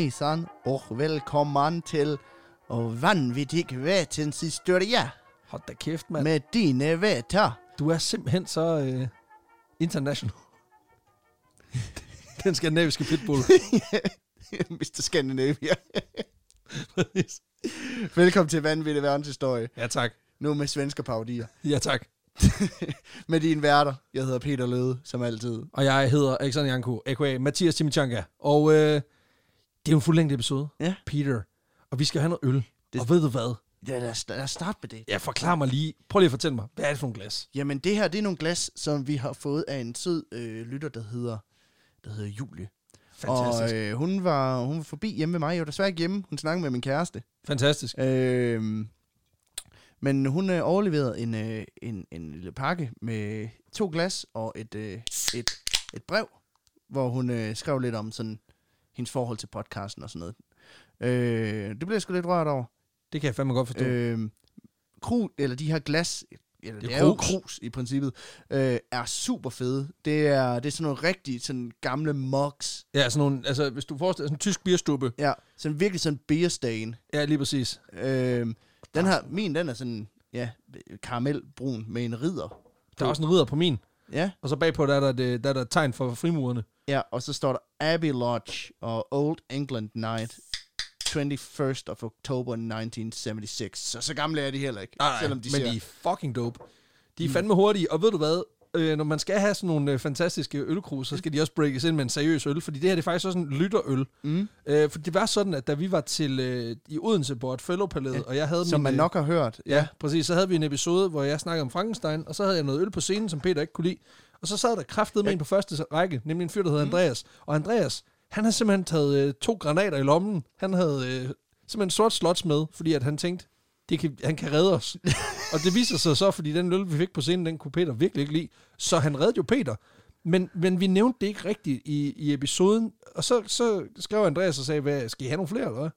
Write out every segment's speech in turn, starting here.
hejsan och välkommen till och vanvittig vetenshistoria Hold da kæft, mand. med dine vetter. Du er simpelthen så øh, international. Den skandinaviske pitbull. Mr. Scandinavia. Velkommen til Vanvittig Verdenshistorie. ja, tak. Nu med svenske parodier. Ja, tak. med dine værter. Jeg hedder Peter Løde, som altid. Og jeg hedder Alexander Janko, a.k.a. Mathias Chimichanga. Og øh, er jo en fuldlængde episode. Ja. Peter. Og vi skal have noget øl. Det-. Og ved du hvad? Ja, lad os, lad os starte med det. Ja, forklar mig lige. Prøv lige at fortælle mig. Hvad er det for nogle glas? Jamen, det her, det er nogle glas, som vi har fået af en sød øh, lytter, der hedder, der hedder Julie. Fantastisk. Og øh, hun, var, hun var forbi hjemme med mig. Jeg var desværre ikke hjemme. Hun snakkede med min kæreste. Fantastisk. Øh, men hun øh, overleverede en, øh, en, en lille pakke med to glas og et, øh, et, et brev, hvor hun øh, skrev lidt om sådan hendes forhold til podcasten og sådan noget. Øh, det blev jeg sgu lidt rørt over. Det kan jeg fandme godt forstå. Øh, kru, eller de her glas, eller Det det er er, jo krus. i princippet, øh, er super fede. Det er, det er sådan nogle rigtig sådan gamle mugs. ja, sådan nogle, altså, hvis du forestiller sådan en tysk bierstube. Ja, sådan virkelig sådan beer stain. Ja, lige præcis. Øh, den her, min, den er sådan, ja, karamelbrun med en ridder. Der er også en ridder på min. Ja, Og så bagpå, der er der, det, der, er der tegn for frimurerne. ja, og så står der Abbey Lodge og Old England Night. 21st of October 1976. Så så gamle er de heller ikke. Nej, selvom de men ser, de er fucking dope. De er fandme hurtige, og ved du hvad? Øh, når man skal have sådan nogle øh, fantastiske ølkrus, så skal de også breakes ind med en seriøs øl, fordi det her det er faktisk også en lytterøl. mm, Øh, for det var sådan, at da vi var til øh, i Odense på et fellowpalæet, Ja, og jeg havde som min, man øh, nok har hørt. Ja, præcis. Så havde vi en episode, hvor jeg snakkede om Frankenstein, og så havde jeg noget øl på scenen, som Peter ikke kunne lide. Og så sad der kraftet med Ja. en på første række, nemlig en fyr, der hedder Mhm. Andreas. Og Andreas, han havde simpelthen taget øh, to granater i lommen. Han havde øh, simpelthen sort slots med, fordi at han tænkte, det kan, han kan redde os. og det viser sig så, fordi den øl, vi fik på scenen, den kunne Peter virkelig ikke lide. Så han reddede jo Peter. Men, men vi nævnte det ikke rigtigt i, i episoden. Og så, så skrev Andreas og sagde, hvad, skal I have nogle flere, eller hvad?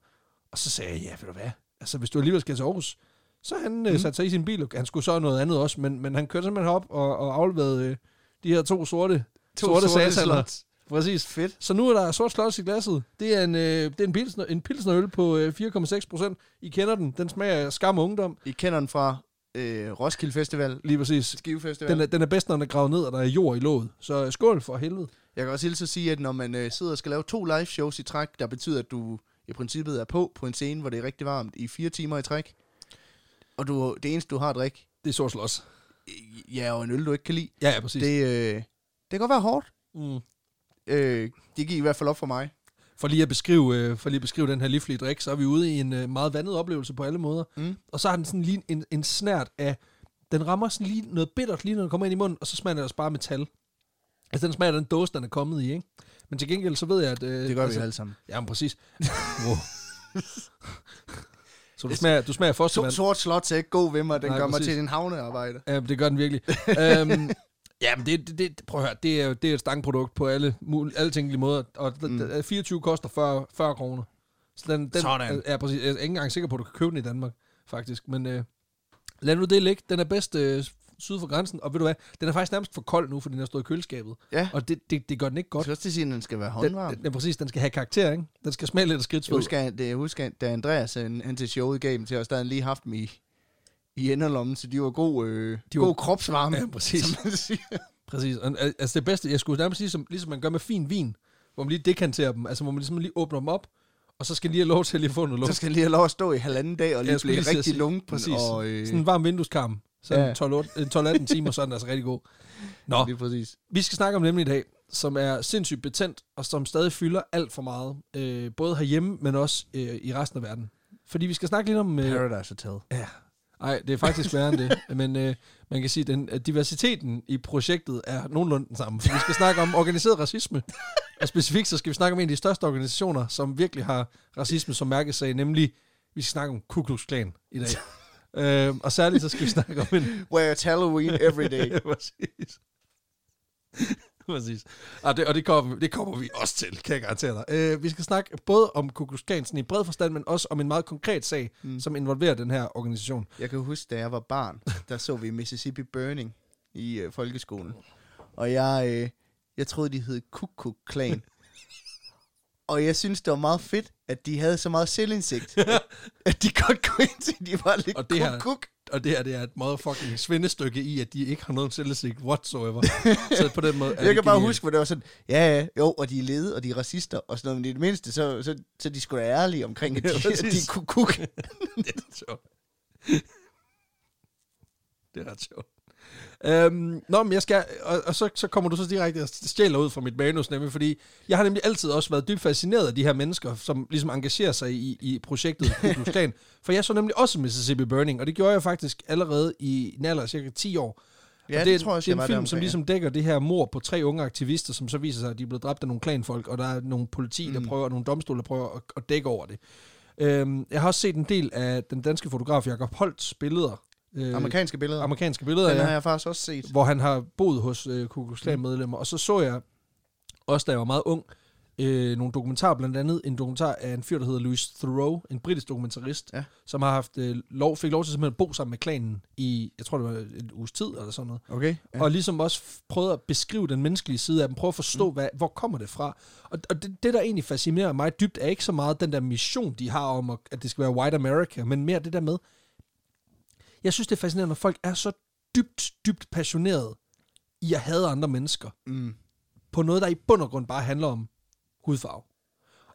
Og så sagde jeg, ja, ved du hvad? Altså, hvis du alligevel skal til Aarhus, så han mm. øh, satte sig i sin bil, og han skulle så noget andet også, men, men han kørte simpelthen op og, og afleverede øh, de her to sorte, To sorte, sorte slots. Præcis. Fedt. Så nu er der sort slots i glasset. Det er en, øh, det er en, pilsner, en pilsnerøl på øh, 4,6 procent. I kender den. Den smager skam og ungdom. I kender den fra øh, Roskilde Festival, Lige præcis. Skive Festival. Den er, den er bedst, når den er gravet ned, og der er jord i låget. Så øh, skål for helvede. Jeg kan også hilse at sige, at når man øh, sidder og skal lave to live shows i træk, der betyder, at du i princippet er på på en scene, hvor det er rigtig varmt i fire timer i træk, og du, det eneste, du har at drikke, Det er sort slots. ja, og en øl, du ikke kan lide, Ja, ja, præcis. Det... det, øh, det kan godt være hårdt. Mm. Øh, det gik i hvert fald op for mig. For lige at beskrive, øh, for lige at beskrive den her livlige drik, så er vi ude i en øh, meget vandet oplevelse på alle måder. Mm. Og så har den sådan lige en, en snært af... Den rammer sådan lige noget bittert, lige når den kommer ind i munden, og så smager den også bare metal. Altså, den smager den dåse, den er kommet i, ikke? Men til gengæld, så ved jeg, at... Øh, Det gør altså, vi alle sammen. Ja, men præcis. wow. så du smager, du smager fostervand. sort slot er ikke god ved mig, den Nej, gør mig præcis. til en havnearbejde. Ja, det gør den virkelig. øhm, ja, men det, det, det, prøv at høre, det er, det er et stangprodukt på alle, mul- alle tænkelige måder, og Mm. mm. 24 koster 40, 40 kroner. Så den, den Sådan. Er, er præcis, jeg er ikke engang sikker på, at du kan købe den i Danmark, faktisk. Men øh, lad nu det ligge. Den er bedst øh, syd for grænsen, og ved du hvad, den er faktisk nærmest for kold nu, fordi den har stået i køleskabet. Ja, Og det, det, det gør den ikke jeg godt. skal også sige, at den skal være håndvarm. den, ja, præcis, den skal have karakter, ikke? Den skal smage lidt af Jeg skridtsved. husker, det, jeg husker, da Andreas han, han til showet gav dem til os, der havde han lige haft dem i, i enderlommen, så de var god, øh, De var- god kropsvarme. Ja, præcis. Som man siger. Præcis. Altså det bedste, jeg skulle nærmest sige, som, ligesom man gør med fin vin, hvor man lige dekanterer dem, altså hvor man ligesom lige åbner dem op, og så skal lige have lov til at lige få noget Så luft. skal han lige have lov at stå i halvanden dag og Ja, lige skulle blive lige rigtig lunken. præcis. Og, øh, Sådan en varm vindueskarm. Sådan Ja. ja. 12, øh, 12-18 timer, så er den altså rigtig god. Nå, Lige præcis. vi skal snakke om nemlig i dag, som er sindssygt betændt, og som stadig fylder alt for meget. Øh, både herhjemme, men også øh, i resten af verden. Fordi vi skal snakke lidt om... Øh, Paradise Hotel. Ja. Nej, det er faktisk værre end det. Men øh, man kan sige, den, at diversiteten i projektet er nogenlunde den samme. For vi skal snakke om organiseret racisme. Og specifikt så skal vi snakke om en af de største organisationer, som virkelig har racisme som mærkesag, nemlig vi skal snakke om Ku Klux Klan i dag. øh, og særligt så skal vi snakke om en... Where it's Halloween every day. Præcis. Præcis. Og, det, og det, kommer, det kommer vi også til, kan jeg garantere dig. Øh, vi skal snakke både om Ku Klux i bred forstand, men også om en meget konkret sag, Mm. som involverer den her organisation. Jeg kan huske, da jeg var barn, der så vi Mississippi Burning i øh, folkeskolen. Og jeg, øh, jeg troede, de hed Kukuk Klan. Og jeg synes, det var meget fedt, at de havde så meget selvindsigt, at, at de godt kunne ind til, at de var lidt Og det her- kuk. Og det her, det er et motherfucking svindestykke i, at de ikke har noget selvindsigt whatsoever. så på den måde Jeg kan bare huske, hvor det var sådan, ja, ja, jo, og de er lede, og de er racister, og sådan noget, men i det mindste, så, så, så de skulle da ærlige omkring, at Ja, de, at de kunne kuk. det er sjovt. det er ret sjovt. Øhm, nå, men jeg skal, og, og så, så kommer du så direkte og stjæler ud fra mit manus, nemlig, fordi jeg har nemlig altid også været dybt fascineret af de her mennesker, som ligesom engagerer sig i, i projektet Klan. For jeg så nemlig også Mississippi Burning, og det gjorde jeg faktisk allerede i en alder af cirka 10 år. Ja, og det, det, tror jeg det er en film, deromkring, som ligesom dækker det her mor på tre unge aktivister, som så viser sig, at de er blevet dræbt af nogle klanfolk, og der er nogle politi, der Mm. prøver, og nogle domstole, der prøver at, at dække over det. Øhm, jeg har også set en del af den danske fotograf Jakob Holts billeder. Øh, Amerikanske billeder. amerikanske billeder, Den ja, har jeg faktisk også set. hvor han har boet hos øh, Ku Klux Klan medlemmer. Og så så jeg, også da jeg var meget ung, øh, nogle dokumentarer, blandt andet en dokumentar af en fyr, der hedder Louis Theroux, en britisk dokumentarist, Ja. som har haft øh, lov, fik lov til simpelthen at bo sammen med klanen i, jeg tror det var en uges tid eller sådan noget. Okay. Ja. Og ligesom også prøvet at beskrive den menneskelige side af dem, prøve at forstå, mm. hvad, hvor kommer det fra. Og, og det, det, der egentlig fascinerer mig dybt, er ikke så meget den der mission, de har om, at, at det skal være white America, men mere det der med, jeg synes, det er fascinerende, når folk er så dybt, dybt passionerede i at hade andre mennesker, Mm. på noget, der i bund og grund bare handler om hudfarve.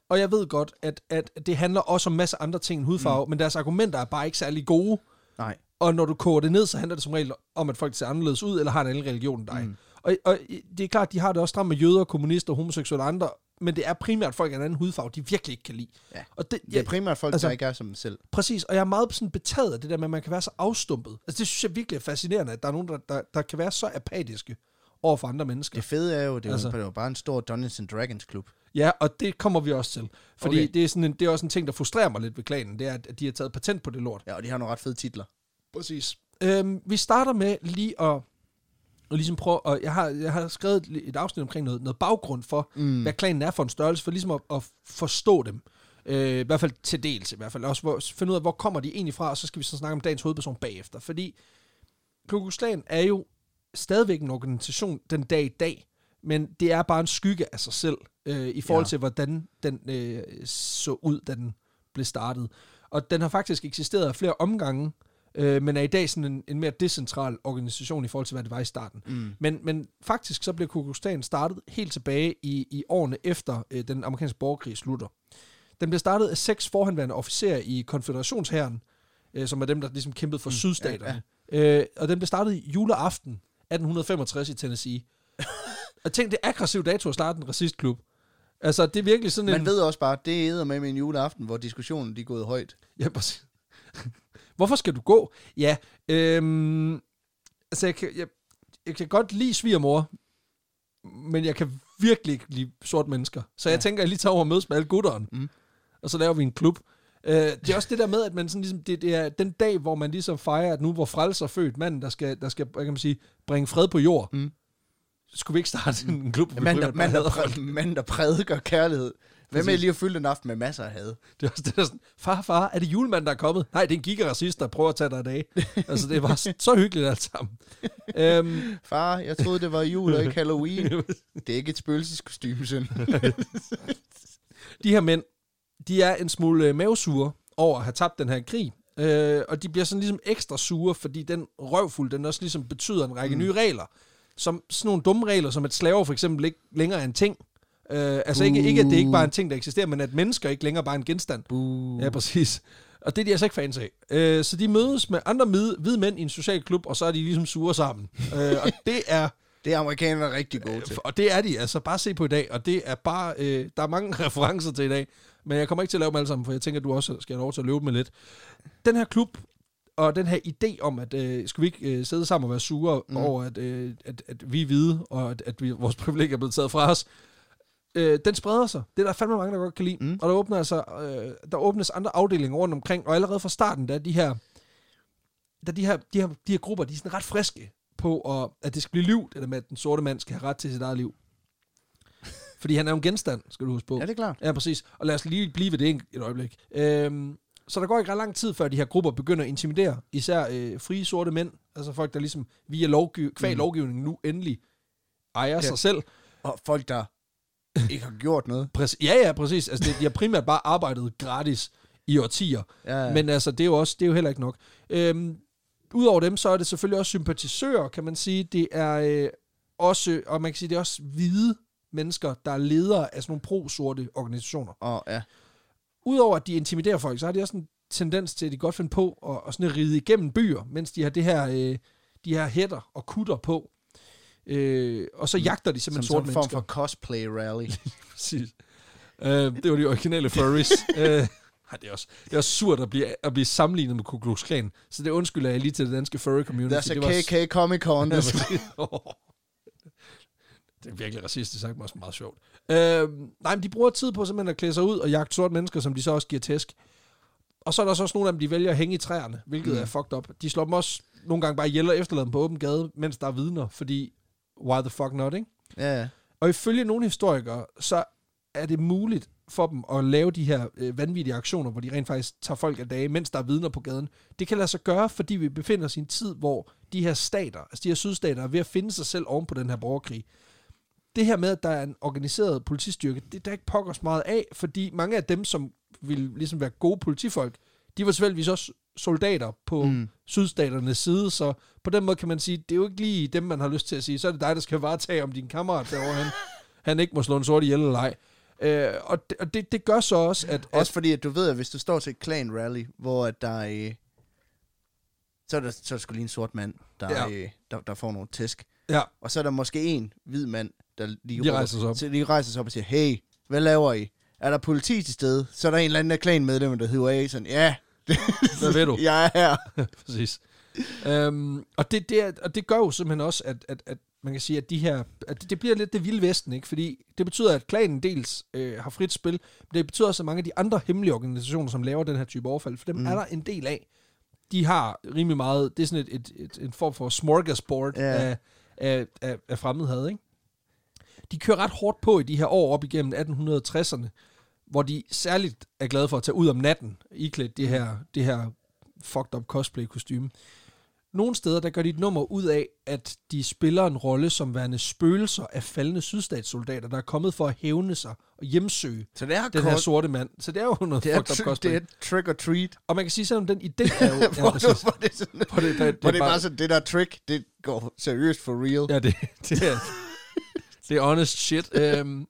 Og jeg ved godt, at, at det handler også om en masse andre ting end hudfarve, mm. men deres argumenter er bare ikke særlig gode. Nej. Og når du koger det ned, så handler det som regel om, at folk ser anderledes ud, eller har en anden religion end dig. Mm. Og, og det er klart, de har det også stramt med jøder, kommunister, homoseksuelle og andre, men det er primært folk af en anden hudfarve, de virkelig ikke kan lide. Ja. Og det, Det er primært folk, altså- der ikke er som dem selv. Præcis, og jeg er meget sådan betaget af det der med, at man kan være så afstumpet. Altså det synes jeg virkelig er fascinerende, at der er nogen, der, der, der kan være så apatiske over for andre mennesker. Det fede er jo, det er, Altså. jo bare en stor Dungeons and Dragons klub. Ja, og det kommer vi også til. Fordi. Okay. det, er sådan en, det er også en ting, der frustrerer mig lidt ved klanen, det er, at de har taget patent på det lort. Ja, og de har nogle ret fede titler. Præcis. Øhm, vi starter med lige at, at ligesom prøve, og jeg har, jeg har skrevet et, afsnit omkring noget, noget baggrund for, mm. hvad klanen er for en størrelse, for ligesom at, at forstå dem. Øh, I hvert fald til dels i hvert fald. Også hvor, finde ud af, hvor kommer de egentlig fra, og så skal vi så snakke om dagens hovedperson bagefter. Fordi Klan er jo stadigvæk en organisation den dag i dag, men det er bare en skygge af sig selv, øh, i forhold. Ja. til, hvordan den øh, så ud, da den blev startet. Og den har faktisk eksisteret af flere omgange, øh, men er i dag sådan en, en mere decentral organisation i forhold til, hvad det var i starten. Mm. Men, men faktisk så blev Ku Klux Klan startet helt tilbage i, i årene efter øh, den amerikanske borgerkrig slutter. Den blev startet af seks forhenværende officerer i konfederationshæren, øh, som er dem, der ligesom kæmpede for mm, sydstaterne. Ja, ja. Øh, og den blev startet i juleaften 1865 i Tennessee. og tænk, det er aggressivt dato at starte en racistklub. Altså, det er virkelig sådan Man en... ved også bare, det er med med en juleaften, hvor diskussionen de er gået højt. Ja, præcis. Hvorfor skal du gå? Ja, øhm, altså jeg kan, jeg, jeg kan godt lide svigermor, men jeg kan virkelig ikke lide sort mennesker. Så jeg Ja. tænker, at jeg lige tager over og mødes med alle gutteren, Mm. og så laver vi en klub. Øh, det er også det der med, at man sådan ligesom, det, det er den dag, hvor man ligesom fejrer, at nu hvor frelser er født, manden, der skal, der skal hvad kan man sige, bringe fred på jord. Mm. Skulle vi ikke starte en klub? vi Mand, der, mand, præ- mand, der prædiker kærlighed. Hvad med lige at fylde den aften med masser af had? Det er også det der sådan, far, far, er det julemanden, der er kommet? Nej, det er en gigaracist, der prøver at tage dig af dag. altså, det var så, så hyggeligt alt sammen. øhm, Far, jeg troede, det var jul og ikke Halloween. Det er ikke et spøgelseskostyme, søn. de her mænd, de er en smule øh, mavesure over at have tabt den her krig. Øh, og de bliver sådan ligesom ekstra sure, fordi den røvfuld, den også ligesom betyder en række mm. nye regler. Som sådan nogle dumme regler, som at slaver for eksempel ikke længere er en ting. Øh, altså ikke, ikke, at det ikke bare er en ting, der eksisterer, men at mennesker ikke længere bare er en genstand. Buh. Ja, præcis. Og det er de altså ikke fans af. Øh, så de mødes med andre hvide, hvide mænd i en social klub, og så er de ligesom sure sammen. øh, og det er Det er amerikanerne rigtig gode til. og det er de, altså bare se på i dag, og det er bare, øh, der er mange referencer til i dag, men jeg kommer ikke til at lave dem alle sammen, for jeg tænker, at du også skal have lov til at løbe med lidt. Den her klub, og den her idé om, at øh, skal vi ikke øh, sidde sammen og være sure mm. over, at, øh, at, at vi er hvide, og at, at vi, vores privilegier er blevet taget fra os, øh, den spreder sig. Det er der fandme mange, der godt kan lide. Mm. Og der, åbner altså, øh, der åbnes andre afdelinger rundt omkring, og allerede fra starten, der er de her, der er de her, de her, de her grupper, de er sådan ret friske på, at, at det skal blive liv, det der med, at den sorte mand skal have ret til sit eget liv. Fordi han er jo en genstand, skal du huske på. Ja, det er klart. Ja, præcis. Og lad os lige blive ved det en- et øjeblik. Øhm, så der går ikke ret lang tid, før de her grupper begynder at intimidere især øh, frie sorte mænd, altså folk, der ligesom via lovgiv- kvæg mm. lovgivningen nu endelig ejer ja. sig selv. Og folk, der ikke har gjort noget. Præcis. Ja, ja, præcis. Altså, det, de har primært bare arbejdet gratis i årtier. Ja, ja. Men altså, det er jo også det er jo heller ikke nok. Øhm, Udover dem, så er det selvfølgelig også sympatisører, kan man sige. Det er øh, også, og man kan sige, det er også hvide mennesker, der er ledere af sådan nogle pro-sorte organisationer. Og ja. Udover at de intimiderer folk, så har de også en tendens til, at de godt finder på at, at sådan ride igennem byer, mens de har det her, øh, de her hætter og kutter på. Øh, og så jagter de Som simpelthen sådan sorte en form mennesker. for cosplay rally. Præcis. Øh, det var de originale furries. øh, ej, det, er også, det er også surt at blive, at blive sammenlignet med Ku Klux Klan. Så det undskylder jeg lige til det danske furry community. There's det a KK Comic Con. Præcis. det er virkelig racistisk sagt, men også meget sjovt. Øh, nej, men de bruger tid på simpelthen at klæde sig ud og jagte sorte mennesker, som de så også giver tæsk. Og så er der så også nogle af dem, de vælger at hænge i træerne, hvilket mm. er fucked up. De slår dem også nogle gange bare ihjel og efterlader dem på åben gade, mens der er vidner, fordi why the fuck not, ikke? Ja, ja. Og ifølge nogle historikere, så er det muligt for dem at lave de her øh, vanvittige aktioner, hvor de rent faktisk tager folk af dage, mens der er vidner på gaden. Det kan lade sig gøre, fordi vi befinder os i en tid, hvor de her stater, altså de her sydstater, er ved at finde sig selv oven på den her borgerkrig. Det her med, at der er en organiseret politistyrke, det er der ikke pokkers meget af, fordi mange af dem, som ville ligesom være gode politifolk, de var selvfølgelig også soldater på mm. Sydstaternes side, så på den måde kan man sige, det er jo ikke lige dem, man har lyst til at sige, så er det dig, der skal varetage, om din kammerat derovre, han, han ikke må slå en sort ihjel eller ej. Øh, og det, og det, det gør så også, at... at Også fordi, at du ved, at hvis du står til et clan rally, hvor at der er... øh, Så er der, så er der sgu lige en sort mand, der, Ja. ja. der, der får nogle tæsk. ja, Og så er der måske en hvid mand, der lige, De rejser sig op. Så lige rejser sig op og siger, hey, hvad laver I? Er der politi til stede? Så er der en eller anden af klanmedlemmer, der hiver af sådan, ja, hvad ved du? jeg er her. Præcis. Øhm, og, det, det er, og det gør jo simpelthen også, at, at, at man kan sige, at de her, at det- bliver lidt det vilde vesten, ikke? Fordi det betyder, at klanen dels øh, har frit spil, men det betyder også, at mange af de andre hemmelige organisationer, som laver den her type overfald, for dem mm. Er der en del af. De har rimelig meget, det er sådan et, et, et, en form for smorgasbord Ja. af, af, af, af fremmedhed, ikke? De kører ret hårdt på i de her år op igennem 1860'erne, hvor de særligt er glade for at tage ud om natten, iklædt det her, det her fucked up cosplay kostume. Nogle steder, der gør de et nummer ud af, at de spiller en rolle som værende spøgelser af faldende sydstatssoldater, der er kommet for at hævne sig og hjemsøge Så det er den her sorte mand. Så det er jo noget Det er, fucked up cosplay. det er trick or treat. Og man kan sige, selvom den idé er jo... ja, hvor, præcis. hvor det, sådan, Hvor det, det, hvor det er bare sådan, det der trick, det går seriøst for real. Ja, det, det, er, det er honest shit. Øhm,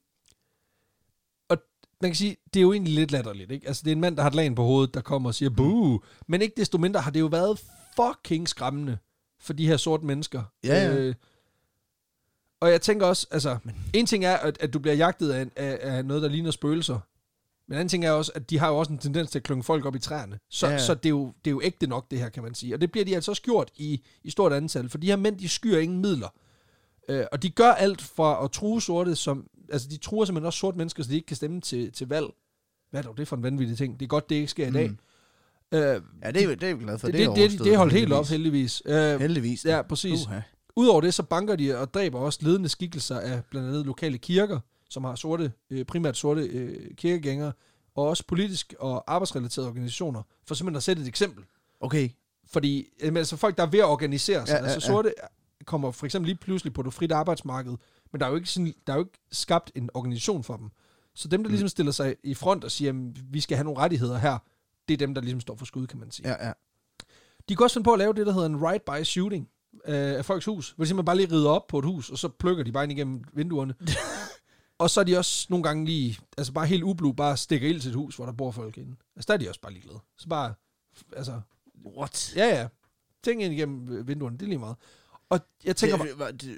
man kan sige, det er jo egentlig lidt latterligt, ikke? Altså, det er en mand, der har et lag på hovedet, der kommer og siger, boo. Men ikke desto mindre har det jo været fucking skræmmende for de her sorte mennesker. Ja, ja. Øh, og jeg tænker også, altså, en ting er, at, at du bliver jagtet af, af, af noget, der ligner spøgelser. Men en anden ting er også, at de har jo også en tendens til at klynge folk op i træerne. Så, ja. så det, er jo, det er jo ægte nok, det her, kan man sige. Og det bliver de altså også gjort i, i stort antal, for de her mænd, de skyer ingen midler. Øh, og de gør alt fra at true sorte, som, altså de truer simpelthen også sorte mennesker, så de ikke kan stemme til, til valg. Hvad er dog det for en vanvittig ting? Det er godt, det ikke sker i dag. Mm. Øh, Ja, det er, det er vi glade for. det, Det, det, det, er holdt helt op, heldigvis. Øh, Heldigvis. ja, præcis. Uha. Udover det, så banker de og dræber også ledende skikkelser af blandt andet lokale kirker, som har sorte, øh, primært sorte øh, kirkegængere, og også politisk og arbejdsrelaterede organisationer, for simpelthen at sætte et eksempel. Okay. Fordi altså folk, der er ved at organisere sig, Ja, ja, ja, altså ja. sorte kommer for eksempel lige pludselig på det frit arbejdsmarked, men der er jo ikke, sådan, der er jo ikke skabt en organisation for dem. Så dem, der Mm. ligesom stiller sig i front og siger, jamen, vi skal have nogle rettigheder her, det er dem, der ligesom står for skud, kan man sige. Ja, ja. De kan også finde på at lave det, der hedder en ride-by shooting øh, af folks hus. Hvor de simpelthen bare lige rider op på et hus, og så plukker de bare ind igennem vinduerne. og så er de også nogle gange lige, altså bare helt ublu, bare stikker ild til et hus, hvor der bor folk inde. Altså der er de også bare ligeglade. Så bare, altså, What? ja ja, ting ind igennem øh, vinduerne, det er lige meget. Og jeg tænker bare, det, var- det,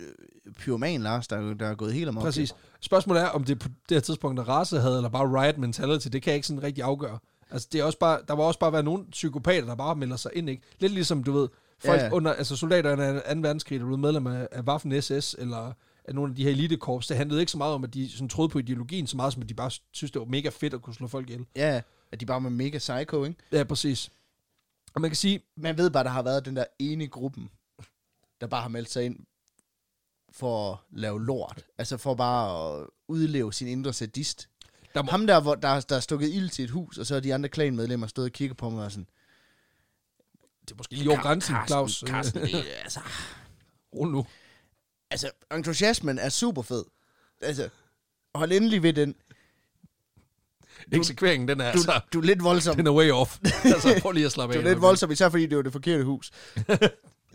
pyroman Lars, der, er- der er gået helt amok. præcis. Spørgsmålet er, om det på det her tidspunkt er race havde, eller bare riot mentality, det kan jeg ikke sådan rigtig afgøre. Altså, det er også bare, der var også bare være nogle psykopater, der bare melder sig ind, ikke? Lidt ligesom, du ved, folk Ja. under, altså soldaterne af 2. verdenskrig, der blev medlem af, af Waffen SS, eller af nogle af de her elitekorps, det handlede ikke så meget om, at de sådan troede på ideologien, så meget som, at de bare synes, det var mega fedt at kunne slå folk ihjel. Ja, at de bare var mega psycho, ikke? Ja, præcis. Og man kan sige, Man ved bare, der har været den der ene gruppen, der bare har meldt sig ind for at lave lort. Altså for bare at udleve sin indre sadist. der må, Ham der, hvor der, der er stukket ild til et hus, og så er de andre klanmedlemmer stået og kigger på mig og sådan... det er måske lige over grænsen, Carsten, Claus. Carsten, det, er- altså, Rul nu. altså, entusiasmen er super fed. Altså, hold endelig ved den. Eksekveringen, den er Du, altså... du er lidt voldsom. Den er way off. altså, prøv lige at slappe Du af. er lidt voldsom, især fordi det var det forkerte hus.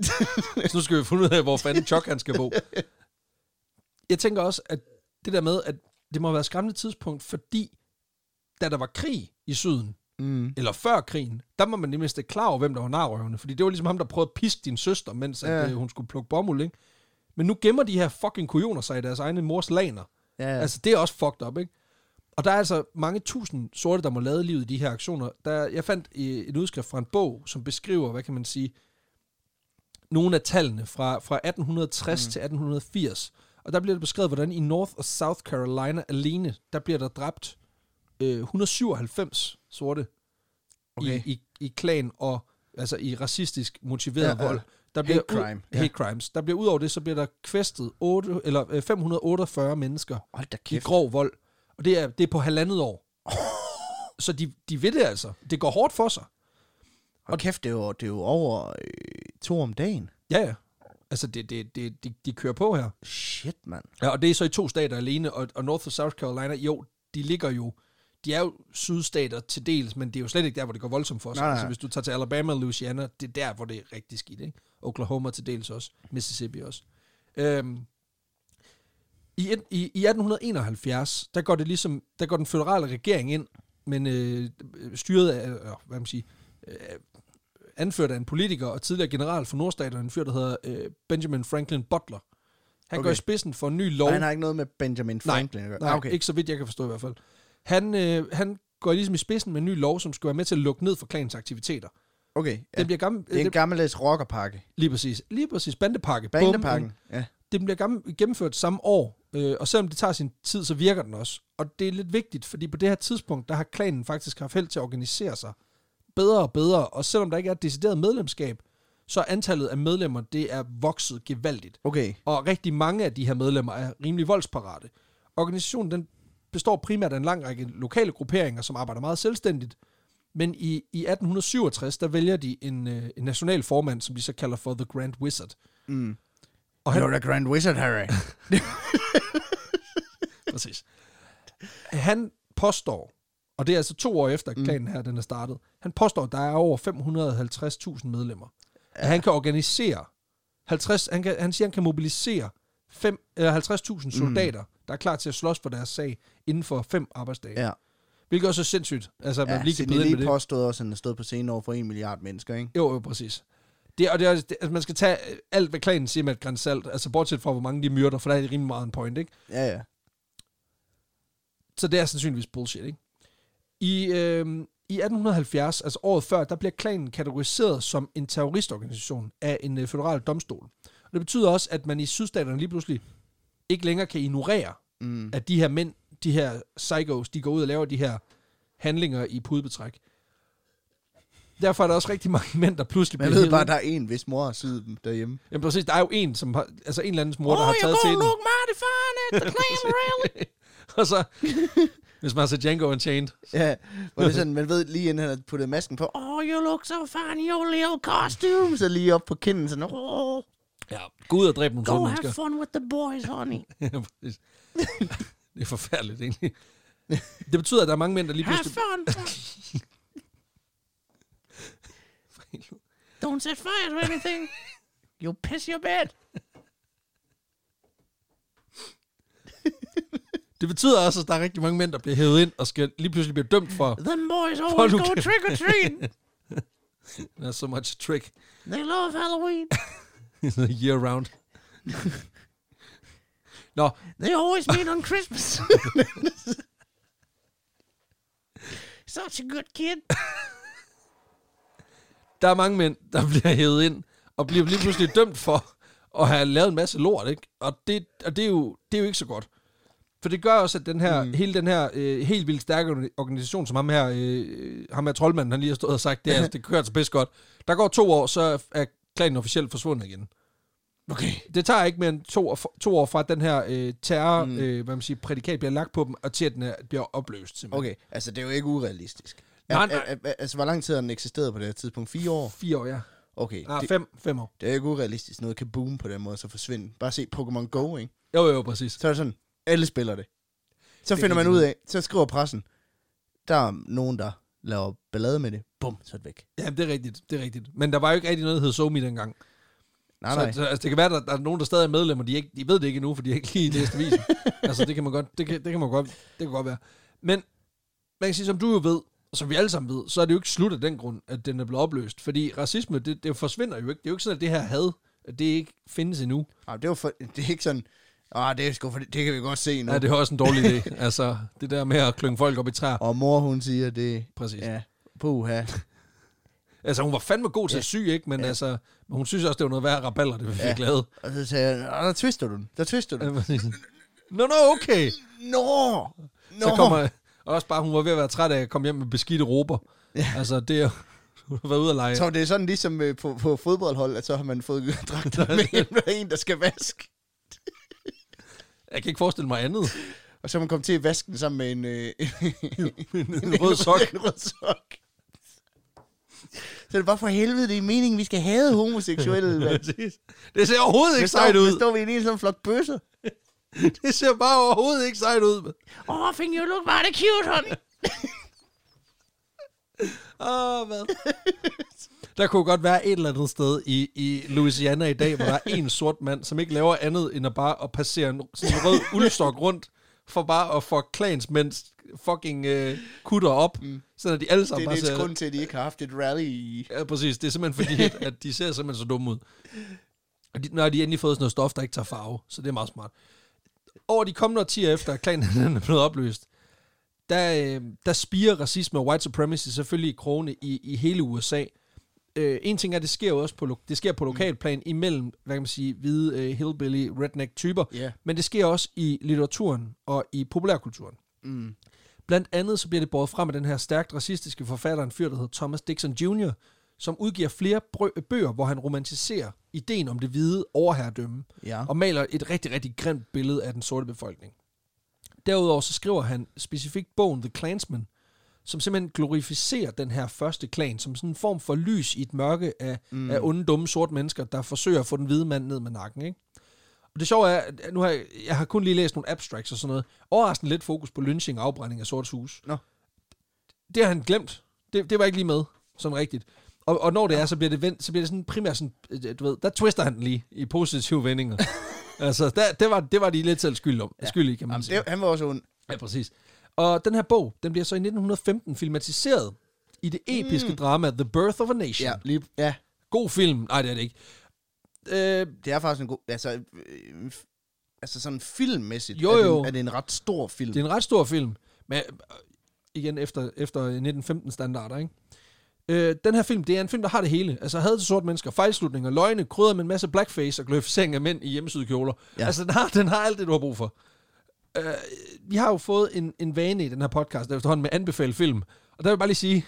Så nu skal vi finde ud af, hvor fanden Chuck han skal bo. Jeg tænker også, at det der med, at det må have været et skræmmende tidspunkt, fordi da der var krig i syden, Mm. eller før krigen, der må man nemlig ikke klar over, hvem der var narrøvende. Fordi det var ligesom ham, der prøvede at piske din søster, mens ja. At, øh, hun skulle plukke bomuld, ikke? Men nu gemmer de her fucking kujoner sig i deres egne mors laner. Ja. Altså, det er også fucked up, ikke? Og der er altså mange tusind sorte, der må lade livet i de her aktioner. Der, jeg fandt en udskrift fra en bog, som beskriver, hvad kan man sige, nogle af tallene fra, fra 1860 mm. til 1880. Og der bliver det beskrevet, hvordan i North og South Carolina alene, der bliver der dræbt øh, 197 sorte okay. I, i, i klan og altså i racistisk motiveret Ja, vold. Der Hate bliver crime, Ud, ja. hate crimes. Der bliver ud over det, så bliver der kvæstet 8, eller, øh, 548 mennesker Hold da i kæft. grov vold. Og det er, det er på halvandet år. Så de, de ved det altså. Det går hårdt for sig. Og kæft, det er jo, det er jo over øh, to om dagen. Ja, ja. Altså, det, det, det, de, de kører på her. Shit, mand. Ja, og det er så i to stater alene, og, og North og South Carolina, jo, de ligger jo, de er jo sydstater til dels, men det er jo slet ikke der, hvor det går voldsomt for sig. Nej, nej. Altså, hvis du tager til Alabama og Louisiana, det er der, hvor det er rigtig skidt, ikke? Oklahoma til dels også, Mississippi også. Øhm, i, et- i, I 1871, der går det ligesom, der går den føderale regering ind, men øh, styret af, øh, hvad man siger, øh, anført af en politiker og tidligere general for nordstaterne, en fyr, der hedder øh, Benjamin Franklin Butler. Han okay. går i spidsen for en ny lov. Og han har ikke noget med Benjamin Franklin at gøre. Nej, okay. ikke så vidt jeg kan forstå i hvert fald. Han, øh, han går ligesom i spidsen med en ny lov, som skal være med til at lukke ned for klans aktiviteter. Okay, Ja. Det bliver gammel, det er en det, gammeldags rockerpakke. lige præcis. Lige præcis. Bandepakke. Bum. Bandepakken. Ja. Det bliver gammel, gennemført samme år, øh, og selvom det tager sin tid, så virker den også. Og det er lidt vigtigt, fordi på det her tidspunkt, der har klanen faktisk haft held til at organisere sig bedre og bedre, og selvom der ikke er et decideret medlemskab, så er antallet af medlemmer, det er vokset gevaldigt. Okay. Og rigtig mange af de her medlemmer er rimelig voldsparate. Organisationen den består primært af en lang række lokale grupperinger, som arbejder meget selvstændigt. Men i, i 1867, der vælger de en, øh, en national formand, som de så kalder for The Grand Wizard. Mm. Og You're han, the Grand Wizard, Harry. præcis. han påstår, og det er altså to år efter, at Mm. klanen her den er startet, han påstår, at der er over 550.000 medlemmer. At han kan organisere 50, han, kan, han siger, han kan mobilisere fem, eller 50.000 soldater, mm. der er klar til at slås for deres sag inden for fem arbejdsdage. ja. Hvilket også er sindssygt. Altså, at man ja lige kan ind med påstod også, at han har stået på scenen over for en milliard mennesker, ikke? Jo, jo, præcis. Det, og det er, det, altså, man skal tage øh, alt, hvad klanen siger med et græns salt, altså bortset fra, hvor mange de myrder, for der er det rimelig meget en point, ikke? Ja, ja. Så det er sandsynligvis bullshit, ikke? I, øh, I 1870, altså året før, der bliver klanen kategoriseret som en terroristorganisation af en øh, federal domstol. Og det betyder også, at man i sydstaterne lige pludselig ikke længere kan ignorere, Mm. at de her mænd, de her psychos, de går ud og laver de her handlinger i pudebetræk. Derfor er der også rigtig mange mænd, der pludselig Men jeg bliver ved hevet bare, der er en, hvis mor har syet dem derhjemme. Jamen præcis, der er jo en, som har, altså en eller andens mor, der har taget til den. mighty fine at the clan rally. og så, hvis man har set Django Unchained, ja, hvor det er sådan, man ved lige inden han har puttet masken på, oh, you look so fine in your little costume. Så lige op på kinden, sådan, oh, ja, gå ud og dræbe nogle go have mennesker. fun with the boys, honey. Ja, præcis. det er forfærdeligt, egentlig. Det betyder, at der er mange mænd, der lige have pludselig... fun. Don't set fire to anything. You'll piss your bed. Det betyder også, at der er rigtig mange mænd, der bliver hævet ind og skal lige pludselig blive dømt for... Them boys always nu go trick or treat. There's so much trick They love Halloween. year round. Nå, They always meet on Christmas. Such a good kid. der er mange mænd, der bliver hævet ind og bliver lige pludselig dømt for at have lavet en masse lort, ikke? Og det, og det, er, jo, det er jo ikke så godt. For det gør også, at den her, mm. hele den her øh, helt vildt stærke organisation, som ham her, øh, ham her troldmanden, han lige har stået og sagt, det, er, altså, det kører så pisse godt. Der går to år, så er klanen officielt forsvundet igen. Okay. Det tager ikke mere end to, år- to år fra, at den her øh, terror, Mm. øh, hvad man siger, prædikat bliver lagt på dem, og til at den er, bliver opløst, simpelthen. Okay, altså det er jo ikke urealistisk. Nej, nej. al- al- Altså, hvor lang tid har den eksisteret på det her tidspunkt? Fire år? Fire år, ja. Okay, Ah, det, fem, fem år. det er jo ikke urealistisk. Noget kan boome på den måde, så forsvinde. Bare se Pokémon Go, ikke? Jo, jo, præcis. Så er det sådan, alle spiller det. Så Det er finder man ud af, så skriver pressen, der er nogen, der laver ballade med det. Bum, så er det væk. Ja, det er rigtigt, det er rigtigt. Men der var jo ikke rigtig noget, der hed SoMe dengang. Nej, nej. Så, altså, det kan være, der, der er nogen, der stadig er medlemmer, de, ikke, de ved det ikke endnu, for de har ikke lige læst avisen. altså, det kan man godt, det kan, det kan man godt, det kan godt være. Men man kan sige, som du jo ved, og som vi alle sammen ved, så er det jo ikke slut af den grund, at den er blevet opløst. Fordi racisme, det, det forsvinder jo ikke. Det er jo ikke sådan, at det her had, at det ikke findes endnu. Nej, det, var for, det er ikke sådan, ah, det, er sgu for, det kan vi godt se nu. Ja, det er også en dårlig idé. altså, det der med at klynge folk op i træer. Og mor, hun siger, det Præcis. ja, puha. Altså, hun var fandme god til at sy, ikke? Men Ja. altså, men hun synes også, det var noget værre raballer, det vi fik Ja. lavet. Og så sagde jeg, "Ah, der twister du den, der twister du den. Nå, nå, okay. Nå! Nå! Så kommer også bare, hun var ved at være træt af at komme hjem med beskidte råber. Ja. Altså, det er hun har været ude at lege. Tror, det er sådan ligesom øh, på, på fodboldhold, at så har man fået dragter med en, med en, der skal vaske. Jeg kan ikke forestille mig andet. Og så er man kommet til at vaske den sammen med en, øh, En rød sok. en rød sok. Så det er bare for helvede, det er meningen, vi skal have homoseksuelle. mand. Det ser overhovedet ikke sejt så, ud. står vi i en sådan flok bøsser. Det ser bare overhovedet ikke sejt ud. Åh, oh, think you look mighty cute, honey. Åh, oh, hvad? Der kunne godt være et eller andet sted i, i Louisiana i dag, hvor der er en sort mand, som ikke laver andet end at bare at passere en, sådan en rød uldstok rundt, for bare at få klansmænds fucking øh, kutter op, mm. sådan at de alle Det sammen er bare lidt grund til, at de ikke har haft et rally i... Ja, præcis. Det er simpelthen fordi, at, at de ser simpelthen så dumme ud. Og de, har de endelig fået sådan noget stof, der ikke tager farve, så det er meget smart. Over de kommende årtier efter, at klanen er blevet opløst, der, øh, der spiger racisme og white supremacy selvfølgelig i krone i, i hele USA. Øh, en ting er, det sker jo også på, det sker på lokalplan imellem, hvad kan man sige, hvide øh, hillbilly redneck typer, Ja. men det sker også i litteraturen og i populærkulturen. Mm. Blandt andet så bliver det båret frem af den her stærkt racistiske forfatter, en fyr, der hedder Thomas Dixon Jr., som udgiver flere brø- bøger, hvor han romantiserer ideen om det hvide overherredømme, Ja. og maler et rigtig, rigtig grimt billede af den sorte befolkning. Derudover så skriver han specifikt bogen The Klansman, som simpelthen glorificerer den her første klan, som sådan en form for lys i et mørke af, mm. af onde, dumme, sorte mennesker, der forsøger at få den hvide mand ned med nakken. Ikke? Og det sjove er, at nu har jeg, jeg har kun lige læst nogle abstracts og sådan noget. Overraskende lidt fokus på lynching og afbrænding af sorts hus. Nå. Det har han glemt. Det, det var ikke lige med, sådan rigtigt. Og, og når det er, så bliver det, vendt, så bliver det sådan primært sådan, øh, du ved, der twister han den lige i positive vendinger. altså, der, det, var, det var de lidt selv skyld, om, ja. skyld i, kan man Jamen, sige. det, han var også ond. Ja, præcis. Og den her bog, den bliver så i 1915 filmatiseret i det episke mm. drama The Birth of a Nation. Ja, lige, ja. God film. Nej, det er det ikke. Øh, Det er faktisk en god... Altså, øh, altså sådan filmmæssigt Jo, er, det, jo. en- er det en ret stor film. det er en ret stor film. Men øh, igen, efter, efter 1915-standarder, ikke? Øh, den her film, det er en film, der har det hele. Altså had til sorte mennesker, fejlslutninger, løgne, krydder med en masse blackface og glorificering af mænd i hjemmesydekjoler. Ja. Altså, den har, den har alt det, du har brug for. Øh, vi har jo fået en, en vane i den her podcast, der efterhånden med anbefale film. Og der vil jeg bare lige sige,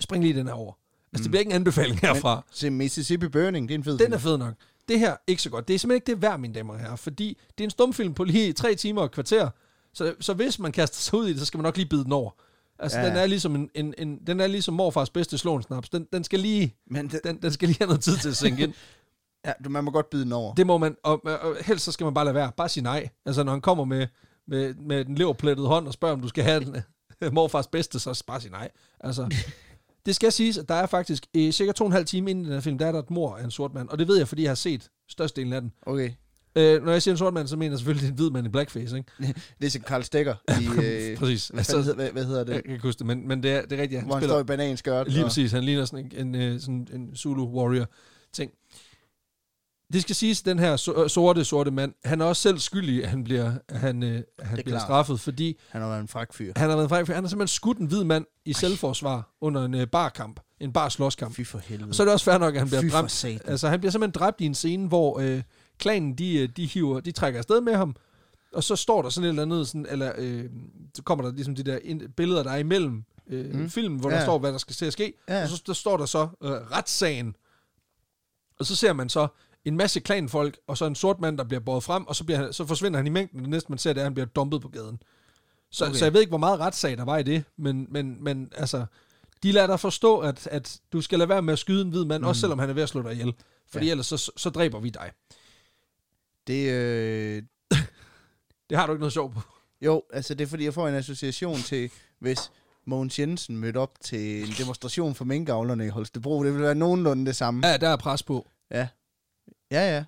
spring lige den her over. Altså, mm. det bliver ikke en anbefaling herfra. Se Mississippi Burning, det er en fed Den film. er fed nok. Det her, ikke så godt. Det er simpelthen ikke det værd, mine damer og herrer, fordi det er en stumfilm på lige tre timer og kvarter. Så, så hvis man kaster sig ud i det, så skal man nok lige bide den over. Altså. Ja. den er ligesom en, en, en, den er ligesom morfars bedste slåensnaps. Den, den skal lige, Men det, den, den skal lige have noget tid til at sænke ind. ja, du, man må godt bide den over. Det må man, og, og helst så skal man bare lade være. Bare sige nej. Altså, når han kommer med, med, med den leverplettede hånd og spørger, om du skal have den, morfars bedste, så bare sige nej. Altså, det skal siges, at der er faktisk i cirka to og en halv time inden i den her film, der er der et mor af en sort mand. Og det ved jeg, fordi jeg har set størstedelen af den. Okay. Øh, når jeg siger en sort mand, så mener jeg selvfølgelig, det er en hvid mand i blackface, ikke? Det er som Karl Stikker i... Øh, Præcis. hvad, Altså, hedder, hvad, hvad hedder det? jeg kan ikke huske det, men, men det, er, det er rigtigt. Han Hvor han spiller, står i bananskørt. Lige og- præcis, han ligner sådan en, en, øh, sådan en Zulu warrior ting. Det skal siges, at den her so- sorte, sorte mand, han er også selv skyldig, at han bliver, han, øh, han bliver straffet, fordi Han har været en fræk fyr. han har været fræk, han har simpelthen skudt en hvid mand i selvforsvar under en øh, barkamp, en bar slåskamp. Fy for helvede. Og så er det også fair nok, at han bliver Fy dræbt. Altså, han bliver simpelthen dræbt i en scene, hvor øh, klanen, de, øh, de, hiver, de trækker afsted med ham, og så står der sådan et eller andet, sådan, eller øh, så kommer der ligesom de der ind, billeder, der er imellem øh. Mm. filmen, hvor Ja. der står, hvad der skal til at ske, Ja. og så der står der så øh, retssagen, og så ser man så en masse klanfolk, og så en sort mand, der bliver båret frem, og så, bliver han, så forsvinder han i mængden, og det næste man ser, det er, at han bliver dumpet på gaden. Så, okay. Så jeg ved ikke, hvor meget retssag der var i det, men, men, men altså, de lader dig forstå, at, at du skal lade være med at skyde en hvid mand, mm. også selvom han er ved at slå dig ihjel. Fordi. Ja. ellers så, så dræber vi dig. Det, øh, Det har du ikke noget sjov på. Jo, altså det er fordi, jeg får en association til, hvis Mogens Jensen mødte op til en demonstration for minkavlerne i Holstebro. Det ville være nogenlunde det samme. Ja, der er pres på. Ja. Ja, ja.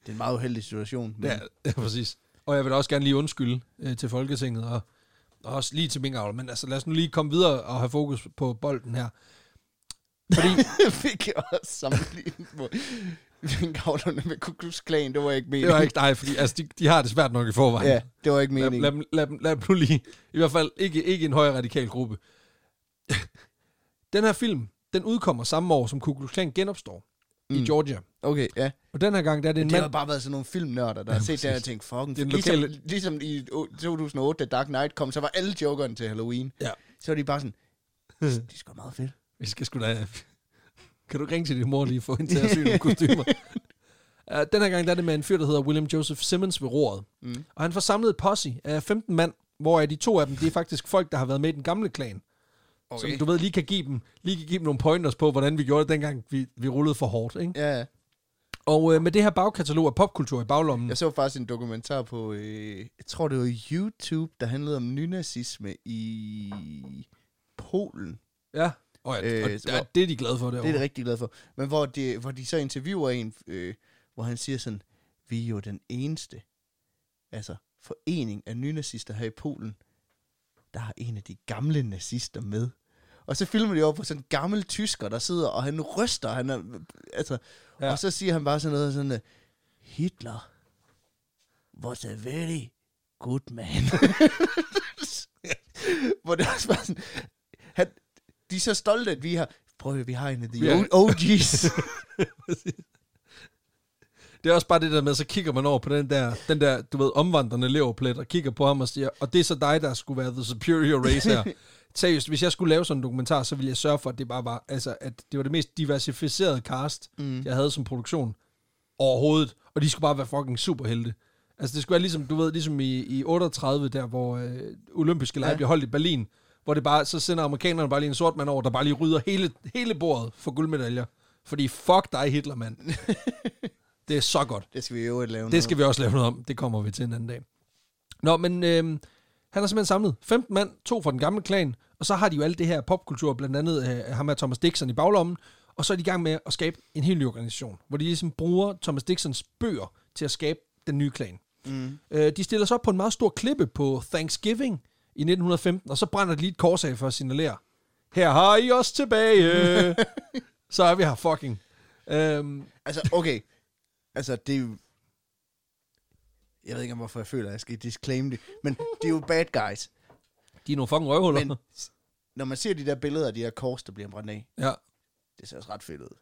Det er en meget uheldig situation. Men... Ja, ja, præcis. Og jeg vil også gerne lige undskylde øh, til Folketinget, og, og også lige til minkavler. Men altså, lad os nu lige komme videre og have fokus på bolden her. Fordi, vi kan også sammenligne på minkavlerne med Ku Klux Klan. Det var ikke det meningen. var ikke dig, fordi altså, de, de har det svært nok i forvejen. Ja, det var ikke Lad, meningen. lad, dem- lad, dem- lad dem nu lige, i hvert fald ikke, ikke en højere radikal gruppe. den her film, den udkommer samme år, som Ku Klux Klan genopstår mm. i. Georgia. Okay, ja. Og den her gang, der er det en Det har mand... bare været sådan nogle filmnørder, der Ja, har set det og tænkt, fucking... Det er ligesom, lokale- ligesom i o- 2008, da Dark Knight kom, så var alle jokerne til Halloween. Ja. Så var de bare sådan, de er sgu meget fedt. Vi skal sgu da... Kan du ikke ringe til din mor lige få hende til at sy nogle kostymer? Uh, den her gang, der er det med en fyr, der hedder William Joseph Simmons ved roret. Mm. Og han får samlet et posse af 15 mand, hvor de to af dem, det er faktisk folk, der har været med i den gamle klan. Okay. Som du ved, lige kan give dem, lige kan give dem nogle pointers på, hvordan vi gjorde det, dengang vi, vi rullede for hårdt. Ikke? Ja, ja. Og øh, med det her bagkatalog af popkultur i baglommen, Jeg så faktisk en dokumentar på, øh, jeg tror det var YouTube, der handlede om nynazisme i Polen. ja, og, ja, Øh, og der, hvor- det er de glade for derovre. Det er jeg rigtig glad for. Men hvor de, hvor de så interviewer en, øh, hvor han siger sådan, vi er jo den eneste, altså forening af nynazister her i Polen, der har en af de gamle nazister med. Og så filmer de over på sådan en gammel tysker, der sidder, og han ryster, han er, altså, Ja. og så siger han bare sådan noget sådan, øh, Hitler was a very good man. hvor det også bare sådan, han, de er så stolte, at vi har, prøv at vi har en af de Ja. OG's. Det er også bare det der med, så kigger man over på den der, den der du ved, omvandrende leverplet, og kigger på ham og siger, og det er så dig, der skulle være the superior race her. Seriøst, hvis jeg skulle lave sådan en dokumentar, så ville jeg sørge for, at det bare var, altså, at det var det mest diversificerede cast, mm. jeg havde som produktion overhovedet, og de skulle bare være fucking superhelte. Altså, det skulle være ligesom, du ved, ligesom i, i 38, der hvor øh, olympiske lege ja. Bliver holdt i Berlin, hvor det bare, så sender amerikanerne bare lige en sort mand over, der bare lige rydder hele, hele bordet for guldmedaljer. Fordi fuck dig, Hitler, mand. det er så godt. Det skal vi jo lave Det skal vi også lave noget om. Det kommer vi til en anden dag. Nå, men øh, han har simpelthen samlet 15 mand, to fra den gamle klan, og så har de jo alt det her popkultur, blandt andet øh, ham med Thomas Dixon i baglommen, og så er de i gang med at skabe en helt ny organisation, hvor de ligesom bruger Thomas Dixons bøger til at skabe den nye klan. Mm. Øh, de stiller sig op på en meget stor klippe på Thanksgiving i 1915, og så brænder de lige et kors af for at signalere, her har I os tilbage. så er vi her fucking. Øhm, Altså, okay. altså, det er. Jeg ved ikke, hvorfor jeg føler, at jeg skal disclaim det. Men det er jo bad guys. de er nogle fucking røvhuller. Men når man ser de der billeder af de her kors, der bliver brændt af, ja. det ser også ret fedt ud.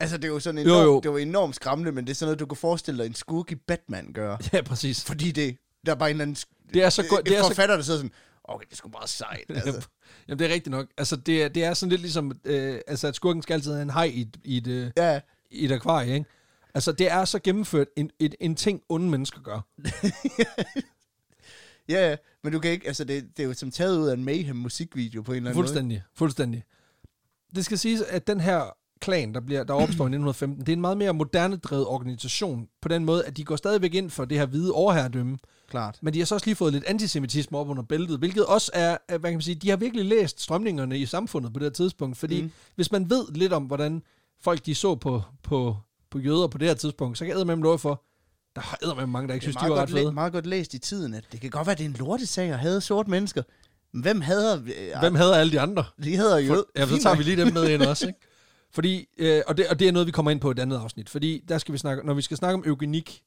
Altså, det er jo sådan Jo, enormt, jo. det var enormt skræmmende, men det er sådan noget, du kan forestille dig en skurk i Batman gøre. ja, præcis. Fordi det, der er bare en eller anden... Det er så godt- et det er så- forfatter, der sidder sådan, okay, det er sgu bare sejt. Altså. Jamen, det er rigtigt nok. Altså, det er, det er sådan lidt ligesom, øh, altså, at skurken skal altid have en hej i, et- i, et, øh, Ja, i et akvarie, ikke? Altså, det er så gennemført en, et, en ting, onde mennesker gør. ja, ja, men du kan ikke, altså det, det er jo som taget ud af en Mayhem musikvideo på en eller anden Fuldstændig, fuldstændig. Det skal siges, at den her klan, der, bliver, der opstår i 1915, det er en meget mere moderne drevet organisation, på den måde, at de går stadigvæk ind for det her hvide overherredømme, måde. Klart. men de har så også lige fået lidt antisemitisme op under bæltet, hvilket også er, hvad kan man sige, de har virkelig læst strømningerne i samfundet på det her tidspunkt, fordi. Mm. hvis man ved lidt om, hvordan folk de så på, på, på jøder på det her tidspunkt, så kan jeg med lov for, der er med mange, der ikke synes, de var godt, fede. meget godt læst i tiden, at det kan godt være, at det er en lortesag at have sorte mennesker. Men hvem hader... Øh, Hvem havde alle de andre? De hedder jo... For, ja, så tager vi lige dem med ind også, ikke? Fordi, øh, og, det, og det er noget, vi kommer ind på i et andet afsnit, fordi der skal vi snakke, når vi skal snakke om eugenik,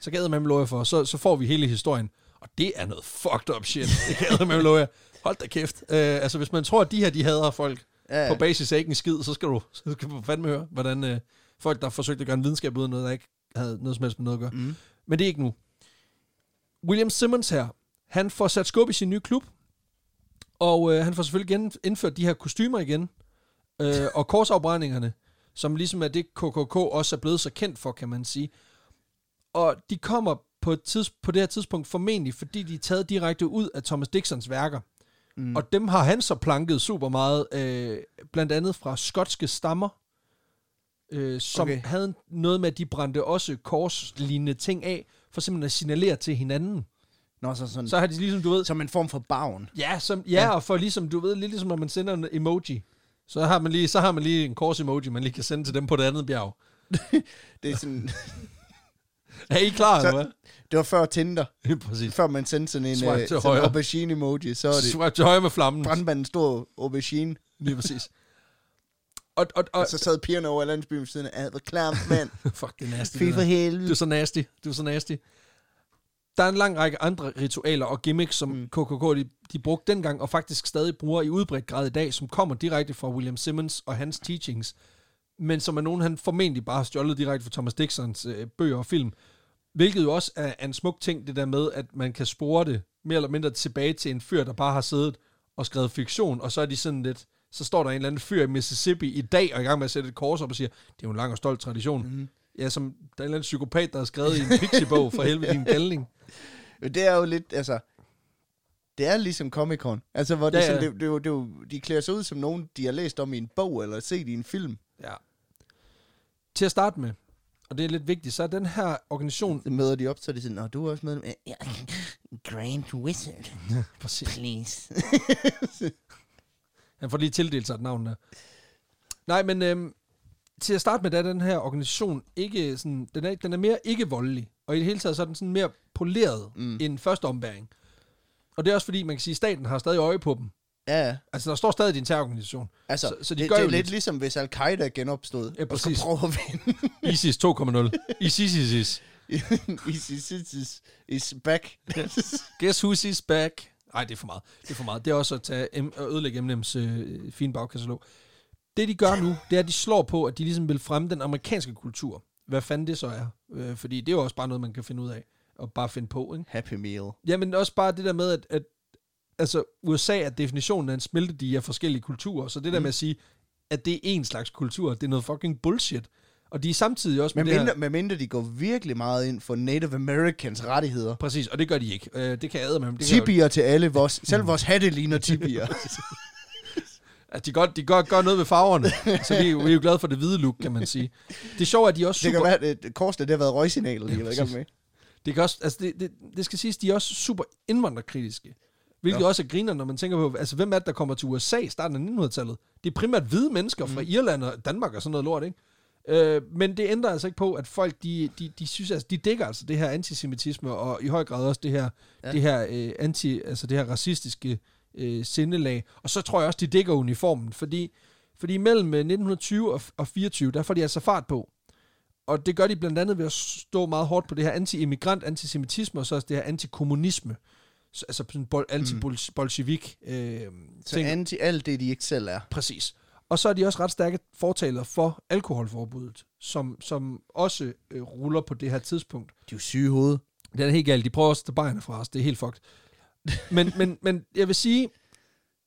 så gad man lov for, så, så får vi hele historien. Og det er noget fucked up shit. Det gad man lov Hold da kæft. Øh, altså, hvis man tror, at de her, de hader folk Ja, på basis af ikke en skid, så skal du, så skal du fandme høre, hvordan øh, folk, der forsøgte at gøre en videnskab ud af noget, der ikke havde noget som helst med noget at gøre. Mm. Men det er ikke nu. William Simmons her, han får sat skub i sin nye klub, og øh, han får selvfølgelig gen, indført de her kostymer igen, øh, og korsafbrændingerne, som ligesom er det KKK også er blevet så kendt for, kan man sige. Og de kommer på, et tids, på det her tidspunkt formentlig, fordi de er taget direkte ud af Thomas Dixons værker. Mm. Og dem har han så planket super meget, øh, blandt andet fra skotske stammer, øh, som okay. Havde noget med, at de brændte også korslignende ting af, for simpelthen at signalere til hinanden. Nå, så sådan, Så har de ligesom, du ved... som en form for bagn. Ja, som, ja, ja, og for ligesom, du ved, lidt ligesom når man sender en emoji. Så har man lige, så har man lige en kors emoji, man lige kan sende til dem på det andet bjerg. Det er sådan, Er I klar, Så- eller hvad? det var før Tinder. Ja, præcis. Før man sendte sådan en, til sådan en højre. aubergine emoji, så er det Swipe til højre med flammen. brandmanden stor aubergine. Lige præcis. Og, og, og, Og så sad pigerne over i landsbyen siden af, "Ah, hvor klamt, mand. fuck, det er nasty. Fy for helvede. Du er så nasty. Du er så nasty. Der er en lang række andre ritualer og gimmicks, som mm. KKK de, de brugte dengang, og faktisk stadig bruger i udbredt grad i dag, som kommer direkte fra William Simmons og hans teachings, men som er nogen, han formentlig bare har stjålet direkte fra Thomas Dixons øh, bøger og film. Hvilket jo også er, er en smuk ting, det der med, at man kan spore det mere eller mindre tilbage til en fyr, der bare har siddet og skrevet fiktion, og så er de sådan lidt, så står der en eller anden fyr i Mississippi i dag, og er i gang med at sætte et kors op og siger, det er jo en lang og stolt tradition. Mm-hmm. Ja, som der er en eller anden psykopat, der har skrevet i en pixiebog for helvede din galning. Det er jo lidt, altså... Det er ligesom Comic-Con. Altså, hvor det, Ja, ja, ja. det, det, er jo- det, de klæder sig ud som nogen, de har læst om i en bog, eller set i en film. Ja. Til at starte med, og det er lidt vigtigt, så er den her organisation... Så møder de op, så er de sådan, du er også medlem af... Grand Wizard, Præcis. please. Han får lige tildelt sig et navn der. Nej, men øhm, til at starte med, der er den her organisation ikke sådan... Den er, den er mere ikke voldelig, og i det hele taget så er den sådan mere poleret mm. end første ombæring. Og det er også fordi, man kan sige, at staten har stadig øje på dem. ja, ja. Altså, der står stadig din terrororganisation. Altså, Så- så, de det, gør det er jo lidt lidt. ligesom, hvis Al-Qaida genopstod, Ja, og så præcis. prøver at vinde. ISIS 2.0. ISIS is. ISIS is, is back. Guess who's is back? Nej, det er for meget. Det er for meget. Det er også at tage M- ødelægge Eminems øh, fine bagkatalog. Det, de gør nu, det er, at de slår på, at de ligesom vil fremme den amerikanske kultur. Hvad fanden det så er. Øh, fordi det er jo også bare noget, man kan finde ud af. Og bare finde på, ikke? Happy Meal. Jamen også bare det der med, at, at altså, USA er definitionen af en smeltedige af forskellige kulturer. Så det der Mm. med at sige, at det er en slags kultur, det er noget fucking bullshit. Og de er samtidig også med det mindre, her... med mindre de går virkelig meget ind for Native Americans rettigheder. Præcis, og det gør de ikke. Øh, det kan jeg med. Det jo- Tibier til alle. Vores, selv vores hatte ligner tibier. At de godt, de godt gør noget ved farverne. så vi, er jo- vi er jo glade for det hvide look, kan man sige. Det er, at de også det super... kan være, at korsene det har været røgsignalet, de har været med. Det, kan også, altså det, det, det skal siges, de er også super indvandrerkritiske. Hvilket Ja. også er griner, når man tænker på, altså hvem er det, der kommer til USA i starten af 1900-tallet? Det er primært hvide mennesker fra Irland og Danmark og sådan noget lort, ikke? Øh, men det ændrer altså ikke på, at folk, de, de, de synes, altså, de dækker altså det her antisemitisme, og i høj grad også det her, ja. Det her, øh, anti, altså det her racistiske øh, sindelag. Og så tror jeg også, de dækker uniformen, fordi, fordi mellem øh, 1920 og, og 24, der får de altså fart på. Og det gør de blandt andet ved at stå meget hårdt på det her anti-immigrant, antisemitisme, og så også det her antikommunisme. Så, altså sådan bol- anti-bolshevik øh, Så ting. anti alt det, de ikke selv er. Præcis. Og så er de også ret stærke fortaler for alkoholforbuddet, som, som også øh, ruller på det her tidspunkt. De er jo syge i hovedet. Det er helt galt. De prøver også at tage bajerne fra os. Det er helt fucked. Men, men, men jeg vil sige,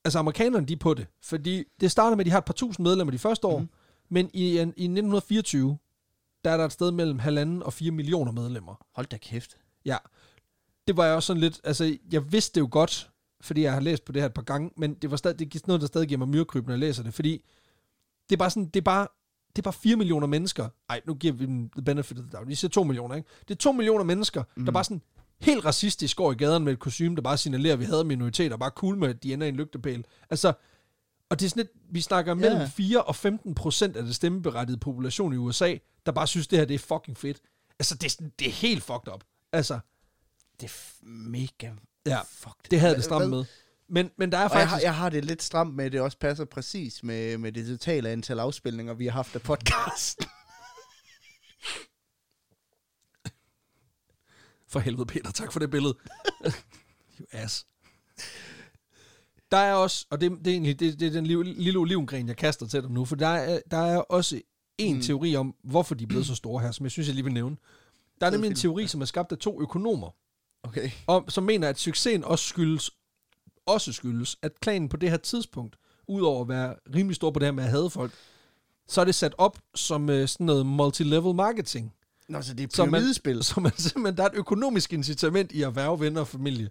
altså amerikanerne, de er på det. Fordi det starter med, at de har et par tusind medlemmer de første år. Mm. Men i, i 1924, der er der et sted mellem halvanden og 4 millioner medlemmer. Hold da kæft. Ja. Det var jeg også sådan lidt, altså jeg vidste det jo godt, fordi jeg har læst på det her et par gange, men det var stadig, det er noget, der stadig giver mig myrekryb, når jeg læser det, fordi det er bare sådan, det er bare, det er bare 4 millioner mennesker. Ej, nu giver vi dem the benefit of the doubt. Vi siger 2 millioner, ikke? Det er 2 millioner mennesker, mm. der bare sådan helt racistisk går i gaden med et kostume, der bare signalerer, at vi havde minoriteter, bare cool med, at de ender i en lygtepæl. Altså, og det er sådan lidt, vi snakker mellem Ja. 4 og 15 procent af det stemmeberettigede population i USA, der bare synes, det her det er fucking fedt. Altså, det er, sådan, det er helt fucked up. Altså, Det er mega... Ja, Fuck det havde Hvad- det stramt hvad- med. Men, men der er Og jeg faktisk... har, jeg har det lidt stramt med, at det også passer præcis med, med det totale antal afspilninger, vi har haft af podcast. For helvede, Peter, tak for det billede. you ass. Der er også, og det, det er egentlig det, det er den lille, lille olivengren, jeg kaster til dig nu, for der er, der er også en mm. teori om, hvorfor de er blevet så store her, som jeg synes, jeg lige vil nævne. Der er nemlig en teori, som er skabt af to økonomer, Okay. om, som mener, at succesen også skyldes, også skyldes, at klanen på det her tidspunkt, udover at være rimelig stor på det her med at hade folk, så er det sat op som øh, sådan noget multi-level marketing. Nå, så det er Så man- pyramidespil. Så man simpelthen, der er et økonomisk incitament i at værve venner og familie.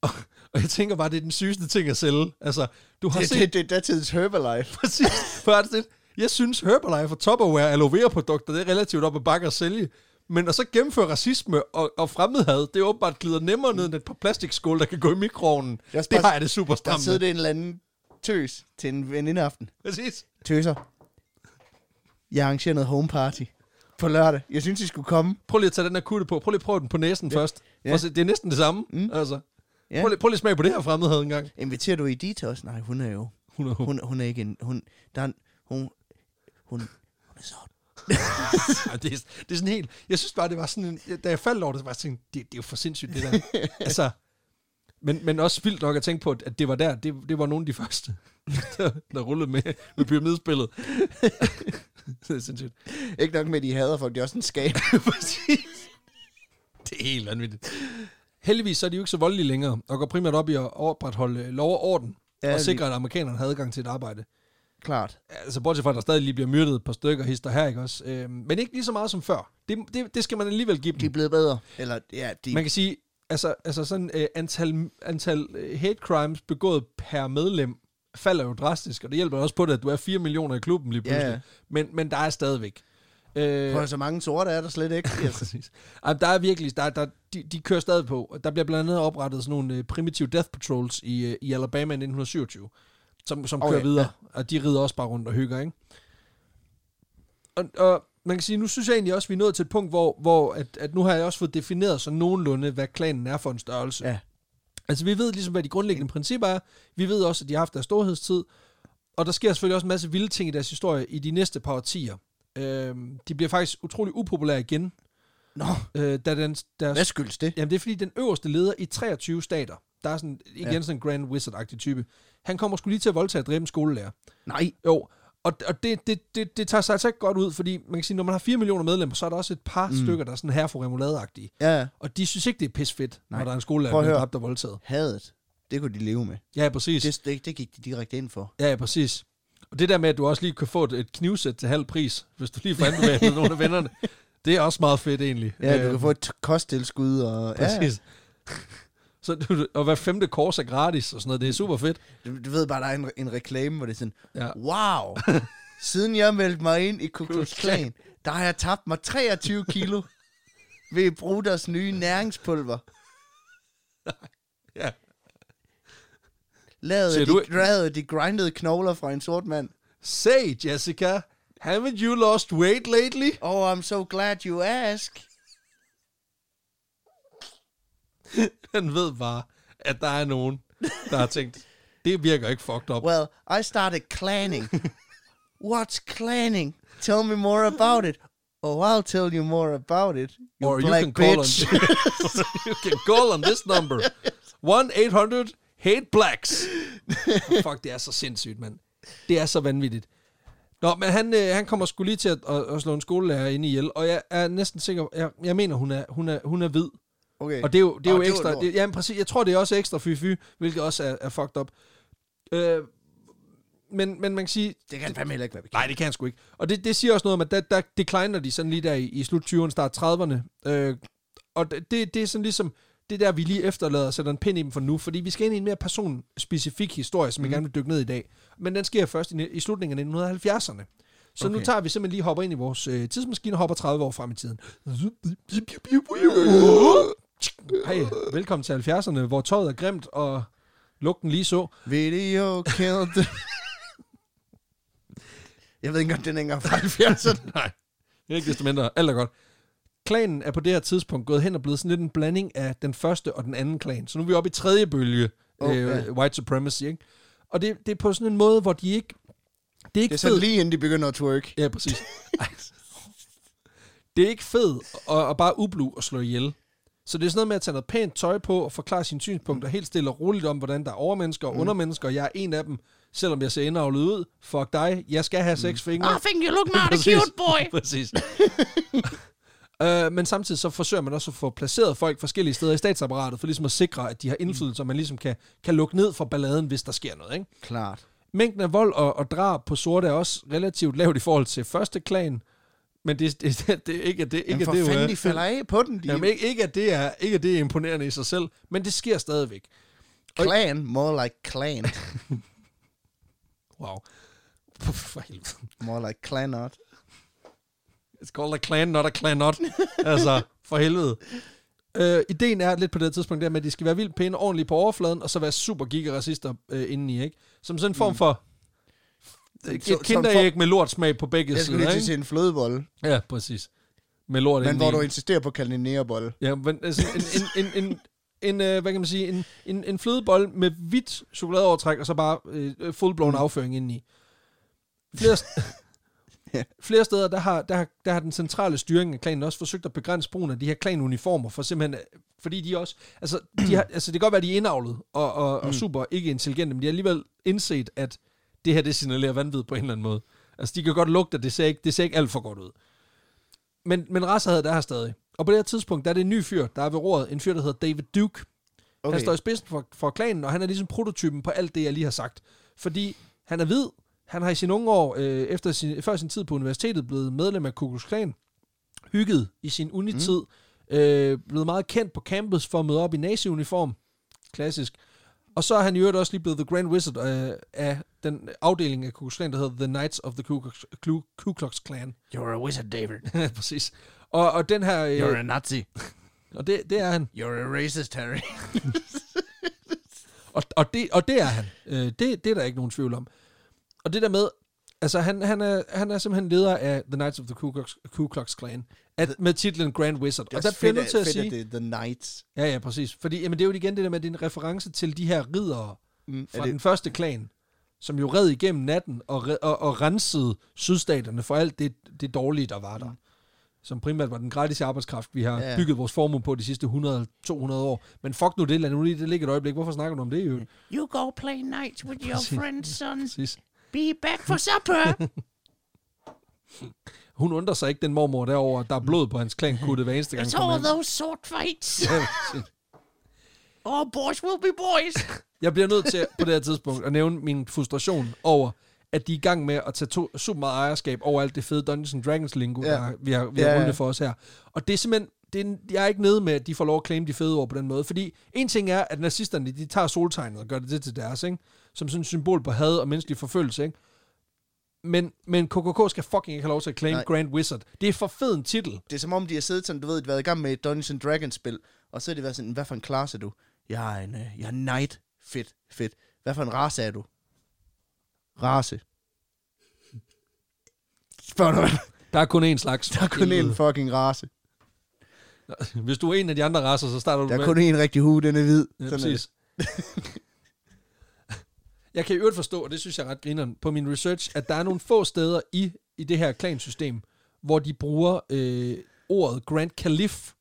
Og, og jeg tænker bare, det er den sygeste ting at sælge. Altså, du har Det, set det, det er datidens Herbalife. præcis. For det, jeg synes, Herbalife og Tupperware aloe vera produkter, det er relativt op ad bakke at sælge. Men at så gennemføre racisme og, og fremmedhad, det er åbenbart glider nemmere ned end et par plastikskål, der kan gå i mikroovnen. er også Det har jeg det super Der stramt sidder med. det en eller anden tøs til en venindeaften. Præcis. Tøser. Jeg arrangerer noget home party på lørdag. Jeg synes, I skulle komme. Prøv lige at tage den her kutte på. Prøv lige at prøve den på næsen ja. først. Ja. Ja. Det er næsten det samme. Mm. Altså. Ja. Prøv, lige, prøv lige at smage på det her fremmedhed en gang. Inviterer du Edith også? Nej, hun er jo... 100. Hun, hun er ikke en... Hun, der er en, hun, hun, hun er så... Det, er, det er sådan helt... Jeg synes bare, det var sådan en... Da jeg faldt over det, så var jeg sådan, det, det er jo for sindssygt, det der. altså... Men, men også vildt nok at tænke på, at det var der, det, det var nogle af de første, der, der rullede med, med pyramidespillet. det er sindssygt. Ikke nok med, at de hader folk. Det er også en skab. Præcis. Det er helt vanvittigt. Heldigvis så er de jo ikke så voldelige længere, og går primært op i at opretholde lov og orden, Ja, og de- sikre, at amerikanerne har adgang til et arbejde. Klart. Altså, bortset fra, at der stadig lige bliver myrdet et par stykker hister her, ikke også? Øhm, men ikke lige så meget som før. Det, det, det skal man alligevel give dem. De er blevet bedre. Eller, ja, de... Man kan sige, altså, altså sådan øh, antal, antal øh, hate crimes begået per medlem falder jo drastisk, og det hjælper også på det, at du er 4 millioner i klubben lige pludselig. ja. Men, men der er stadigvæk. Øh, Prøv, så mange sorte er der slet ikke. Ja, præcis. Ej, der er virkelig, der, der, de, de kører stadig på. Der bliver blandt andet oprettet sådan nogle uh, primitive death patrols i, uh, i Alabama i 1927, som, som Okay, kører videre, og de rider også bare rundt og hygger, ikke? Og, og man kan sige, nu synes jeg egentlig også, at vi er nået til et punkt, hvor, hvor at, at nu har jeg også fået defineret så nogenlunde, hvad klanen er for en størrelse. Ja. Altså, vi ved ligesom, hvad de grundlæggende principper er. Vi ved også, at de har haft deres storhedstid. Og der sker selvfølgelig også en masse vilde ting i deres historie i de næste par årtier. Øhm, de bliver faktisk utrolig upopulære igen, Nå, øh, da den, deres hvad skyldes det? Jamen, det er fordi, den øverste leder i 23 stater, der er sådan, igen Ja. ja. sådan en Grand Wizard-agtig type, han kommer skulle lige til at voldtage dræbe en skolelærer. Nej. Jo, og, og det, det, det, det tager sig altså ikke godt ud, fordi man kan sige, når man har 4 millioner medlemmer, så er der også et par mm. stykker, der er sådan her for remoulade-agtige. Ja, Og de synes ikke, det er pisfedt, Nej. når der er en skolelærer, der høre. dræbt og voldtaget. hadet. Det kunne de leve med. Ja, præcis. Det, det, det gik de direkte ind for. Ja, ja, præcis. Og det der med, at du også lige kan få et, et knivsæt til halv pris, hvis du lige får anbefalet nogle af vennerne, det er også meget fedt egentlig. Ja, du Øh, kan få et kosttilskud og... Præcis. Så du, og hver femte kors er gratis og sådan noget. Det er super fedt. Du, du ved bare, der er en, en reklame, hvor det er sådan, Ja. wow, siden jeg meldte mig ind i Ku Klux Klan, der har jeg tabt mig 23 kilo ved at bruge deres nye næringspulver. Ja. Lavet Ser af de, du- lavet de grindede knogler fra en sort mand. Say, Jessica, haven't you lost weight lately? Oh, I'm so glad you ask. Han ved bare, at der er nogen, der har tænkt, det virker ikke fucked up. Well, I started clanning. What's clanning? Tell me more about it. Oh, I'll tell you more about it. You Or you black can call bitch. on you can call on this number. 1-800 hate blacks. Fuck, det er så sindssygt, mand. Det er så vanvittigt. Nå, men han, øh, han kommer sgu lige til at, at, at slå en skolelærer ind i ihjel, og jeg er næsten sikker, jeg, jeg mener, hun er, hun er, hun er hvid. Okay. Og det er jo, det er jo det ekstra, det, jamen præcis, jeg tror, det er også ekstra fy-fy, hvilket også er, er fucked up. Øh, men, men man kan sige, det kan fandme heller ikke være bekendt. Nej, det kan han sgu ikke. Og det, det siger også noget om, at der, der decliner de sådan lige der i, i slut 20'erne, start 30'erne. Øh, og det, det er sådan ligesom, det der, vi lige efterlader og sætter en pind i dem for nu, fordi vi skal ind i en mere personspecifik historie, som mm. jeg gerne vil dykke ned i dag. Men den sker først i, i slutningen af 1970'erne. Så okay. nu tager vi simpelthen lige hopper ind i vores øh, tidsmaskine og hopper 30 år frem i tiden. Hej, velkommen til 70'erne, hvor tøjet er grimt, og lugten lige så. Video killed. Jeg ved ikke, om den er engang fra 70'erne. Nej, ikke desto mindre. Alt er godt. Klanen er på det her tidspunkt gået hen og blevet sådan lidt en blanding af den første og den anden klan. Så nu er vi oppe i tredje bølge, Oh, oh, øh, white supremacy, ikke? Og det, det er på sådan en måde, hvor de ikke... Det er ikke Det er så lige inden de begynder at twerk. Ja, præcis. Det er ikke fedt at, at bare ublu og slå ihjel. Så det er sådan noget med at tage noget pænt tøj på og forklare sine synspunkter helt stille og roligt om, hvordan der er overmennesker og undermennesker, og jeg er en af dem, selvom jeg ser indavlet ud. Fuck dig, jeg skal have seks fingre. I think you look mighty Præcis. cute, boy. Præcis. Uh, men samtidig så forsøger man også at få placeret folk forskellige steder i statsapparatet, for ligesom at sikre, at de har indflydelse, og man ligesom kan, kan lukke ned for balladen, hvis der sker noget. Ikke? Klart. Mængden af vold og, og drab på sorte er også relativt lavt i forhold til første klan, men det, det, det, ikke, det, ikke, Jamen for det fanden, de falder af på den. De Jamen, ikke, ikke, at det er, ikke at det er imponerende i sig selv, men det sker stadigvæk. clan, more like clan. Wow. For helvede. More like clanot. It's called a clan, not a clan not. altså, for helvede. Øh, ideen er lidt på det tidspunkt der med, at de skal være vildt pæne ordentligt på overfladen, og så være super gigaracister øh, indeni, ikke? Som sådan en form for et som kinderæg med lortsmag på begge Jeg skulle sider, lige til en flødebolle, Ja, præcis. Med lort men hvor du insisterer på at kalde en nærebolle. Ja, men altså, en, en, en, en, en, øh, hvad kan man sige, en, en, en flødebold med hvidt chokoladeovertræk, og så bare øh, fullblown Mm. afføring indeni. Flere, Ja. flere steder, der har, der, har, der har den centrale styring af klanen også forsøgt at begrænse brugen af de her klanuniformer, for simpelthen, øh, fordi de også, altså, de har, altså det kan godt være, de er indavlet og, og, og Mm. super ikke intelligente, men de har alligevel indset, at det her, det signalerer vanvid på en eller anden måde. Altså, de kan godt lugte, at det ser ikke, det ser ikke alt for godt ud. Men, men racerhed der her stadig. Og på det her tidspunkt, der er det en ny fyr, der er ved roret. En fyr, der hedder David Duke. Okay. Han står i spidsen for, for klanen, og han er ligesom prototypen på alt det, jeg lige har sagt. Fordi han er hvid, han har i sine unge år, øh, efter sin, før sin tid på universitetet, blevet medlem af Ku Klux Klan, hygget i sin unitid, mm. øh, blevet meget kendt på campus for at møde op i nazi-uniform. Klassisk. Og så er han i øvrigt også lige blevet The Grand Wizard øh, af den afdeling af Ku Klux Klan, der hedder The Knights of the Ku Klux, Ku, Ku Klux Klan. You're a wizard, David. Præcis. Og, og den her... You're Øh, a Nazi. og det, det er han. You're a racist, Harry. Og, og, det, og det er han. Øh, det, det er der ikke nogen tvivl om. Og det der med, altså han, han, er, han er simpelthen leder af The Knights of the Ku Klux, Ku Klux Klan, at, med titlen Grand Wizard. Det er Og der bliver nødt til at fedt, sige... at det er The Knights. Ja, ja, præcis. Fordi jamen, det er jo igen det der med, at det er en reference til de her ridere Mm, fra er den det, første klan, som jo red igennem natten og, og, og rensede sydstaterne for alt det, det dårlige, der var der. Mm. Som primært var den gratis arbejdskraft, vi har Ja, bygget vores formue på de sidste 100-200 år. Men fuck nu det, lad nu lige det ligge et øjeblik. Hvorfor snakker du om det, jo? You go play nights with your friends, son. Præcis. Be back for supper. Hun undrer sig ikke, den mormor derover, der er blod på hans klankutte hver eneste gang. It's all those sword fights. All boys will be boys. Jeg bliver nødt til på det her tidspunkt at nævne min frustration over, at de er i gang med at tage to, super meget ejerskab over alt det fede Dungeons and Dragons lingo, Ja. der, vi har, vi har Ja, ja, for os her. Og det er simpelthen, det er, jeg er ikke nede med, at de får lov at claim de fede ord på den måde. Fordi en ting er, at nazisterne, de tager soltegnet og gør det det til deres, ikke? som sådan et symbol på had og menneskelig forfølgelse. Ikke? Men, men KKK skal fucking ikke have lov til at claim Nej. Grand Wizard. Det er for fed en titel. det er som om, de har siddet sådan, du ved, de har været i gang med et Dungeons and Dragons spil, og så er det været sådan, hvad for en klasse er du? Jeg er en, uh, jeg er knight. Fedt, fedt. Hvad for en race er du? Race. Spørg hvad? Der er kun én slags. Der er kun én fucking race. Hvis du er en af de andre racer, så starter du Der er med... kun én rigtig hue, den er hvid. Ja, Sådan præcis. jeg kan i øvrigt forstå, og det synes jeg ret grineren på min research, at der er nogle få steder i, i det her klansystem, hvor de bruger øh, ordet Grand Caliph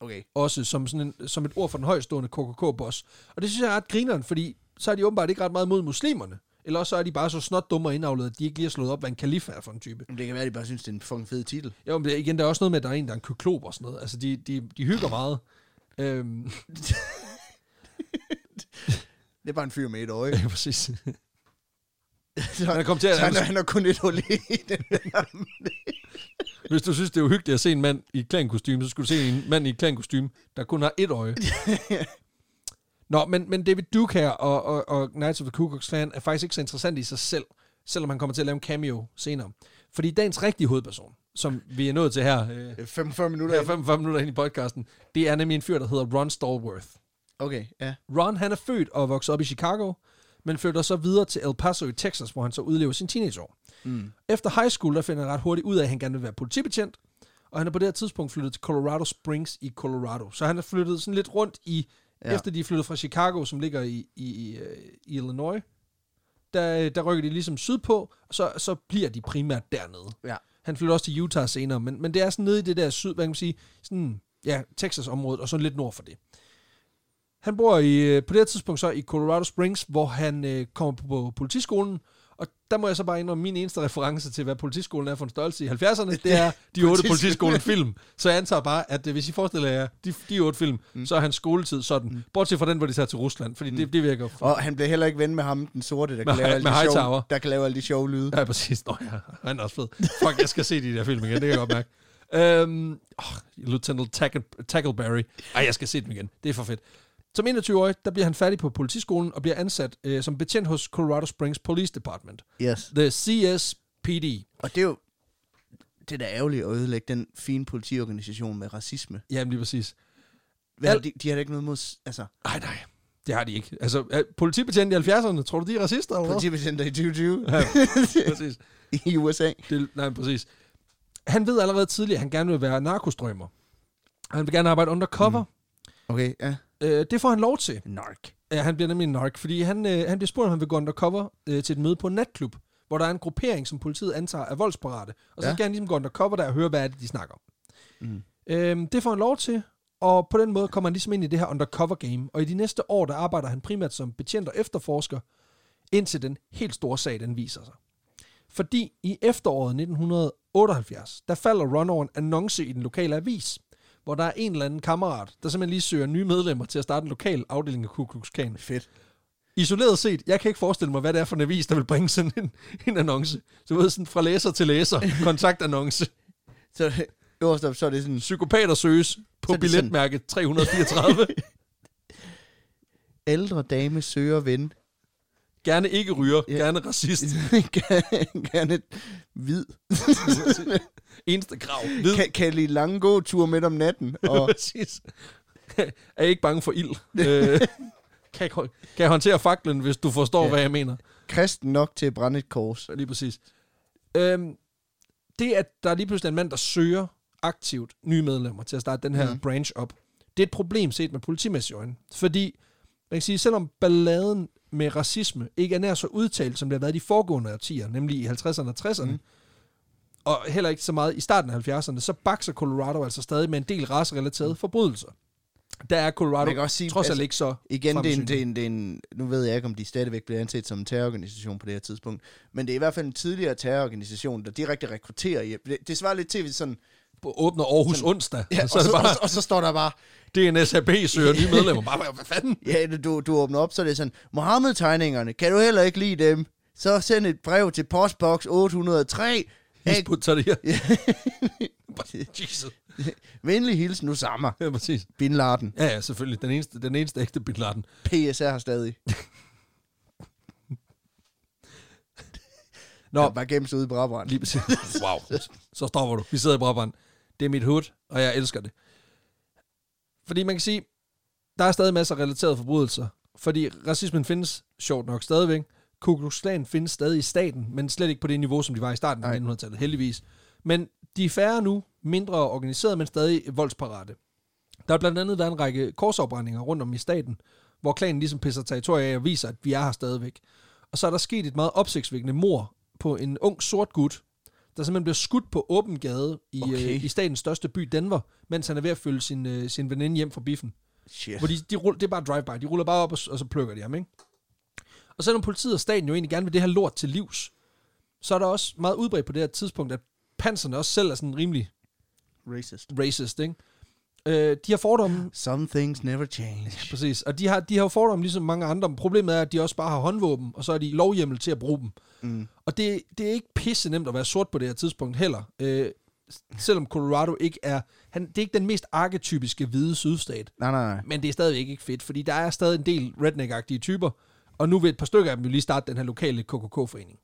Okay. også som, sådan en, som et ord for den højstående KKK-boss. Og det synes jeg er ret grineren, fordi så er de åbenbart ikke ret meget mod muslimerne. Eller også så er de bare så snot dumme og indavlet, at de ikke lige har slået op, hvad en kalif er for en type. Men det kan være, at de bare synes, det er en fucking fed titel. Jo, men det, igen, der er også noget med, at der er en, der er en kyklop og sådan noget. Altså, de, de, de hygger meget. Øhm, Det er bare en fyr med et øje. ja, præcis. Så, Han er kommet til at, så han, han har kun et hul i den der. Hvis du synes, det er uhyggeligt at se en mand i klankostyme, så skulle du se en mand i klankostyme, der kun har et øje. Nå, men, men David Duke her og, og, og Knights of the Ku Klux Klan er faktisk ikke så interessant i sig selv, selvom han kommer til at lave en cameo senere. Fordi dagens rigtige hovedperson, som vi er nået til her, øh, 45 minutter. ind. 45 minutter ind i podcasten, det er nemlig en fyr, der hedder Ron Stallworth. Okay, ja. Ron, han er født og vokset op i Chicago, men flytter så videre til El Paso i Texas, hvor han så udlever sin teenageår. Mm. Efter high school, der finder han ret hurtigt ud af, at han gerne vil være politibetjent, og han er på det her tidspunkt flyttet til Colorado Springs i Colorado. Så han er flyttet sådan lidt rundt i, Ja. efter de er flyttet fra Chicago, som ligger i, i, i, øh, i Illinois, der, der rykker de ligesom sydpå, og så, så bliver de primært dernede. Ja. Han flytter også til Utah senere, men, men det er sådan nede i det der syd, hvad kan man sige, sådan, ja, Texas-området, og så lidt nord for det. Han bor i, øh, på det her tidspunkt så i Colorado Springs, hvor han øh, kommer på, på politiskolen, og der må jeg så bare indrømme, min eneste reference til, hvad politiskolen er for en størrelse i 70'erne, det er de otte politiskolen-film. Så jeg antager bare, at øh, hvis I forestiller jer de, de otte film, mm. så er hans skoletid sådan. Mm. Bortset fra den, hvor de tager til Rusland, fordi mm. det, det virker... For... Og han blev heller ikke ven med ham, den sorte, der kan, Med- lave, alle de Hightower. der kan lave alle de sjove lyde. Ja, præcis. Nå ja, han er også fed. Fuck, jeg skal se de der film igen, det kan jeg godt mærke. Um, oh, Lieutenant Tackle- Tackleberry. Ej, jeg skal se dem igen. Det er for fedt. Som 21-årig, der bliver han færdig på politiskolen og bliver ansat øh, som betjent hos Colorado Springs Police Department. Yes. The CSPD. Og det er jo... det er da ærgerligt at ødelægge den fine politiorganisation med racisme. Jamen lige præcis. Hvad, Al- de, de har da ikke noget mod... Altså, Ej, nej. Det har de ikke. Altså, er politibetjente i 70'erne, tror du, de er racister? Eller hvad? politibetjenter i 2020 Ja, præcis. i USA. Det, nej, præcis. Han ved allerede tidligere, at han gerne vil være narkostrømmer. Han vil gerne arbejde undercover. Mm. Okay, ja. Øh, det får han lov til. Nark. Ja, han bliver nemlig en nark, fordi han, øh, han bliver spurgt, om han vil gå undercover øh, til et møde på en natklub, hvor der er en gruppering, som politiet antager er voldsparate. Og så Ja. skal han ligesom gå undercover der og høre, hvad er det, de snakker om. Mm. Øhm, det får han lov til, og på den måde kommer han ligesom ind i det her undercover game. Og i de næste år, der arbejder han primært som betjent og efterforsker, indtil den helt store sag, den viser sig. Fordi i efteråret 1978, der falder Ron over en annonce i den lokale avis, hvor der er en eller anden kammerat, der simpelthen lige søger nye medlemmer til at starte en lokal afdeling af Ku Klux Klan. Fedt. Isoleret set, jeg kan ikke forestille mig, hvad det er for en avis, der vil bringe sådan en, en annonce. Så ved, sådan fra læser til læser, kontaktannonce. Så øverst op, så er det sådan, Psykopater søges på Så er det sådan- billetmærke 334. ældre dame søger ven. Gerne ikke ryger, Ja. gerne racist. Gerne- hvid. Eneste krav. Vid. Kan, kan lide lange gåture midt om natten. Og Præcis. er ikke bange for ild. øh, kan, kan håndtere faklen, hvis du forstår, Ja. hvad jeg mener. kristen nok til at brænde et kors. Lige præcis. Øhm, det, at der lige pludselig er en mand, der søger aktivt nye medlemmer til at starte den her mm. branch op, det er et problem set med politimæssige øjne. Fordi, man kan sige, selvom balladen med racisme ikke er nær så udtalt, som det har været i de foregående årtier, nemlig i 50'erne og 60'erne, Mhm. mm. og heller ikke så meget i starten af 70'erne, så bakser Colorado altså stadig med en del racerelaterede forbrydelser. Der er Colorado Man kan også sige, trods alt altså, ikke så Igen, det er, en, det, er en, det er en, nu ved jeg ikke, om de stadigvæk bliver anset som en terrororganisation på det her tidspunkt, men det er i hvert fald en tidligere terrororganisation, der direkte rekrutterer. Det, det svarer lidt til, hvis sådan, åbner Aarhus onsdag, ja, og så er det bare, og, og, så står der bare, DNSAB søger nye medlemmer. Bare, hvad fanden? ja, du, du åbner op, så er det sådan, Mohammed-tegningerne, kan du heller ikke lide dem? Så send et brev til postbox 803. Hizbut Tahrir. Jesus. Venlig hilsen, nu sammen. Ja, præcis. Bin Laden. Ja, ja, selvfølgelig. Den eneste, den eneste ægte Bin Laden. PSR har stadig. Nå, Nå. Bare sig ude i Brabrand. lige præcis. Wow. Så stopper du. Vi sidder i Brabrand. Det er mit hood, og jeg elsker det. Fordi man kan sige, der er stadig masser af relaterede forbrydelser. Fordi racismen findes, sjovt nok, stadigvæk. Ku Klux Klan findes stadig i staten, men slet ikke på det niveau, som de var i starten af Nej. 1900-tallet, heldigvis. Men de er færre nu, mindre organiseret, men stadig voldsparate. Der har blandt andet været en række korsafbrændinger rundt om i staten, hvor klanen ligesom pisser territorier af og viser, at vi er her stadigvæk. Og så er der sket et meget opsigtsvækkende mor på en ung sort gut, der simpelthen bliver skudt på åben gade i, Okay. okay. øh, i statens største by, Denver, mens han er ved at følge sin, øh, sin veninde hjem fra biffen. Shit. Hvor de, de ruller, det er bare drive-by. De ruller bare op, og, og så plukker de ham, ikke? Og selvom politiet og staten jo egentlig gerne vil det her lort til livs, så er der også meget udbredt på det her tidspunkt, at panserne også selv er sådan rimelig Racist. racist, ikke? Øh, de har fordomme, Some things never change. præcis, og de har, de har jo fordomme ligesom mange andre. Problemet er, at de også bare har håndvåben, og så er de lovhjemmel til at bruge dem. Mm. Og det, det er ikke pisse nemt at være sort på det her tidspunkt heller. Øh, selvom Colorado ikke er... Han, det er ikke den mest arketypiske hvide sydstat. Nej, nej, nej. Men det er stadigvæk ikke fedt, fordi der er stadig en del redneck-agtige typer. Og nu vil et par stykker af dem jo lige starte den her lokale KKK-forening.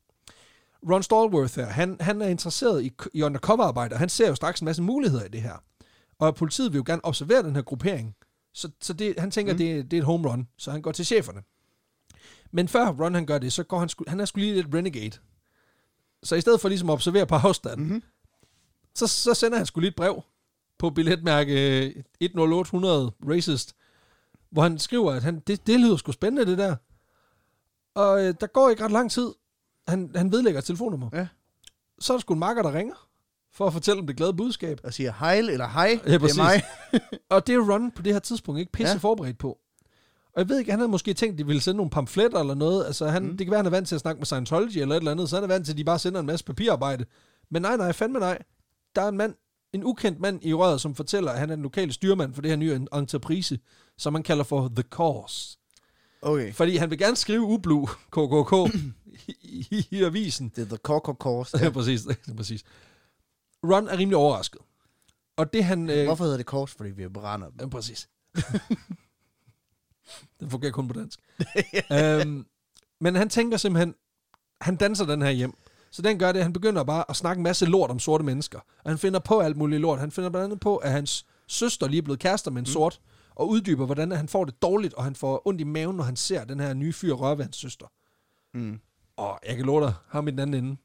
Ron Stallworth her, han, han er interesseret i, i undercover-arbejde, og han ser jo straks en masse muligheder i det her. Og politiet vil jo gerne observere den her gruppering. Så, så det, han tænker, mm. det, det er et home run, så han går til cheferne. Men før Ron han gør det, så går han, sgu, han er sgu lige lidt renegade. Så i stedet for ligesom at observere på afstand, Mhm. så, så sender han sgu lige et brev på billetmærke 10800 Racist, hvor han skriver, at han, det, det lyder sgu spændende, det der. Og øh, der går ikke ret lang tid. Han, han vedlægger et telefonnummer. Ja. Så er der sgu en makker, der ringer, for at fortælle om det glade budskab. Og siger hej eller hej, Ja, det er mig. Og det er Ron på det her tidspunkt ikke pisse Ja. forberedt på. Og jeg ved ikke, han havde måske tænkt, at de ville sende nogle pamfletter eller noget. Altså, han, Mm. det kan være, han er vant til at snakke med Scientology eller et eller andet, så han er vant til, at de bare sender en masse papirarbejde. Men nej, nej, fandme nej. Der er en mand, en ukendt mand i røret, som fortæller, at han er den lokale styrmand for det her nye en- entreprise, som man kalder for The Cause. Okay. Fordi han vil gerne skrive ublu KKK i, i, i avisen. Det er The Cocker Course. Ja, præcis, præcis. Ron er rimelig overrasket. Og det han... Øh, Hvorfor hedder det kors? Fordi vi brænder dem. Ja, præcis. den fungerer kun på dansk. øhm, men han tænker simpelthen, han danser den her hjem. Så den gør det, at han begynder bare at snakke en masse lort om sorte mennesker. Og han finder på alt muligt lort. Han finder blandt andet på, at hans søster lige er blevet kærester med en mm. sort, og uddyber, hvordan han får det dårligt, og han får ondt i maven, når han ser den her nye fyr røre ved hans søster. Mm. Og jeg kan love dig, ham i den anden ende,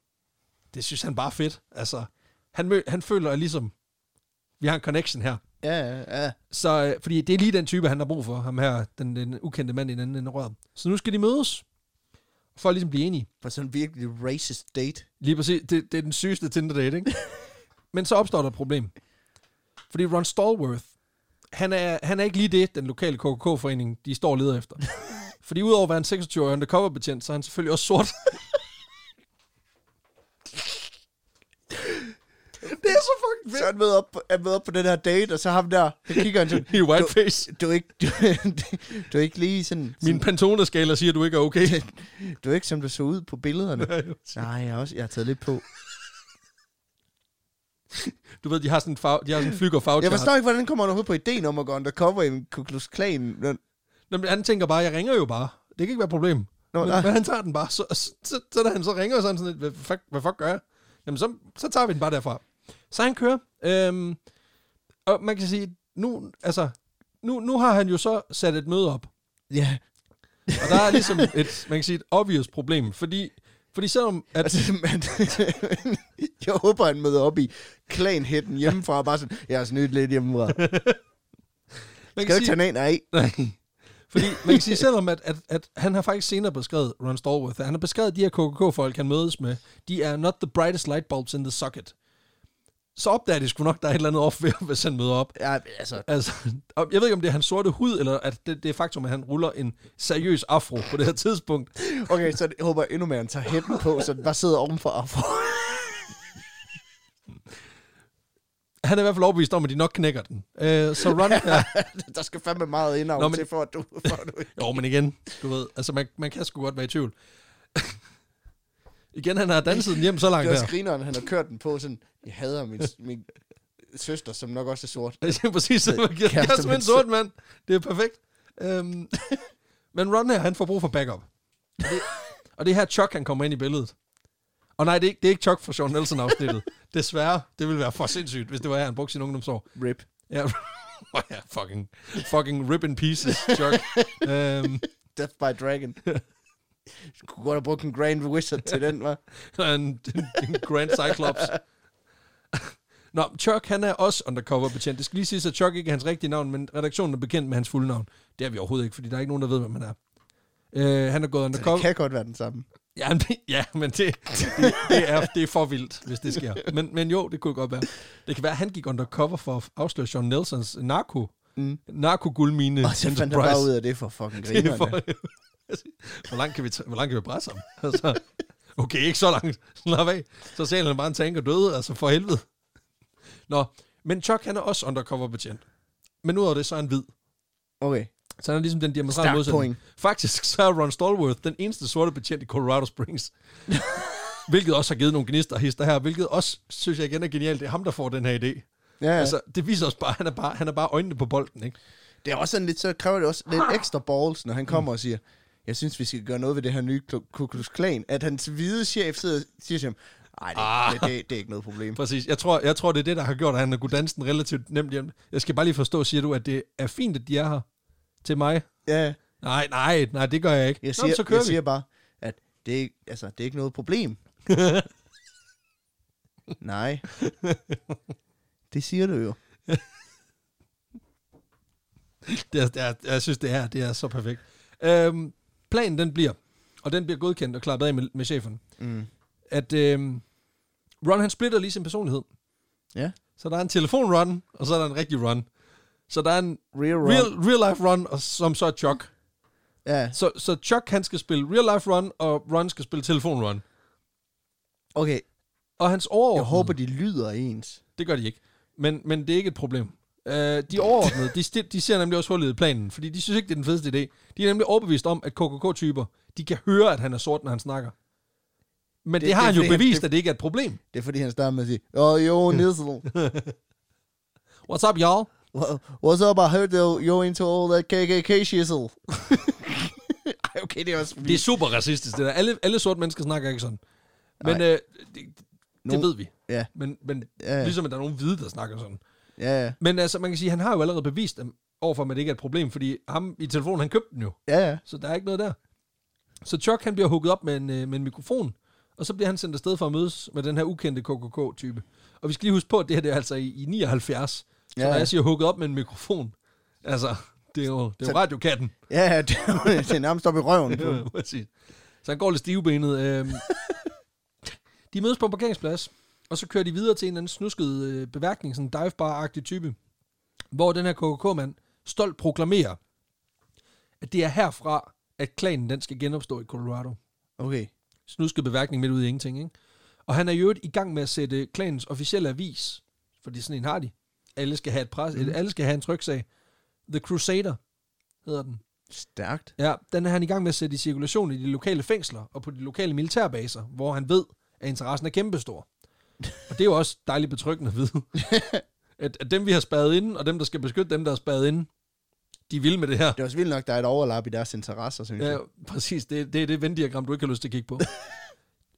det synes han bare er fedt. Altså, han, mø- han føler ligesom, vi har en connection her. Ja, ja, ja. Så, øh, fordi det er lige den type, han har brug for, ham her, den, den ukendte mand i den anden ende. Så nu skal de mødes, for at ligesom blive enige. For sådan en virkelig racist date. Lige præcis, det, det er den sygeste Tinder-date, ikke? Men så opstår der et problem. Fordi Ron Stallworth, han er, han er ikke lige det, den lokale KKK-forening, de står og leder efter. Fordi udover at være en 26-årig undercover-betjent, så er han selvfølgelig også sort. det er så fucking Så han møder op, han møder op på den her date, og så ham der, så kigger han sådan, I whiteface. du er ikke, du, du er ikke lige sådan, Min Pantone-skala siger, at du ikke er okay. du er ikke som du så ud på billederne. Nej, jeg har også, jeg har taget lidt på. Du ved, de har sådan en, fag, de har sådan en flyg og fag Jeg forstår ikke, hvordan kommer han overhovedet på ideen om at gå undercover i en Ku Klux Klan. Nå, Han tænker bare, jeg ringer jo bare. Det kan ikke være et problem. Nå, men, nej. men han tager den bare. Så, så, så, så da han så ringer, så er han sådan lidt, hvad fuck, hvad fuck gør jeg? Jamen, så, så tager vi den bare derfra. Så han kører. Øhm, og man kan sige, nu, altså, nu, nu har han jo så sat et møde op. Ja, Og der er ligesom et, man kan sige, et obvious problem. Fordi, fordi selvom, at, altså, man, jeg håber, han møder op i klanhætten hjemmefra, og bare sådan, jeg har snydt lidt hjemmefra. man Skal kan du ikke sige, tage den af? Nej. Fordi man kan sige, selvom at, at, at han har faktisk senere beskrevet, Ron Stallworth, at han har beskrevet, de her KKK-folk, han mødes med, de er not the brightest light bulbs in the socket. Så opdager de sgu nok, der er et eller andet off ved, hvis han møder op. Ja, altså, Altså, jeg ved ikke, om det er hans sorte hud, eller at det, det er faktum, at han ruller en seriøs afro på det her tidspunkt. okay, så jeg håber endnu mere, han tager hætten på, så den bare sidder oven for afro. Han er i hvert fald overbevist om, at de nok knækker den. Uh, så Ron... ja, Der skal fandme meget indavn Nå, men- til, for at du... For at du... jo, men igen, du ved, altså man, man kan sgu godt være i tvivl. Igen, han har danset den hjem så langt Det er der. også grineren, han har kørt den på sådan, jeg hader min, min søster, som nok også er sort. Det er præcis, så man kan Kæreste med en sort mand. Det er perfekt. Um, men Ron her, han får brug for backup. Og det, og det er her Chuck, han kommer ind i billedet. Og nej, det er ikke, det er ikke Chuck fra Sean Nelson-afsnittet. Desværre, det ville være for sindssygt, hvis det var her, han brugte sin ungdomsår. Rip. Ja, ja fucking, fucking rip in pieces, Chuck. um, Death by Dragon. Kunne godt have brugt en Grand Wizard til den, var. en, en, en Grand Cyclops. Nå, Chuck, han er også undercover betjent. Det skal lige siges, at Chuck ikke er hans rigtige navn, men redaktionen er bekendt med hans fulde navn. Det er vi overhovedet ikke, fordi der er ikke nogen, der ved, hvem han er. Uh, han er gået Så undercover. det kan godt være den samme. Ja, men, ja, men det, det, det, er, det er for vildt, hvis det sker. Men, men jo, det kunne godt være. Det kan være, at han gik undercover for at afsløre Sean Nelsons narko. Mm. Narko-guldmine. Og så fandt han bare ud af det for fucking Det er grinerne. for, hvor, langt kan vi, hvor langt kan vi presse ham? Altså, okay, ikke så langt. Slap af. Så ser han bare en tank og døde, altså for helvede. Nå, men Chuck, han er også undercover betjent. Men ud af det, så er han hvid. Okay, Så han er ligesom den diametrale modsætning. point. Faktisk så er Ron Stallworth den eneste sorte betjent i Colorado Springs. hvilket også har givet nogle gnister hister her, hvilket også, synes jeg igen er genialt. Det er ham, der får den her idé. Ja, ja. Altså, det viser os bare, han er bare, han er bare øjnene på bolden, ikke? Det er også sådan lidt, så kræver det også lidt ekstra balls, når han kommer og siger, jeg synes, vi skal gøre noget ved det her nye Ku- Ku Klux Klan. At hans hvide chef sidder siger til ham, nej, det, Ah. det, det, det, er ikke noget problem. Præcis. Jeg tror, jeg tror, det er det, der har gjort, at han har kunnet danse den relativt nemt hjem. Jeg skal bare lige forstå, siger du, at det er fint, at de er her til mig? Ja, Nej, nej, nej, det gør jeg ikke. jeg Nå, siger, men så kører jeg vi. siger bare, at det er, altså, det er ikke noget problem. nej. Det siger du jo. Det er, det er, jeg synes, det er, det er så perfekt. Øhm, planen, den bliver, og den bliver godkendt og klappet af med, med chefen, Mm. at øhm, Ron, han splitter lige sin personlighed. Ja. Så der er en telefon-run, og så er der en rigtig run. Så der er en Real run. real, real life run, og som så er Chuck. Ja, Så, så Chuck, han skal spille real life run, og Ron skal spille telefon run. okay. Og hans overordnede... Jeg håber, de lyder ens. Det gør de ikke. Men, men det er ikke et problem. Uh, de overordnede, de, de ser nemlig også hullet i planen, fordi de synes ikke, det er den fedeste idé. De er nemlig overbevist om, at KKK-typer, de kan høre, at han er sort, når han snakker. Men det, Det- det har det han jo han- bevist, det- at det ikke er et problem. Det er fordi, han starter med at sige, oh, yo, Nizzle. What's up, y'all? Wha- What's up? I heard that you're into all that KKK shizzle. Ej, okay, det er også. Det er super racistisk, det der. Alle, alle sorte mennesker snakker ikke sådan. Men Nej. øh, det, det Nogen- ved vi. Ja. Men, men Ja, ja. ligesom at der er nogen hvide, der snakker sådan. Ja, ja. Men altså, man kan sige, han har jo allerede bevist dem overfor, at det ikke er et problem, fordi ham i telefonen, han købte den jo. Ja, ja. Så der er ikke noget der. Så Chuck, han bliver hugget op med en, øh, med en mikrofon, og så bliver han sendt afsted for at mødes med den her ukendte KKK-type. Og vi skal lige huske på, at det her det er altså i, i 79. Så Ja. når jeg siger hugget op med en mikrofon, altså, det er jo, det er jo Så- radiokatten. Ja, det er, det er nærmest op i røven. på. Ja, præcis. Så han går lidt stivbenet. Øhm. de mødes på en parkeringsplads, og så kører de videre til en eller anden snusket øh, beværkning, sådan en divebar-agtig type, hvor den her KKK-mand stolt proklamerer, at det er herfra, at klanen den skal genopstå i Colorado. Okay. Snusket beværkning midt ude i ingenting, ikke? Og han er jo i gang med at sætte klanens officielle avis, fordi sådan en har de. Alle skal have, et pres, mm. alle skal have en tryksag. The Crusader hedder den. Stærkt. Ja, den er han i gang med at sætte i cirkulation i de lokale fængsler og på de lokale militærbaser, hvor han ved, at interessen er kæmpestor. Og det er jo også dejligt betryggende at vide, at, at dem, vi har spadet inde, og dem, der skal beskytte dem, der er spadet inde, de vil med det her. Det er også vildt nok, der er et overlap i deres interesser, synes Ja, jeg. præcis. Det, det er det Venn-diagram, du ikke har lyst til at kigge på.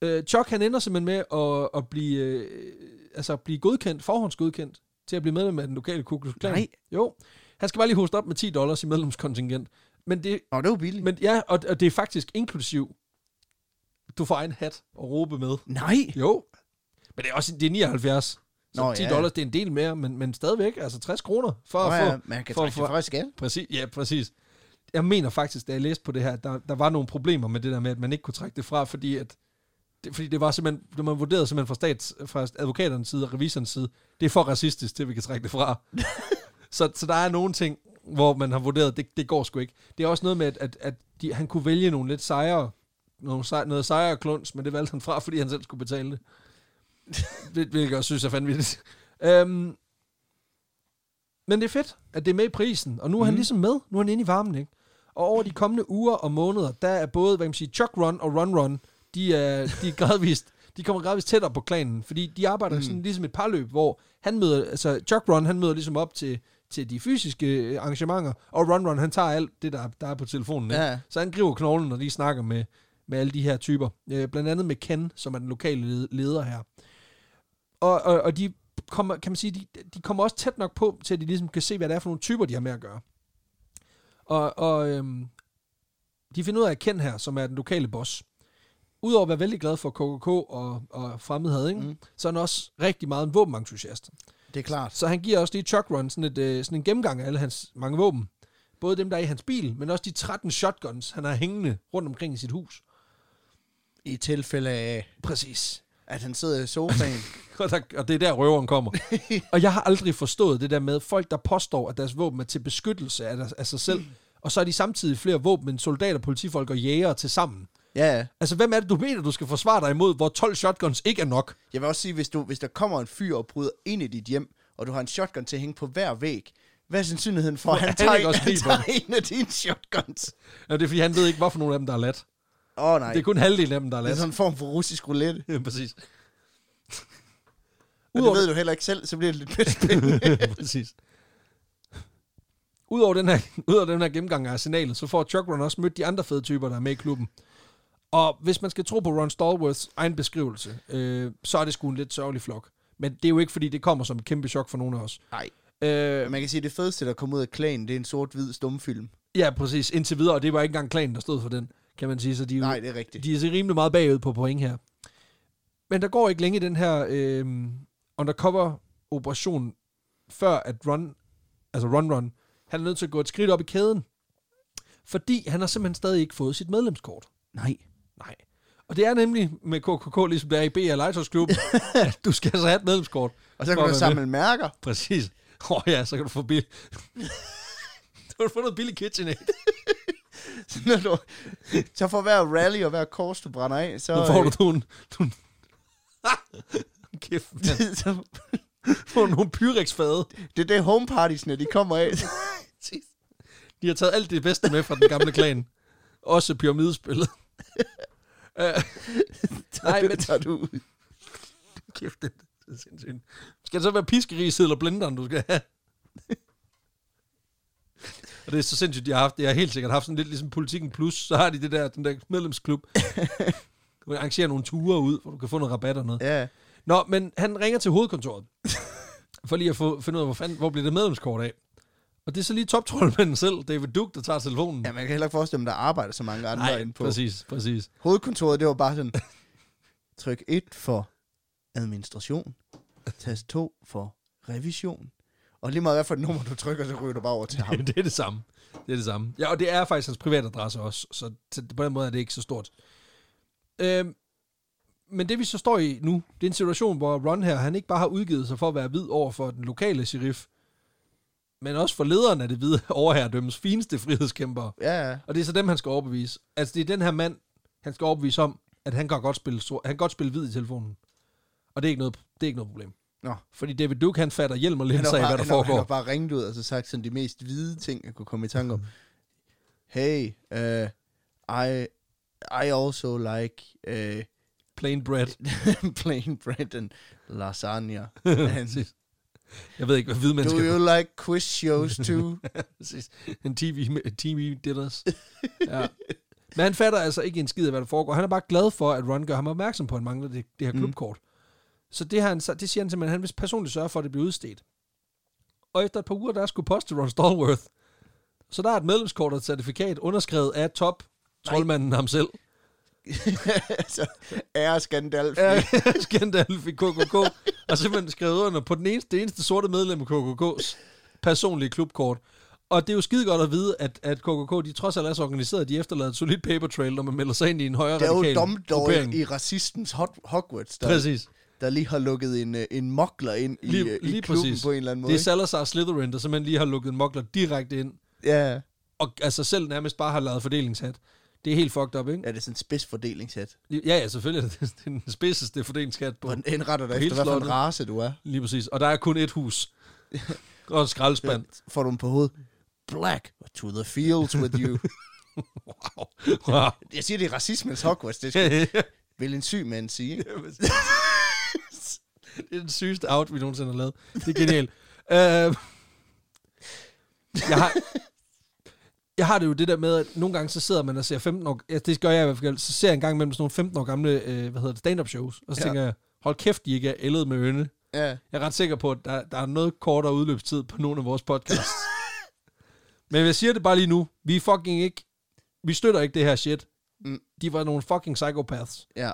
uh, Chuck, han ender simpelthen med at, at blive, øh, altså blive godkendt, forhåndsgodkendt, til at blive medlem af den lokale Ku Klux Klan. Nej. Jo. Han skal bare lige hoste op med 10 dollars i medlemskontingent. Men det, Nå, det var billigt. men ja, og, og det er faktisk inklusiv, du får en hat og råbe med. Nej. Jo. Men det er også det er 79. Så Nå, 10 ja. dollars, det er en del mere, men, men stadigvæk, altså 60 kroner for Nå, at få... ja, man kan for- trække for- det fra skat. Præcis, ja, præcis. Jeg mener faktisk, da jeg læste på det her, der, der var nogle problemer med det der med, at man ikke kunne trække det fra, fordi at det, fordi det var simpelthen, det man vurderede simpelthen fra, stats, fra advokaternes side og revisorens side, det er for racistisk til, at vi kan trække det fra. så, så der er nogle ting, hvor man har vurderet, det, det går sgu ikke. Det er også noget med, at, at, at de, han kunne vælge nogle lidt sejre, nogle sej, noget sejre og kluns, men det valgte han fra, fordi han selv skulle betale det. det hvilket jeg også synes er fandme øhm, Men det er fedt, at det er med i prisen, og nu er mm. han Mhm. ligesom med. Nu er han inde i varmen, ikke? Og over de kommende uger og måneder, der er både, hvad kan man sige, Chuck Run og Run Run, de er, de er gradvist, de kommer gradvist tættere på klanen, fordi de arbejder mm. Sådan ligesom et parløb, hvor han møder, altså Chuck Run, han møder ligesom op til, til de fysiske øh, arrangementer, og Run Run, han tager alt det, der, der er på telefonen. Ikke? Ja. Så han griber knoglen, når de snakker med, med alle de her typer. Øh, blandt andet med Ken, som er den lokale led- leder her. Og, og, og de kommer, kan man sige, de, de kommer også tæt nok på, til at de ligesom kan se, hvad det er for nogle typer, de har med at gøre. Og, og øhm, de finder ud af, at Ken her, som er den lokale boss, udover at være vældig glad for KKK og, og fremmedhed, ikke? Mm. Så er han også rigtig meget en våbenentusiast. Det er klart. Så han giver også lige Chuck Run sådan, et, øh, sådan en gennemgang af alle hans mange våben. Både dem, der er i hans bil, men også de 13 shotguns, han har hængende rundt omkring i sit hus. I tilfælde af, Præcis. At han sidder i sofaen. Og, der, og det er der røveren kommer. og jeg har aldrig forstået det der med folk, der påstår, at deres våben er til beskyttelse af, deres, af sig selv, og så er de samtidig flere våben end soldater, politifolk og jægere til sammen. ja, ja. Altså, hvem er det, du mener, du skal forsvare dig imod, hvor 12 shotguns ikke er nok? Jeg vil også sige, hvis, du, hvis der kommer en fyr og bryder ind i dit hjem, og du har en shotgun til at hænge på hver væg, hvad er sandsynligheden for, at han Han tager, han tager en af dine shotguns? Ja, det er fordi, han ved ikke, hvorfor nogle af dem, der er lat. Åh oh, nej, Det er kun halvdelen af dem, der er det er lat. sådan en form for russisk roulette. Ja, præcis. Og det Udover- ved du heller ikke selv, så bliver det lidt mere spændende. Præcis. Udover den, her, udover den her gennemgang af arsenalet, så får Chuck Run også mødt de andre fede typer, der er med i klubben. Og hvis man skal tro på Ron Stallworths egen beskrivelse, øh, så er det sgu en lidt sørgelig flok. Men det er jo ikke, fordi det kommer som et kæmpe chok for nogen af os. Nej. Øh, Man kan sige, at det fedeste, der kommer ud af klanen, det er en sort-hvid stumfilm. ja, præcis. Indtil videre, og det var ikke engang klanen, der stod for den, kan man sige. Så de, Nej, det er rigtigt. de er så rimelig meget bagud på point her. Men der går ikke længe den her øh, undercover-operation, før at Run, altså Run Run, han er nødt til at gå et skridt op i kæden. Fordi han har simpelthen stadig ikke fået sit medlemskort. Nej. Nej. Og det er nemlig med KKK, ligesom der er i B. Lighthouse Klub, at du skal altså have et medlemskort. Og så kan du samle mærker. Præcis. Åh oh, ja, så kan du få bil. du kan få noget billig KitchenAid. Så, når du, så for hver rally og hver kors, du brænder af, så... Så får du nogle... nogle Kæft, man. så Får du nogle Pyrex-fade. det er det homepartiesne, de kommer af. De har taget alt det bedste med fra den gamle klan. Også pyramidespillet. uh, Nej, men- tager du ud. kæft, det er sindssygt. Skal det så være piskeriset eller blenderen, du skal have? Og det er så sindssygt, de har haft. Jeg har helt sikkert haft sådan lidt ligesom Politikken Plus, så har de det der, den der medlemsklub. Du kan arrangere nogle ture ud, hvor du kan få noget rabat og noget. Ja. Nå, men han ringer til hovedkontoret. for lige at få, finde ud af, hvor, fanden, hvor bliver det medlemskort af. Og det er så lige toptrollmanden selv, David Duke, der tager telefonen. ja, man kan heller ikke forestille mig, der arbejder så mange andre Nej, inde på. præcis, præcis. Hovedkontoret, det var bare sådan, tryk 1 for administration, tast 2 for revision, og lige meget hvad for et nummer du trykker, så ryger du bare over til ham. det er det samme. Det er det samme. Ja, og det er faktisk hans privatadresse også, så på den måde er det ikke så stort. Øhm, men det vi så står i nu, det er en situation, hvor Ron her, han ikke bare har udgivet sig for at være hvid over for den lokale sheriff, men også for lederen af det hvide overherredømmes fineste frihedskæmpere. Ja, ja. Og det er så dem, han skal overbevise. Altså, det er den her mand, han skal overbevise om, at han kan godt spille, han kan godt spille hvid i telefonen. Og det er ikke noget, det er ikke noget problem. Nå. Fordi David Duke, han fatter hjelm og linser af, hvad der han, har, han foregår. har bare ringet ud og så sagt sådan de mest hvide ting, jeg kunne komme i tanke om. Hey, uh, I, I also like uh, Plain bread. plain bread and lasagna. And. Jeg ved ikke, hvad hvide do mennesker... you like quiz shows too? En TV, TV dinners. ja. Men han fatter altså ikke en skid af, hvad der foregår. Han er bare glad for, at Ron gør ham opmærksom på, at han mangler det, det her Mm. Så det, han, så- det siger han simpelthen, at han vil personligt sørge for, at det bliver udstedt. Og efter et par uger, der skulle poste Ron Stallworth. Så der er et medlemskort og et certifikat underskrevet af top troldmanden ham selv. altså, æres Gandalf. Ja, Skandalf i KKK. Og simpelthen skrevet under på den eneste, det eneste sorte medlem af KKK's personlige klubkort. Og det er jo skide godt at vide, at, at KKK, de trods alt er så organiseret, de efterlader et solidt paper trail, når man melder sig ind i en højere Det er jo radikal gruppering. i racistens Hogwarts, der, Præcis. Der lige har lukket en, øh, en mokler ind i, Lige- øh, i lige klubben præcis. på en eller anden måde. Det er Salazar Slytherin, der simpelthen lige har lukket en mokler direkte ind, ja, og altså selv nærmest bare har lavet fordelingshat. Det er helt fucked up, ikke? ja, det er sådan en spidsfordelingssat. Ja, ja, selvfølgelig. Det er den spidseste fordelingsskat på. Hvor den indretter dig efter, hvad for en race du er. Lige præcis. Og der er kun et hus. og en skraldespand. Får du dem på hovedet. Black, to the fields with you. Wow. wow. Jeg siger, det er racismens Hogwarts. Det skal, vil en syg mand sige. ikke? Det er den sygeste out, vi nogensinde har lavet. Det er genialt. uh, jeg har... Jeg har det jo det der med, at nogle gange så sidder man og ser 15 år... Ja, det gør jeg i hvert fald. Så ser jeg en gang imellem sådan nogle 15 år gamle, øh, hvad hedder det, stand-up shows. Og så Ja. tænker jeg, hold kæft, de ikke er ældet med øne. Ja. Jeg er ret sikker på, at der, der er noget kortere udløbstid på nogle af vores podcasts. Men jeg siger det bare lige nu. Vi fucking ikke... Vi støtter ikke det her shit. Mm. De var nogle fucking psychopaths. ja.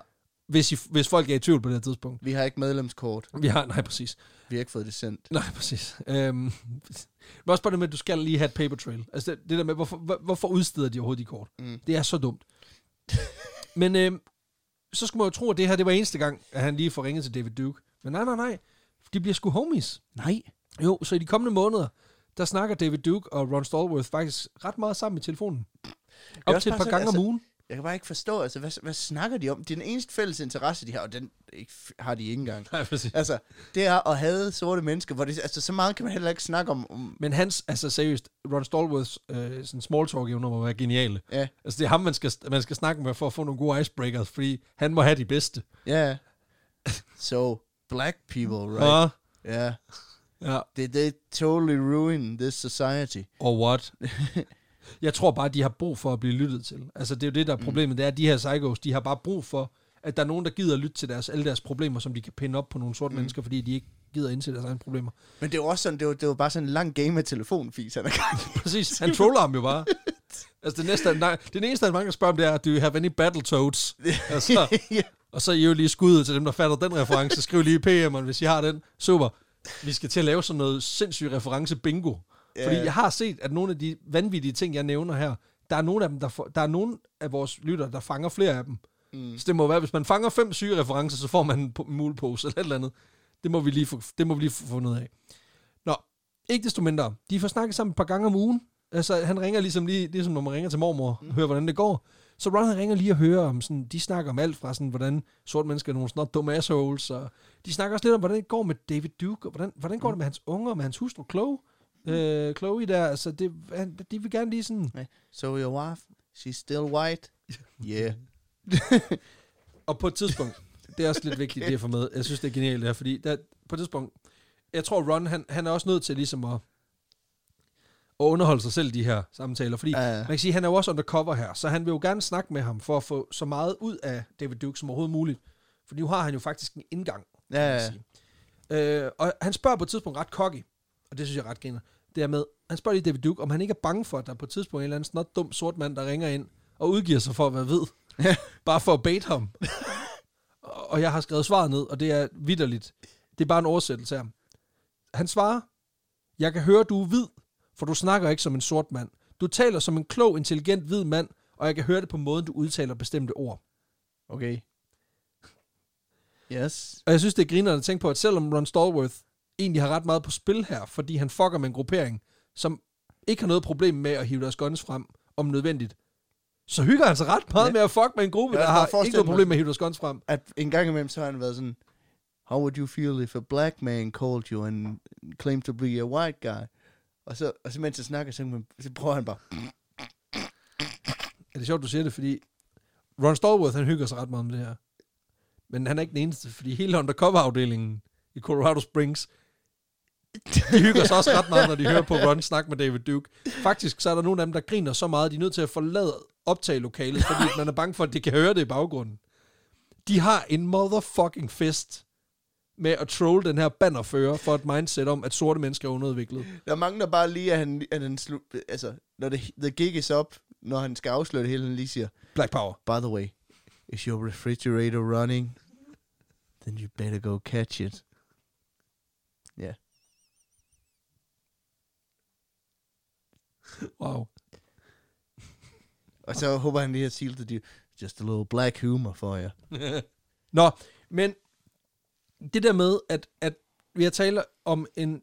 Hvis, I, hvis folk er i tvivl på det her tidspunkt. Vi har ikke medlemskort. Vi har... Nej, præcis. Vi har ikke fået det sendt. Nej, præcis. Øhm, men også bare det med, at du skal lige have et paper trail. Altså det, det der med, hvorfor, hvor- hvorfor udsteder de overhovedet de kort? Mm. Det er så dumt. men øhm, så skulle man jo tro, at det her det var eneste gang, at han lige får ringet til David Duke. Men nej, nej, nej. De bliver sgu homies. Nej. Jo, så i de kommende måneder, der snakker David Duke og Ron Stallworth faktisk ret meget sammen i telefonen. Op til et par gange om altså- ugen. Jeg kan bare ikke forstå, altså, hvad, hvad snakker de om? Det er den eneste fælles interesse, de har, og den ikke, har de ikke engang. Nej, præcis. Altså, det er at have sorte mennesker, hvor det, altså, så meget kan man heller ikke snakke om. om Men hans, altså seriøst, Ron Stallworths øh, sådan small talk evner må være geniale. ja, Altså det er ham, man skal, man skal snakke med for at få nogle gode icebreakers, fordi han må have de bedste. ja. So, black people, right? Ja. Ja. Did they totally ruin this society? Or what? Jeg tror bare, de har brug for at blive lyttet til. Altså, det er jo det, der er problemet. Det er, at de her psychos, de har bare brug for, at der er nogen, der gider at lytte til deres, alle deres problemer, som de kan pinde op på nogle sorte mm. mennesker, fordi de ikke gider indse deres egne problemer. Men det var også sådan, det var, det var bare sådan en lang game med telefonfis, han er i. Præcis. Han troller ham jo bare. Altså, det, næste, nej, det eneste, han mange spørger om, det er, do you have any Battletoads? altså, ja. og så er I jo lige skuddet til dem, der fatter den reference. Skriv lige i PM'eren, hvis I har den. Super. Vi skal til at lave sådan noget sindssyg reference bingo. Ja. Fordi jeg har set, at nogle af de vanvittige ting, jeg nævner her, der er nogle af dem, der, der er nogle af vores lytter, der fanger flere af dem. Mm. Så det må være, hvis man fanger fem syge referencer, så får man en po- mulepose eller et eller andet. Det må vi lige få, det må vi lige få fundet af. Nå, ikke desto mindre. De får snakket sammen et par gange om ugen. Altså, han ringer ligesom lige, ligesom når man ringer til mormor, og hører, hvordan det går. Så Ron han ringer lige og hører om sådan, de snakker om alt fra sådan, hvordan sorte mennesker er nogle sådan dumme assholes, og de snakker også lidt om, hvordan det går med David Duke, og hvordan, hvordan går det med hans unger, og med hans hustru Chloe, øh, Chloe der, altså det, han, de vil gerne lige sådan, So your wife, she's still white? Yeah. Og på et tidspunkt, det er også lidt vigtigt, det at få med. Jeg synes, det er genialt det her, fordi der, på et tidspunkt, jeg tror, Ron, han, han er også nødt til ligesom at, og underholde sig selv de her samtaler. Fordi ja. man kan sige, at han er jo også undercover her, så han vil jo gerne snakke med ham for at få så meget ud af David Duke som overhovedet muligt. For nu har han jo faktisk en indgang, kan Ja, man sige. Øh, og han spørger på et tidspunkt ret cocky, og det synes jeg er ret griner. Det er med, han spørger lige David Duke, om han ikke er bange for, at der på et tidspunkt er en eller anden snot dum sort mand, der ringer ind og udgiver sig for at være ved. bare for at bait ham. og jeg har skrevet svaret ned, og det er vidderligt. Det er bare en oversættelse her. Han svarer, jeg kan høre, du er hvid, for du snakker ikke som en sort mand. Du taler som en klog, intelligent hvid mand, og jeg kan høre det på måden, du udtaler bestemte ord. Okay. Yes. Og jeg synes, det er grinerende at tænke på, at selvom Ron Stallworth egentlig har ret meget på spil her, fordi han fucker med en gruppering, som ikke har noget problem med at hive deres guns frem, om nødvendigt, så hygger han sig ret meget Ja. med at fuck med en gruppe, Jeg der har ikke noget problem med at hive deres guns frem. At en gang imellem, så har han været sådan, How would you feel if a black man called you and claimed to be a white guy? Og så, og så mens jeg snakker, så, så prøver han bare, Er det sjovt, du siger det, fordi Ron Stallworth, han hygger sig ret meget med det her. Men han er ikke den eneste, fordi hele undercover-afdelingen i Colorado Springs, de hygger sig også ret meget, når de hører på Ron snakke med David Duke. Faktisk så er der nogle af dem, der griner så meget, at de er nødt til at forlade optagelokalet, fordi man er bange for, at de kan høre det i baggrunden. De har en motherfucking fest med at troll den her bannerfører for et mindset om, at sorte mennesker er underudviklet. Der mangler bare lige, at han, at han slu, altså, når det, the gig is up, når han skal afsløre det hele, han lige siger, Black Power. By the way, is your refrigerator running? Then you better go catch it. Ja. Wow. Og så håber han lige har the deal. Just a little black humor for jer. Nå, men det der med, at, at vi har talt om en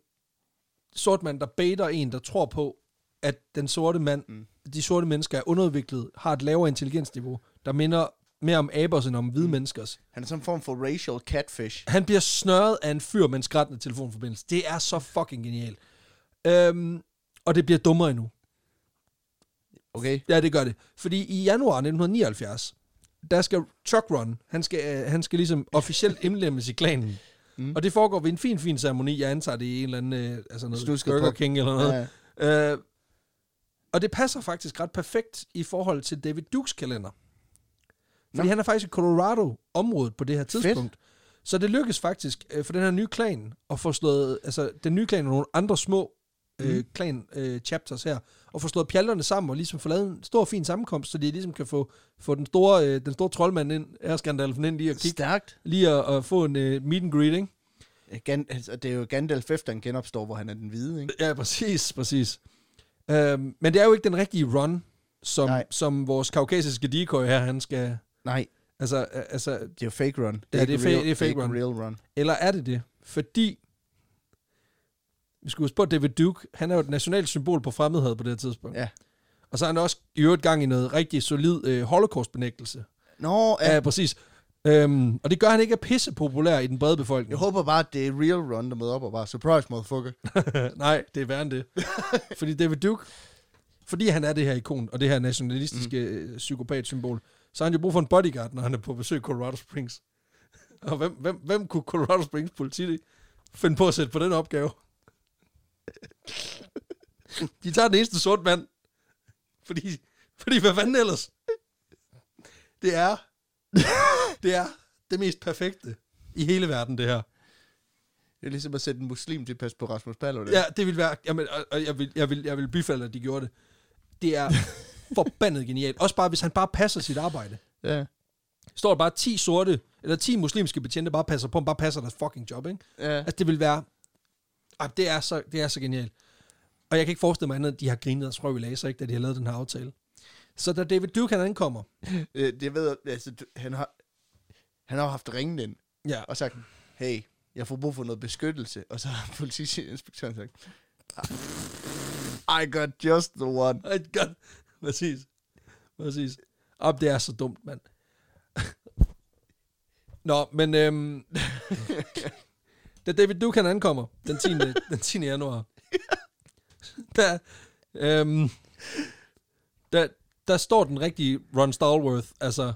sort mand, der baiter en, der tror på, at den sorte mand, mm. de sorte mennesker er underudviklet, har et lavere intelligensniveau, der minder mere om abers end om hvide mm. menneskers. Han er sådan en form for racial catfish. Han bliver snørret af en fyr med en skrættende telefonforbindelse. Det er så fucking genialt. Øhm, og det bliver dummere endnu. Okay? Ja, det gør det. Fordi i januar 1979, der skal Chuck Run, han skal, øh, han skal ligesom officielt indlemmes i klanen. Mm. Og det foregår ved en fin, fin ceremoni. Jeg antager, det er en eller anden, øh, altså noget Slusket Burger King eller noget. Ja. Ja. Øh, og det passer faktisk ret perfekt i forhold til David Dukes kalender. Fordi Nå. han er faktisk i Colorado-området på det her tidspunkt. Så det lykkes faktisk øh, for den her nye klan at få slået, altså den nye klan og nogle andre små øh, klan øh, chapters her, og få slået pjalterne sammen og ligesom få lavet en stor fin sammenkomst, så de ligesom kan få, få den store, øh, den store troldmand ind, Erskandalfen ind lige og kigge, Stærkt. lige at, at få en øh, meet and greet, ikke? Gan, altså, det er jo Gandalf efter han genopstår, hvor han er den hvide, ikke? Ja, præcis, præcis. Øhm, men det er jo ikke den rigtige run, som, Nej. som vores kaukasiske decoy her, han skal... Nej, Altså, øh, altså, det er jo fake run. Ja, ikke det er real, det er fake ikke run. real run. eller er det det? Fordi, vi skal huske på, at David Duke, han er jo et nationalt symbol på fremmedhed på det her tidspunkt. Ja. Og så er han også i øvrigt gang i noget rigtig solid øh, holocaust-benægtelse. Nå, Ja, ja. præcis. Øhm, og det gør, han ikke er pisse populær i den brede befolkning. Jeg håber bare, at det er real run, der møder op og bare, surprise, motherfucker. Nej, det er værre end det. fordi David Duke, fordi han er det her ikon, og det her nationalistiske mm. psykopat-symbol, så har han jo brug for en bodyguard, når han er på besøg i Colorado Springs. og hvem, hvem, hvem kunne Colorado Springs politi finde på at sætte på den opgave? De tager den eneste sort mand. Fordi, fordi hvad fanden ellers? Det er, det er det mest perfekte i hele verden, det her. Det er ligesom at sætte en muslim til at passe på Rasmus Paludan. Ja, det vil være... Jamen, og, og jeg, vil, jeg, vil, jeg vil bifalde, at de gjorde det. Det er forbandet genialt. Også bare, hvis han bare passer sit arbejde. ja. Står der bare 10 sorte, eller 10 muslimske betjente, bare passer på, ham, bare passer deres fucking job, ikke? ja. Altså, det vil være... Ah, det, er så, det er så genialt. Og jeg kan ikke forestille mig andet, at de har grinet og sprøv i laser, ikke, da de har lavet den her aftale. Så da David Duke, han ankommer, Øh, Jeg ved, altså, han har, han har haft ringen ind, ja, og sagt, hey, jeg får brug for noget beskyttelse. Og så har politiinspektøren sagt, I got just the one. Ej, godt. Præcis. Præcis. Op, det er så dumt, mand. Nå, men øhm, da David Duke han ankommer den 10. den 10. januar, der, øhm, der, der står den rigtige Ron Stallworth, altså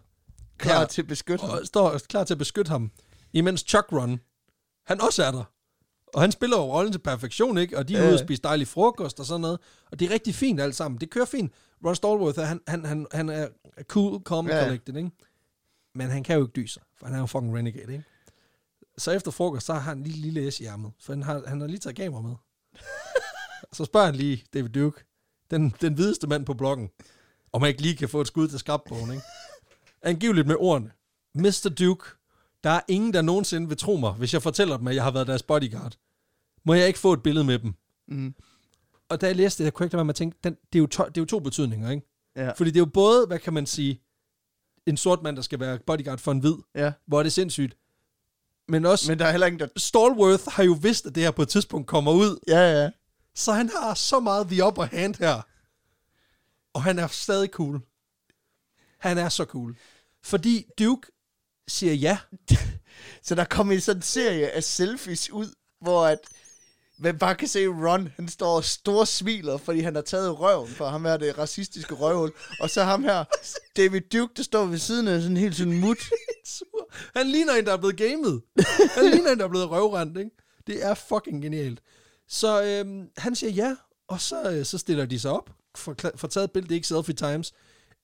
Klar her, til at beskytte ham. står klar til at beskytte ham, imens Chuck Ron, han også er der. Og han spiller jo rollen til perfektion, ikke? Og de er Ja. ude og spise dejlig frokost og sådan noget. Og det er rigtig fint alt sammen. Det kører fint. Ron Stallworth, han, han, han, han er cool, calm, Ja. collected, ikke? Men han kan jo ikke dyse, for han er jo fucking renegade, ikke? Så efter frokost, så har han lige lille S i ærmet, for han har, han har lige taget kamera med. så spørger han lige David Duke, den, den hvideste mand på bloggen, om han ikke lige kan få et skud til skrabbogen, ikke? Angiveligt med ordene. Mr. Duke, der er ingen, der nogensinde vil tro mig, hvis jeg fortæller dem, at jeg har været deres bodyguard. Må jeg ikke få et billede med dem? Mm. Og da jeg læste det, jeg kunne ikke lade være med at tænke, den, det, er jo to, det er jo to betydninger, ikke? Ja. Fordi det er jo både, hvad kan man sige, en sort mand, der skal være bodyguard for en hvid, ja. hvor er det sindssygt. Men også, Men... Der er heller ingen, der... Stallworth har jo vidst, at det her på et tidspunkt kommer ud, Ja, ja. så han har så meget the upper hand her. Og han er stadig cool. Han er så cool. Fordi Duke siger ja. Så der kommer sådan en serie af selfies ud, hvor at man bare kan se Ron, han står og stor smiler, fordi han har taget røven for ham her, det racistiske røvhul. Og så ham her, David Duke, der står ved siden af sådan helt sådan mut. Han ligner en, der er blevet gamet. Han ligner en, der er blevet røvrendt, ikke? Det er fucking genialt. Så øhm, han siger ja, og så, øh, så stiller de sig op, for, for taget et billede, det er ikke selfie times.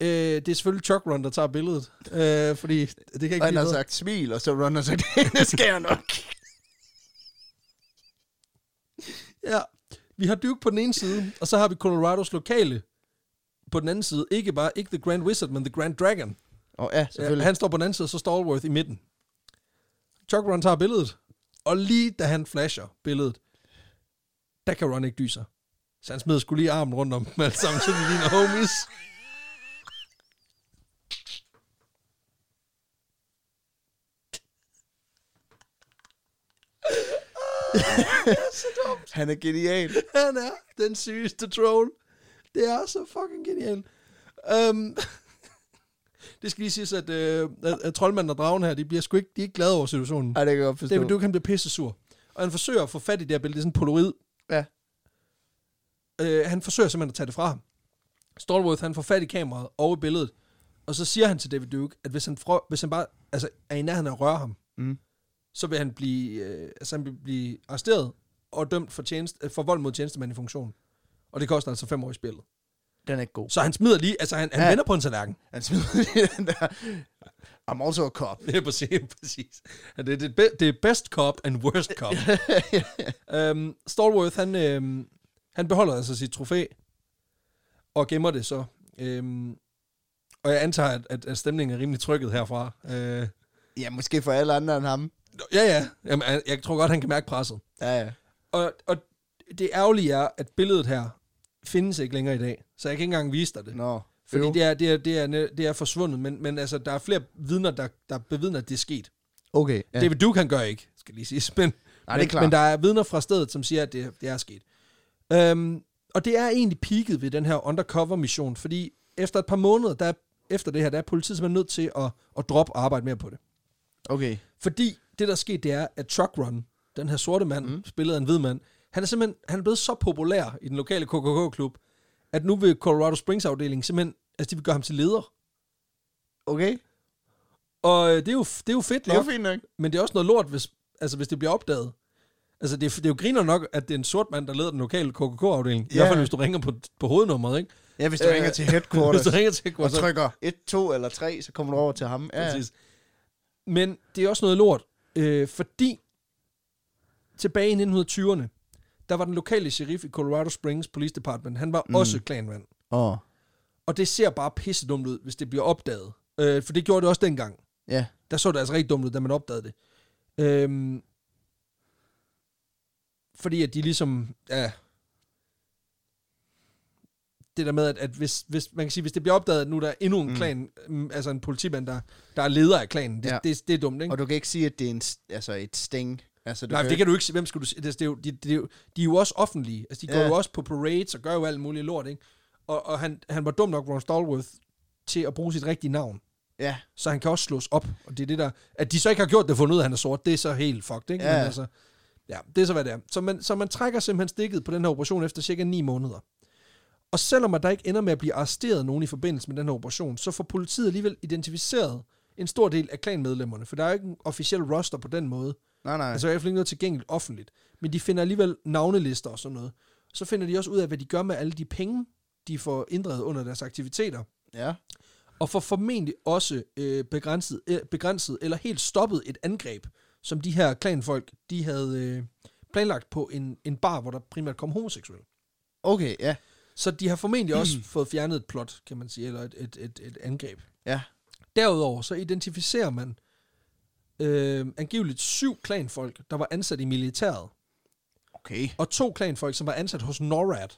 Øh, det er selvfølgelig Chuck Run, der tager billedet, øh, fordi det kan ikke han har sagt smil, og så Ron har sagt, det skal jeg nok. Ja, vi har Duke på den ene side, og så har vi Colorados lokale på den anden side. Ikke bare, ikke The Grand Wizard, men The Grand Dragon. Og ja, Ja, selvfølgelig. han står på den anden side, så Stallworth i midten. Chuck Run tager billedet, og lige da han flasher billedet, der kan Ron ikke dyse. Så han smider skulle lige armen rundt om dem alle sammen, så de ligner homies. Han er genial. Han er den sygeste troll. Det er så fucking genialt. Um, det skal lige siges, at, øh, at, at troldmanden og dragen her, de bliver sgu ikke, de er ikke glade over situationen. Ej, det kan jeg godt forstå. David Duke, han bliver pisse sur. Og han forsøger at få fat i det her billede. Det er sådan en polaroid. Ja. Øh, han forsøger simpelthen at tage det fra ham. Stallworth, han får fat i kameraet og i billedet. Og så siger han til David Duke, at hvis han, frø, hvis han bare altså, er i nærheden af at røre ham, Mm. Så vil han blive, øh, altså, han vil blive arresteret og dømt for, tjeneste, øh, for vold mod tjenestemand i funktion. Og det koster altså fem år i spillet. Den er ikke god. Så han smider lige, altså han, han Ja. vender på en tallerken. Han smider lige den der. I'm also a cop. Det er præcis. præcis. Ja, Det er det, det er best cop and worst cop. um, Stallworth, han, øhm, han beholder altså sit trofæ og gemmer det så. Um, og jeg antager, at, at, at stemningen er rimelig trykket herfra. Uh, Ja, måske for alle andre end ham. Ja, ja. Jamen, jeg, tror godt, han kan mærke presset. Ja, ja. Og, og det ærgerlige er, at billedet her findes ikke længere i dag. Så jeg kan ikke engang vise dig det. Nå. Fordi det er, det, er, det, er, det er forsvundet, men, men altså, der er flere vidner, der, der bevidner, at det er sket. Okay. Ja. David Duke, han gør ikke, skal lige sige. Men, Nej, det er klart. men der er vidner fra stedet, som siger, at det, det er sket. Um, og det er egentlig peaked ved den her undercover-mission, fordi efter et par måneder, der, er- efter det her, der er politiet simpelthen nødt til at, at droppe og arbejde mere på det. Okay. Fordi det, der skete, det er, at Chuck Run, den her sorte mand, mm. spillet af en hvid mand, han er simpelthen han er blevet så populær i den lokale KKK-klub, at nu vil Colorado Springs-afdelingen simpelthen, altså de vil gøre ham til leder. Okay. Og øh, det er jo, det er jo fedt Det er jo nok, fint nok. men det er også noget lort, hvis, altså, hvis det bliver opdaget. Altså, det er, det er jo griner nok, at det er en sort mand, der leder den lokale KKK-afdeling. I Ja. hvert fald, hvis du ringer på, på hovednummeret, ikke? Ja, hvis du Øh, ringer til Hvis headquarters du ringer til og trykker 1, 2 eller 3, så kommer du over til ham. Ja. Præcis. Men det er også noget lort, øh, fordi tilbage i 1920'erne, der var den lokale sheriff i Colorado Springs Police Department, han var mm. også klanmand. Åh. Og det ser bare pisse dumt ud, hvis det bliver opdaget. Øh, for det gjorde det også dengang. Ja. Der så det altså rigtig dumt ud, da man opdagede det. Øhm, fordi at de ligesom, ja, det der med, at, at hvis, hvis, man kan sige, hvis det bliver opdaget, at nu der er endnu en mm. klan, mm, altså en politimand, der, der er leder af klanen, det, Ja. ja. det, det er dumt, ikke? Og du kan ikke sige, at det er en, altså et sting. Altså, du Nej, det kan du ikke sige. Hvem skal du? Det, det er jo, de, de, er jo- de er jo også offentlige. Altså, de går Ja. jo også på parades og gør jo alt muligt lort, ikke? Og, og han, han var dum nok, Ron Stallworth, til at bruge sit rigtige navn. Ja. Så han kan også slås op. Og det er det der... At de så ikke har gjort det, fundet ud af, at han er sort, det er så helt fucked, ikke? Ja. Men altså, ja, det er så, hvad det er. Så man, så man trækker simpelthen stikket på den her operation efter cirka 9 måneder. Og selvom at der ikke ender med at blive arresteret nogen i forbindelse med den her operation, så får politiet alligevel identificeret en stor del af klanmedlemmerne, for der er jo ikke en officiel roster på den måde. Nej, nej. Altså hvert fald ikke noget tilgængeligt offentligt. Men de finder alligevel navnelister og sådan noget. Så finder de også ud af, hvad de gør med alle de penge, de får inddrevet under deres aktiviteter. ja. Og får formentlig også øh, begrænset, øh, begrænset eller helt stoppet et angreb, som de her klanfolk, de havde øh, planlagt på en, en bar, hvor der primært kom homoseksuelle. Okay, ja. Så de har formentlig også fået fjernet et plot, kan man sige, eller et, et, et, et angreb. Ja. Derudover så identificerer man øh, angiveligt syv klanfolk, der var ansat i militæret, Okay. og to klanfolk, som var ansat hos NORAD.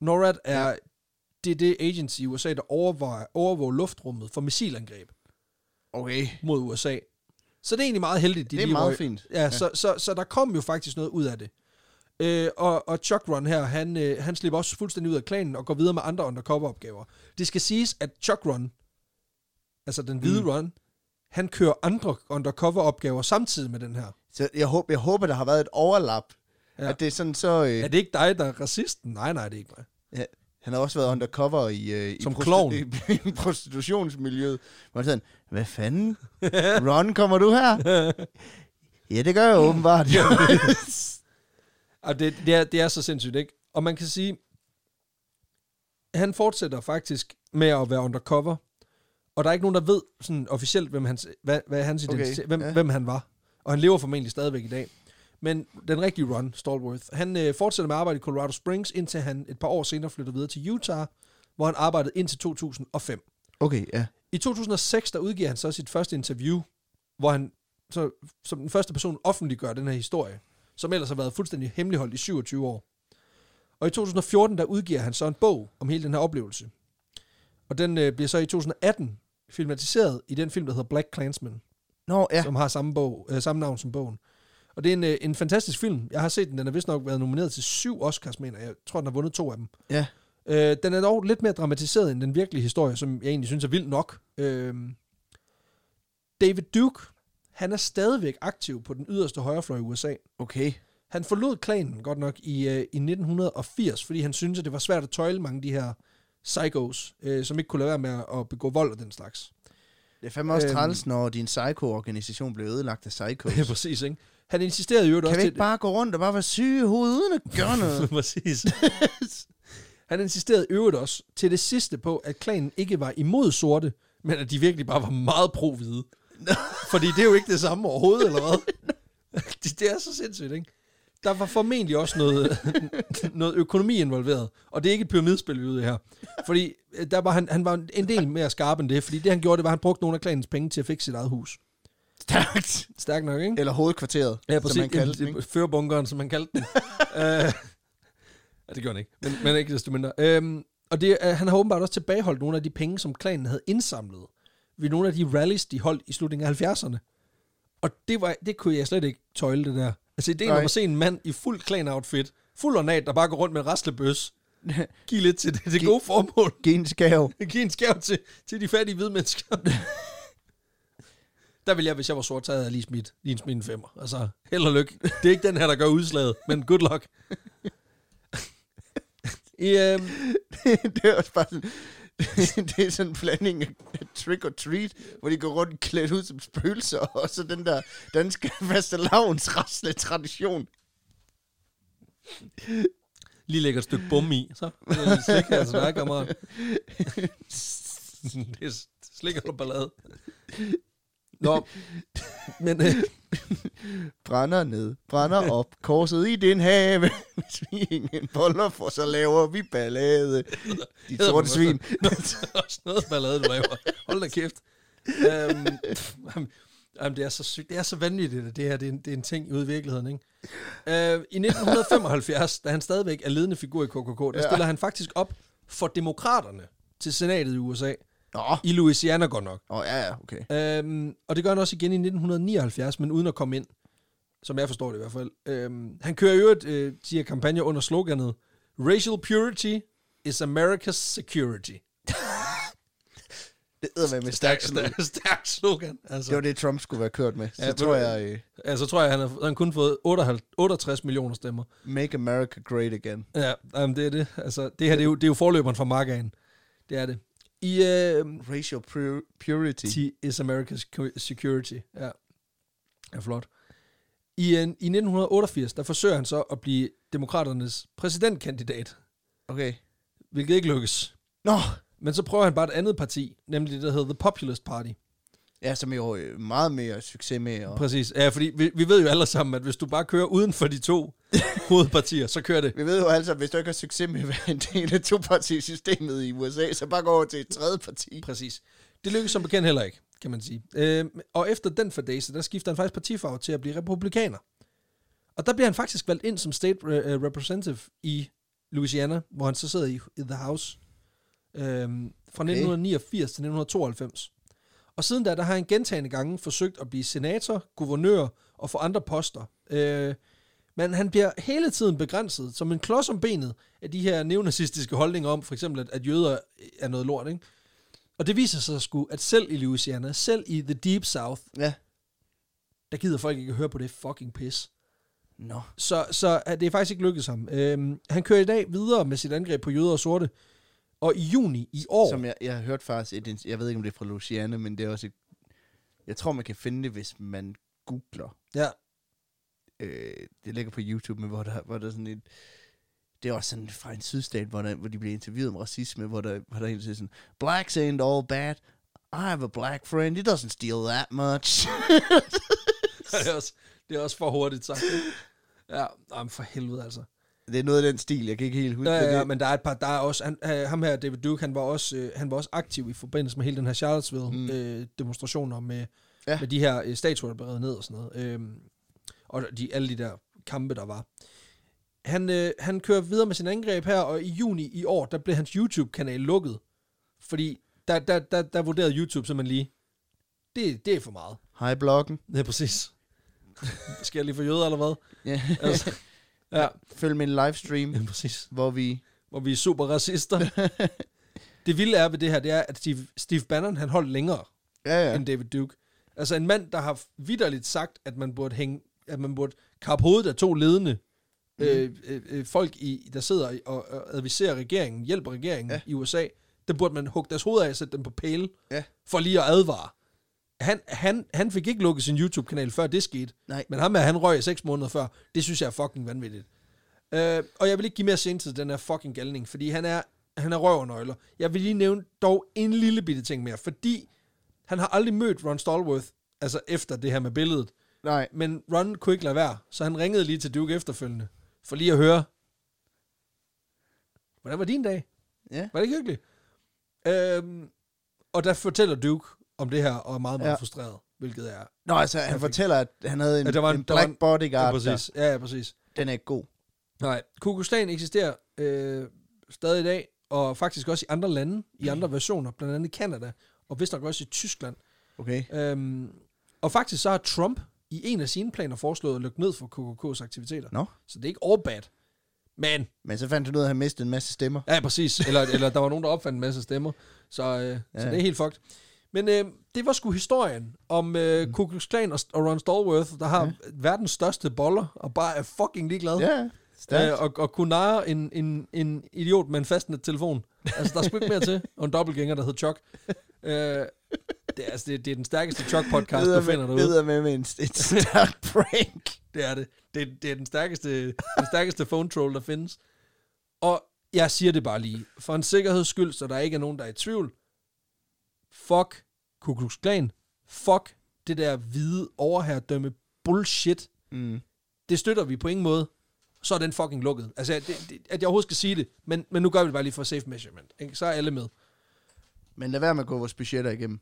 NORAD er ja. det, er det agency i USA, der overvåger, overvåger luftrummet for missilangreb Okay. mod USA. Så det er egentlig meget heldigt. De Det er meget røg. fint. Ja, ja. Så, så, så der kom jo faktisk noget ud af det. Øh, og, og Chuck Run her, han, øh, han slipper også fuldstændig ud af klanen og går videre med andre undercover-opgaver. Det skal siges, at Chuck Run, altså den hvide mm. Run, han kører andre undercover-opgaver samtidig med den her. Så jeg håber, jeg håber, der har været et overlap. Ja. At det er sådan så... Øh, Er det ikke dig, der er racisten? Nej, nej, det er ikke mig. ja, han har også været undercover i, øh, Som i, klovn. i, i prostitutionsmiljøet. Hvor han sådan, hvad fanden? Ron, kommer du her? ja, det gør jeg åbenbart. Og det, det, er, det er så sindssygt, ikke? Og man kan sige, han fortsætter faktisk med at være undercover, og der er ikke nogen, der ved sådan officielt, hvem hans, hvad, hvad hans Okay, identitet, hvem, ja. hvem han var. Og han lever formentlig stadigvæk i dag. Men den rigtige Ron, Stallworth, han øh, fortsætter med at arbejde i Colorado Springs, indtil han et par år senere flytter videre til Utah, hvor han arbejdede indtil 2005. okay, ja. I 2006, der udgiver han så sit første interview, hvor han så, som den første person offentliggør den her historie, som ellers har været fuldstændig hemmeligholdt i 27 år. Og i 2014, der udgiver han så en bog om hele den her oplevelse. Og den øh, bliver så i 2018 filmatiseret i den film, der hedder Black Klansman, Nå, ja. som har samme, bog, øh, samme navn som bogen. Og det er en, øh, en fantastisk film. Jeg har set den. Den har vist nok været nomineret til syv Oscars, mener jeg. Jeg tror, den har vundet to af dem. Ja. Øh, den er dog lidt mere dramatiseret end den virkelige historie, som jeg egentlig synes er vild nok. Øh, David Duke, han er stadigvæk aktiv på den yderste højrefløj i USA. Okay. Han forlod klanen godt nok i, øh, i 1980, fordi han syntes, at det var svært at tøjle mange af de her psychos, øh, som ikke kunne lade være med at, begå vold og den slags. Det er fandme også Øhm. træls, når din psycho-organisation bliver ødelagt af psychos. Ja, præcis, ikke? Han insisterede jo Kan også vi ikke bare gå rundt og bare være syge i hovedet, uden at gøre noget? Præcis. Han insisterede øvrigt også til det sidste på, at klanen ikke var imod sorte, men at de virkelig bare var meget pro-hvide. Fordi det er jo ikke det samme overhovedet, eller hvad? det, det er så sindssygt, ikke? Der var formentlig også noget, noget økonomi involveret, og det er ikke et pyramidespil, vi er ude i her. Fordi øh, der var han, han var en del mere skarp end det, fordi det han gjorde, det var, at han brugte nogle af klanens penge til at fikse sit eget hus. Stærkt. Stærk nok, ikke? Eller hovedkvarteret, Ja, præcis. som man kaldte den? Førbunkeren, som man kaldte den. uh, ja, det gjorde han ikke, men, men ikke desto mindre. Um, og det, uh, han har åbenbart også tilbageholdt nogle af de penge, som klanen havde indsamlet ved nogle af de rallies, de holdt i slutningen af 70'erne. Og det, var, det kunne jeg slet ikke tøjle, det der. Altså ideen om Nej. at se en mand i fuld klan-outfit, fuld ornat, der bare går rundt med en raslebøs, give lidt til det, det Giv- gode formål. Giv en skæv. Giv en skæv til, til de fattige hvide mennesker. Der vil jeg, hvis jeg var sort, så havde jeg lige smidt, lige smidt en femmer. Altså, held og lykke. Det er ikke den her, der gør udslaget, men good luck. I, øhm, det er også bare sådan, det er sådan en blanding af trick or treat, hvor de går rundt klædt ud som spøgelser, og så den der danske fastelavns rasle tradition. lige lægger et stykke bum i, så det er slik her til dig, kammerat. det er slik eller ballade. Nå, men øh, Brænder ned, brænder op, korset i din have. Hvis vi ingen boller får, så laver vi ballade. De sorte svin. også noget ballade, du laver. Hold da kæft. Um, jamen, det er så sygt. Det er så vanvittigt, at det her det er, en, det er en ting ude i virkeligheden. Ikke? Uh, I 1975, da han stadigvæk er ledende figur i KKK, der Ja. stiller han faktisk op for demokraterne til senatet i USA. Nå, I Louisiana godt nok. oh, ja, ja, okay. Um, og det gør han også igen i 1979, men uden at komme ind. Som jeg forstår det i hvert fald. Um, han kører i øvrigt øh, de her kampagner under sloganet Racial purity is America's security. Det æder med stærk slogan. Stærk, stærk slogan. Altså, Det var det, Trump skulle være kørt med. Så Ja, ja, tror jeg, øh, altså tror jeg, han har, han kun fået 58, 68 millioner stemmer. make America great again. Ja, jamen, det er det. Altså, det her det er, jo, det er jo forløberen fra Markagen. Det er det. I uh, Racial pur- purity. T is America's security. Ja. Ja, flot. I, en, I 1988, der forsøger han så at blive demokraternes præsidentkandidat, Okay. hvilket ikke lykkes. Nå! Men så prøver han bare et andet parti, nemlig det, der hedder The Populist Party. Ja, som jo øh, meget mere succes med. Og... Præcis. Ja, fordi vi, vi ved jo alle sammen, at hvis du bare kører uden for de to hovedpartier, så kører det. Vi ved jo altså, at hvis du ikke har succes med at være en del af topartisystemet i USA, så bare gå over til et tredje parti. Præcis. Det lykkes som bekendt heller ikke, kan man sige. Øh, og efter den fordase, der skifter han faktisk partifarve til at blive republikaner. Og der bliver han faktisk valgt ind som state re- øh, representative i Louisiana, hvor han så sidder i, i The House. Øh, fra 1989 til 1992. Og siden da, der har han gentagende gange forsøgt at blive senator, guvernør og få andre poster. Øh, men han bliver hele tiden begrænset som en klods om benet af de her neonazistiske holdninger om, for eksempel, at, at jøder er noget lort, ikke? Og det viser sig sgu, at selv i Louisiana, selv i The Deep South, Ja. der gider folk ikke at høre på det fucking pis. Nå. Så, så det er faktisk ikke lykkedes ham. Øhm, han kører i dag videre med sit angreb på jøder og sorte. Og i juni i år... Som jeg, jeg har hørt faktisk, et, jeg ved ikke, om det er fra Louisiana, men det er også et, jeg tror, man kan finde det, hvis man googler. Ja, Øh, det ligger på YouTube, men hvor der, hvor der er sådan et, det er også sådan fra en sydstat, hvor, der, hvor de bliver interviewet om racisme, hvor der, hvor der er en, siger sådan, blacks ain't all bad. I have a black friend. He doesn't steal that much. det er også, det er også for hurtigt sagt. Ja, jamen for helvede altså. Det er noget af den stil, jeg kan ikke helt huske. Ja, ja, ja, det. men der er et par, der er også, han, øh, ham her, David Duke, han var også, øh, han var også aktiv i forbindelse med hele den her Charlottesville mm. øh, demonstrationer med, ja. Ja. med de her øh, statuer, der blev ned og sådan noget. Øhm, og de, alle de der kampe, der var. Han, øh, han kører videre med sin angreb her, og i juni i år, der blev hans YouTube-kanal lukket. Fordi der, der, der, der vurderede YouTube simpelthen lige, det, det er for meget. Hej bloggen. Det er præcis. Skal jeg lige få jøder, eller hvad? Ja. Altså, ja, Følg min livestream, ja, præcis. hvor vi... hvor vi er super racister. det vilde er ved det her, det er, at Steve, Steve Bannon, han holdt længere Ja, ja. end David Duke. Altså en mand, der har vidderligt sagt, at man burde hænge, at man burde kappe hovedet af to ledende mm. øh, øh, folk, i, der sidder og, og adviserer regeringen, hjælper regeringen ja. I USA. Den burde man hugge deres hoved af og sætte dem på pæle, Ja. for lige at advare. Han, han, han fik ikke lukket sin YouTube-kanal, før det skete. Nej. Men ham er han røg i seks måneder før. Det synes jeg er fucking vanvittigt. Øh, og jeg vil ikke give mere sen til den her fucking galning, fordi han er, han er røv og nøgler. Jeg vil lige nævne dog en lille bitte ting mere, fordi han har aldrig mødt Ron Stallworth, altså efter det her med billedet. Nej. Men Ron kunne ikke lade være, så han ringede lige til Duke efterfølgende, for lige at høre, hvordan var din dag? Ja. Var det ikke hyggeligt? Øhm, og der fortæller Duke om det her, og er meget, meget ja. Frustreret, hvilket er... Nå, altså, han Perfekt. fortæller, at han havde en, Ja, der var en- en der var black en- bodyguard. ja, præcis. Ja, ja, præcis. Den er ikke god. Nej, Ku Klux Klan eksisterer øh, stadig i dag, og faktisk også i andre lande, i andre versioner, blandt andet i Canada, og vist nok også i Tyskland. Okay. Øhm, og faktisk så har Trump i en af sine planer foreslået at lukke ned for KKK's aktiviteter. Nå. Så det er ikke all bad. Men, Men så fandt han ud af, at han mistede en masse stemmer. ja præcis, eller, eller der var nogen, der opfandt en masse stemmer, så, øh, ja. så det er helt fucked. Men øh, det var sgu historien om øh, Ku Klux Klan og, og Ron Stallworth, der har ja. verdens største boller, og bare er fucking ligeglad. Ja, stærkt. Øh, og, og kunne narre en, en, en idiot med en fastnet telefon. Altså, der er sgu ikke mere til. Og en dobbeltgænger, der hedder Chuck. Øh, det, er, altså, det, det er den stærkeste Chuck-podcast, du finder derude. Videre med, med en, en stærk prank. Det er det. Det, det er den stærkeste, den stærkeste phone troll, der findes. Og jeg siger det bare lige. For en sikkerheds skyld, så der ikke er nogen, der er i tvivl. Fuck Ku Klux Klan. Fuck det der hvide overherredømme bullshit. Mm. det støtter vi på ingen måde, så er den fucking lukket. Altså, det, det, at jeg overhovedet skal sige det, men, men nu gør vi det bare lige for safe measurement. Ikke? Så er alle med. Men lad være med at gå vores budgetter igennem.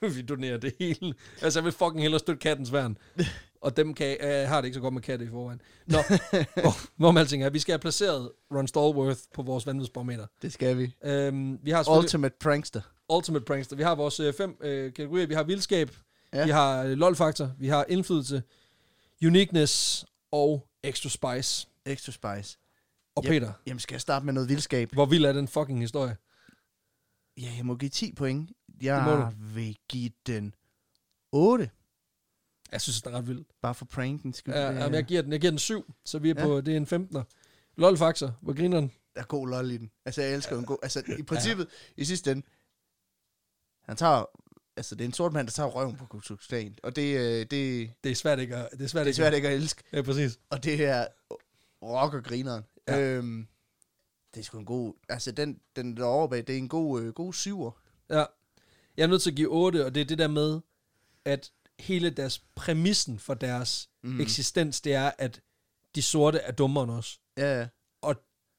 vi donerer det hele. Altså, jeg vil fucking hellere støtte kattens værn. Og dem kan, øh, har det ikke så godt med katte i forvejen. Nå, hvor, hvor med alting er. Vi skal have placeret Ron Stallworth på vores vanvidsbarometer. Det skal vi. Øhm, vi har selvfølgelig Ultimate prankster. Ultimate Prankster. Vi har vores øh, fem øh, kategorier. Vi har vildskab, ja. Ja. vi har øh, lol-faktor, vi har indflydelse, uniqueness og extra spice. Extra spice. Og Yep. Peter, Jamen, skal jeg starte med noget vildskab? hvor vild er den fucking historie? Ja, jeg må give 10 point. Det må Jeg vil give den 8. Jeg synes, den er ret vild. Bare for pranken skyld. Ja, Det ja. jeg giver den, jeg giver den 7, så vi er Ja. på, det er en 15'er. LOL-faktor, hvor griner den? Der er god lol i den. Altså, jeg elsker jo en god... Altså, i princippet, i sidste ende, han tager altså, det er en sort mand, der tager røven på Ku Klux Klan. Og det, øh, det, Det er svært ikke at... Det er svært, det er ikke svært ikke at elske. Ja, præcis. Og det er rock og grineren. Ja. Ja. Øhm, det er sgu en god... Altså, den, den der over bag, det er en god, øh, god syver. Ja. Jeg er nødt til at give 8, og det er det der med, at hele deres præmissen for deres mm. Eksistens, det er, at de sorte er dummere end os. Ja, ja. Og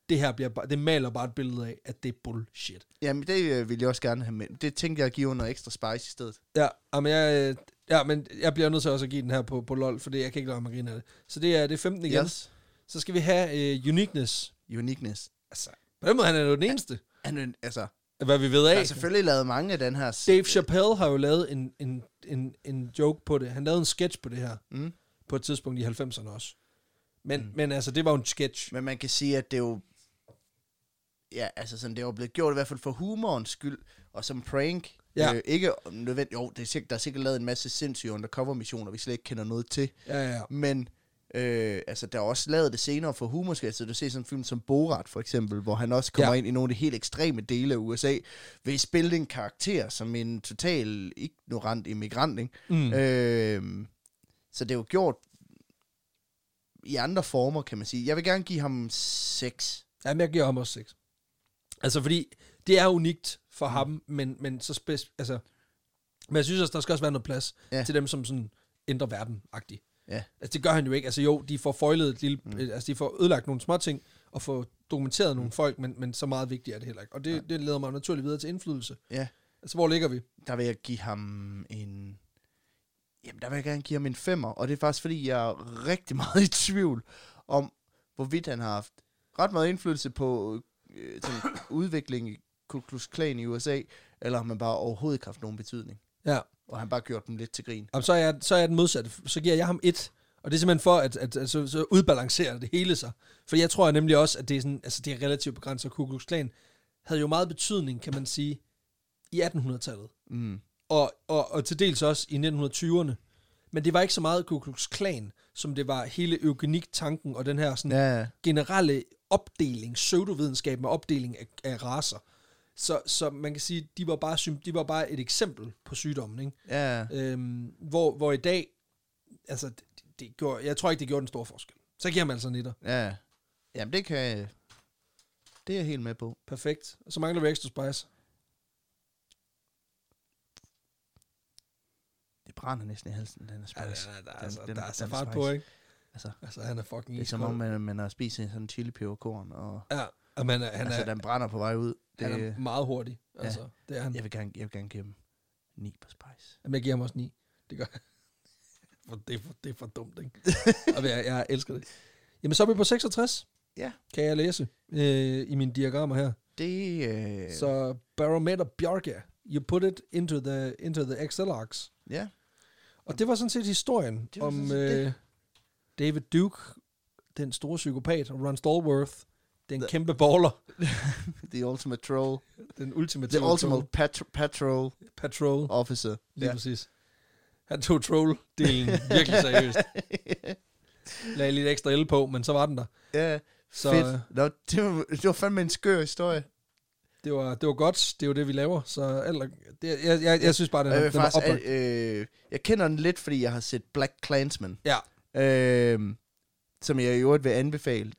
det her bliver bare, det maler bare et billede af, at det er bullshit. Jamen, det øh, vil jeg også gerne have med. Det tænkte jeg at give under ekstra spice i stedet. Ja, men jeg, øh, ja, men jeg bliver nødt til også at give den her på, på LOL, for det, jeg kan ikke lade mig grine af det. Så det er, det er 15 igen. Yes. Så skal vi have uh, uniqueness. Uniqueness. Altså, på den måde, han er jo den eneste, Han, altså, hvad vi ved af. der er selvfølgelig lavet mange af den her... Dave Chappelle har jo lavet en, en, en, en joke på det. Han lavede en sketch på det her, Mm. på et tidspunkt i 90'erne også. Men, mm. Men altså, det var jo en sketch. Men man kan sige, at det er jo... Ja, altså sådan, det er jo blevet gjort i hvert fald for humorens skyld, og som prank. Ja. Øh, ikke nødvendigt, jo, det er sikkert, der er sikkert lavet en masse sindssyge undercover-missioner, vi slet ikke kender noget til. Ja, ja. Men øh, altså, der er også lavet det senere for humorskab, så du ser sådan en film som Borat for eksempel, hvor han også kommer Ja. ja. ind i nogle af de helt ekstreme dele af USA, ved at spille en karakter som en total ignorant immigrant, ikke? Mm. Øh, så det er jo gjort i andre former, kan man sige. Jeg vil gerne give ham 6. Jamen, jeg giver ham også 6. Altså, fordi det er unikt for mm. ham, men, men så spes, altså, men jeg synes også, der skal også være noget plads ja. Ja. til dem, som sådan ændrer verden-agtigt. Ja. Altså, det gør han jo ikke. Altså, jo, de får foilet et lille, mm. altså, de får ødelagt nogle små ting, og får dokumenteret mm. nogle folk, men, men så meget vigtigt er det heller ikke. Og det, ja. det leder mig naturligt videre til indflydelse. Ja. Altså, hvor ligger vi? Der vil jeg give ham en... Jamen, der vil jeg gerne give ham en femmer, og det er faktisk, fordi jeg er rigtig meget i tvivl om, hvorvidt han har haft ret meget indflydelse på øh, sådan, udviklingen i Ku Klux Klan i USA, eller om han bare overhovedet ikke haft nogen betydning. Ja. Og han bare gjort dem lidt til grin. Jamen, så, er jeg, så er jeg den modsatte. Så giver jeg ham et. Og det er simpelthen for, at, at, at så, så udbalancerer det hele sig. For jeg tror nemlig også, at det er, sådan, altså, det er relativt begrænset. Ku Klux Klan havde jo meget betydning, kan man sige, i 1800-tallet. Mm. Og, og, og til dels også i 1920'erne. Men det var ikke så meget Ku Klux Klan, som det var hele eugenik-tanken og den her sådan, Ja, generelle opdeling, pseudovidenskab med opdeling af, af raser. Så, så man kan sige, de var bare, de var bare et eksempel på sygdommen, ikke? ja. Øhm, hvor, hvor i dag, altså, det, det gjorde, jeg tror ikke, det gjorde den store forskel. Så giver man altså en etter. Ja. Jamen, det kan Det er jeg helt med på. Perfekt. Og så mangler vi extra spice. Det brænder næsten i halsen, den er spice. Ja, der, der, der, altså, den- der er den så er fart på, ikke? Altså, Altså, han er fucking det er som om, man, man har spist en sådan chili peberkorn, og Ja, og man er, han, altså, er, den brænder på vej ud. Det, han er meget hurtig. Altså, det er han. jeg, vil gerne, jeg vil gerne give dem 9 på spice. Jamen, jeg giver ham også 9. Det gør. For det, er for, det er for dumt, ikke? jeg, jeg elsker det. Jamen, så er vi på 66. Ja. Kan jeg læse øh, i mine diagrammer her. Det, øh, Så Barometer Bjarke, you put it into the, into the Excel-arks. ja. Og det var sådan set historien Det om set det. øh, David Duke, den store psykopat, og Ron Stallworth, den The- kæmpe baller, The ultimate troll. den ultimative The ultimate pat- patrol patrol. officer. Lige Ja. præcis. Han tog troll-delen virkelig seriøst. Lagde lidt ekstra el på, men så var den der. ja, Så fedt. øh, det, var, det var fandme en skør historie. det, var, det var godt. Det er jo det, vi laver. Så alt, er- det, jeg, jeg, jeg synes bare, den, er, vil den var faktisk, oplagt. øh, jeg kender den lidt, fordi jeg har set Black Klansman. Ja, Øh, som jeg i øvrigt vil anbefale.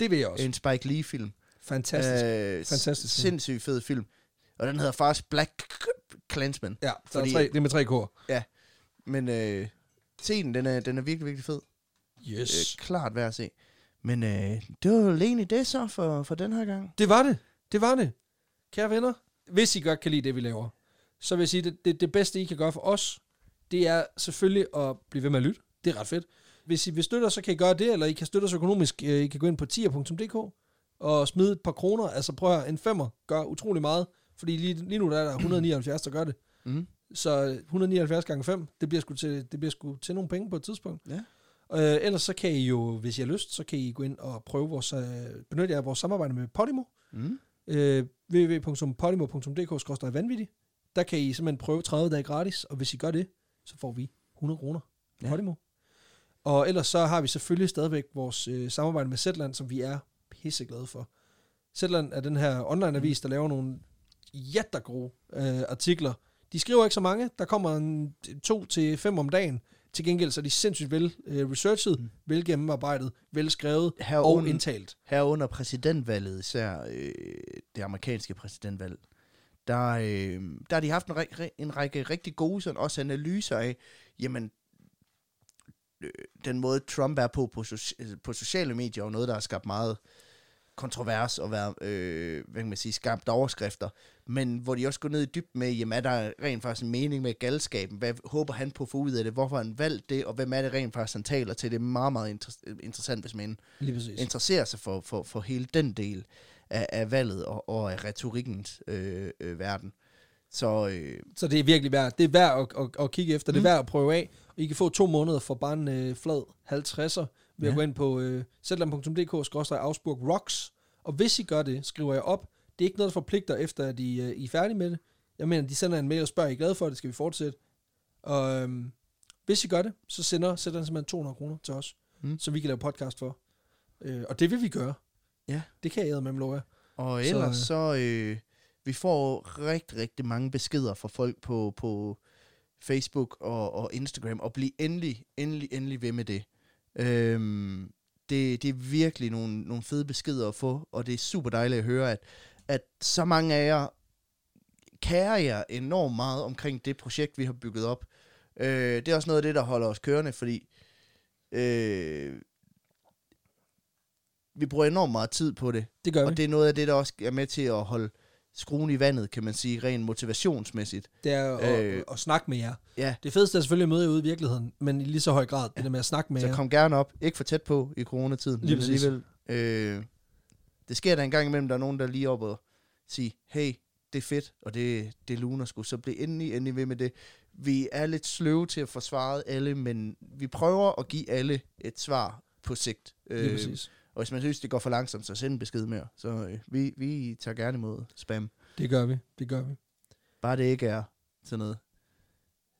Det vil jeg også. En Spike Lee-film. Fantastisk. Øh, Fantastisk. Sindssygt fed film. Og den hedder faktisk Black Klansman. ja, fordi- tre, det er med tre kår. Men øh, scenen, den er, den er virkelig, virkelig fed. Yes. Øh, klart værd at se. Men øh, det var jo egentlig det så for, for den her gang. Det var det. Det var det. Kære venner, hvis I godt kan lide det, vi laver, så vil jeg sige, det, det, det bedste, I kan gøre for os, det er selvfølgelig at blive ved med at lytte. Det er ret fedt. Hvis I vil støtte os, så kan I gøre det, eller I kan støtte os økonomisk. Øh, I kan gå ind på tier.dk og smide et par kroner. Altså prøv at høre, en femmer gør utrolig meget, fordi lige, lige nu der er der 179, der gør det. Mm. Så 179 gange 5, det bliver sgu til, det bliver sgu til nogle penge på et tidspunkt. Ja. Øh, ellers så kan I jo, hvis I har lyst, så kan I gå ind og prøve vores, øh, benytte jer af vores samarbejde med Podimo. Mm. Øh, www.podimo.dk-vanvittig. Der kan I simpelthen prøve 30 dage gratis, og hvis I gør det, så får vi 100 kroner Ja. Podimo. Og ellers så har vi selvfølgelig stadigvæk vores øh, samarbejde med Zetland, som vi er pisseglade for. Zetland er den her online-avis, der laver nogle jættergode øh, artikler. De skriver ikke så mange. Der kommer en, to til fem om dagen. Til gengæld så er de sindssygt vel øh, researchet, mm. vel gennemarbejdet, vel skrevet og Herunder, indtalt. herunder præsidentvalget, især øh, det amerikanske præsidentvalg, der, øh, der har de haft en, ræ- en række rigtig gode sådan, også analyser af, jamen, den måde Trump er på på, soci- på sociale medier, og noget, der har skabt meget kontrovers og været, øh, hvad kan man sige, skabt overskrifter, men hvor de også går ned i dybden med, jamen er der rent faktisk en mening med galskaben, hvad håber han på at få ud af det, hvorfor har han valgt det, og hvem er det rent faktisk, han taler til, det er meget, meget inter- interessant, hvis man interesserer sig for, for, for hele den del af, af valget og, og af retorikkens øh, øh, verden. Så øh, Så det er virkelig værd. Det er værd at, at, at kigge efter. Mm. Det Mm. er værd at prøve af. Og I kan få to måneder for bare en øh, flad 50'er ved ja. at gå ind på øh, zland.dk-ausburg rocks. Og hvis I gør det, skriver jeg op. Det er ikke noget, der forpligter efter, at I, øh, I er færdige med det. Jeg mener, de sender en mail og spørger, er I glade for det? Skal vi fortsætte? Og øhm, hvis I gør det, så sender, sætter den simpelthen 200 kroner til os, mm. Mm. så vi kan lave podcast for. Øh, og det vil vi gøre. Ja. Det kan jeg med jer. Og Så, ellers så, øh, vi får rigtig, rigtig mange beskeder fra folk på, på Facebook og, og Instagram, og bliv endelig, endelig, endelig ved med det. Øhm, det, det er virkelig nogle, nogle fede beskeder at få, og det er super dejligt at høre, at, at så mange af jer kærer jer enormt meget omkring det projekt, vi har bygget op. Øh, det er også noget af det, der holder os kørende, fordi øh, vi bruger enormt meget tid på det, Det gør vi. og det er noget af det, der også er med til at holde skruen i vandet, kan man sige, rent motivationsmæssigt. Det er at, Øh, at, at snakke med jer. Ja, Det fedeste er selvfølgelig at møde jer ude i virkeligheden, men i lige så høj grad, det der med at snakke med så jer. kom gerne op. Ikke for tæt på i coronatiden, Lige men alligevel. Øh, det sker der en gang imellem, der er nogen, der er lige op og siger, hey, det er fedt, og det, det luner sgu, så bliv endelig, endelig ved med det. Vi er lidt sløve til at forsvare alle, men vi prøver at give alle et svar på sigt. Lige præcis. Og hvis man synes, det går for langsomt, så send en besked mere. Så øh, vi, vi tager gerne imod spam. Det gør vi. Det gør vi. Bare det ikke er sådan noget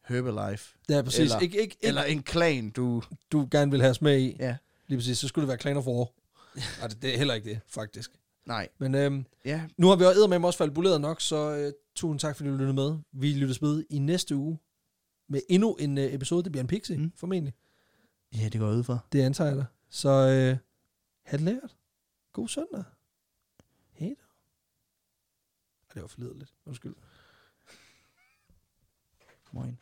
Herbalife. Det er præcis. Eller- ikke, ikke, Eller en klan, du... du gerne vil have os med i. Ja, Lige præcis. Så skulle det være Clan of War. Nej, det, det er heller ikke det, faktisk. nej. Men øhm, Ja, nu har vi jo med også falbuleret nok, så øh, tusind tak, fordi du lyttede med. Vi lyttes med i næste uge med endnu en øh, episode. Det bliver en pixie, mm. Formentlig. ja det går ud for. Det antager jeg dig. Så øh, Ha' det lært. God søndag. Hej da. Ej, Det var forledeligt. lidt. Undskyld. Moin.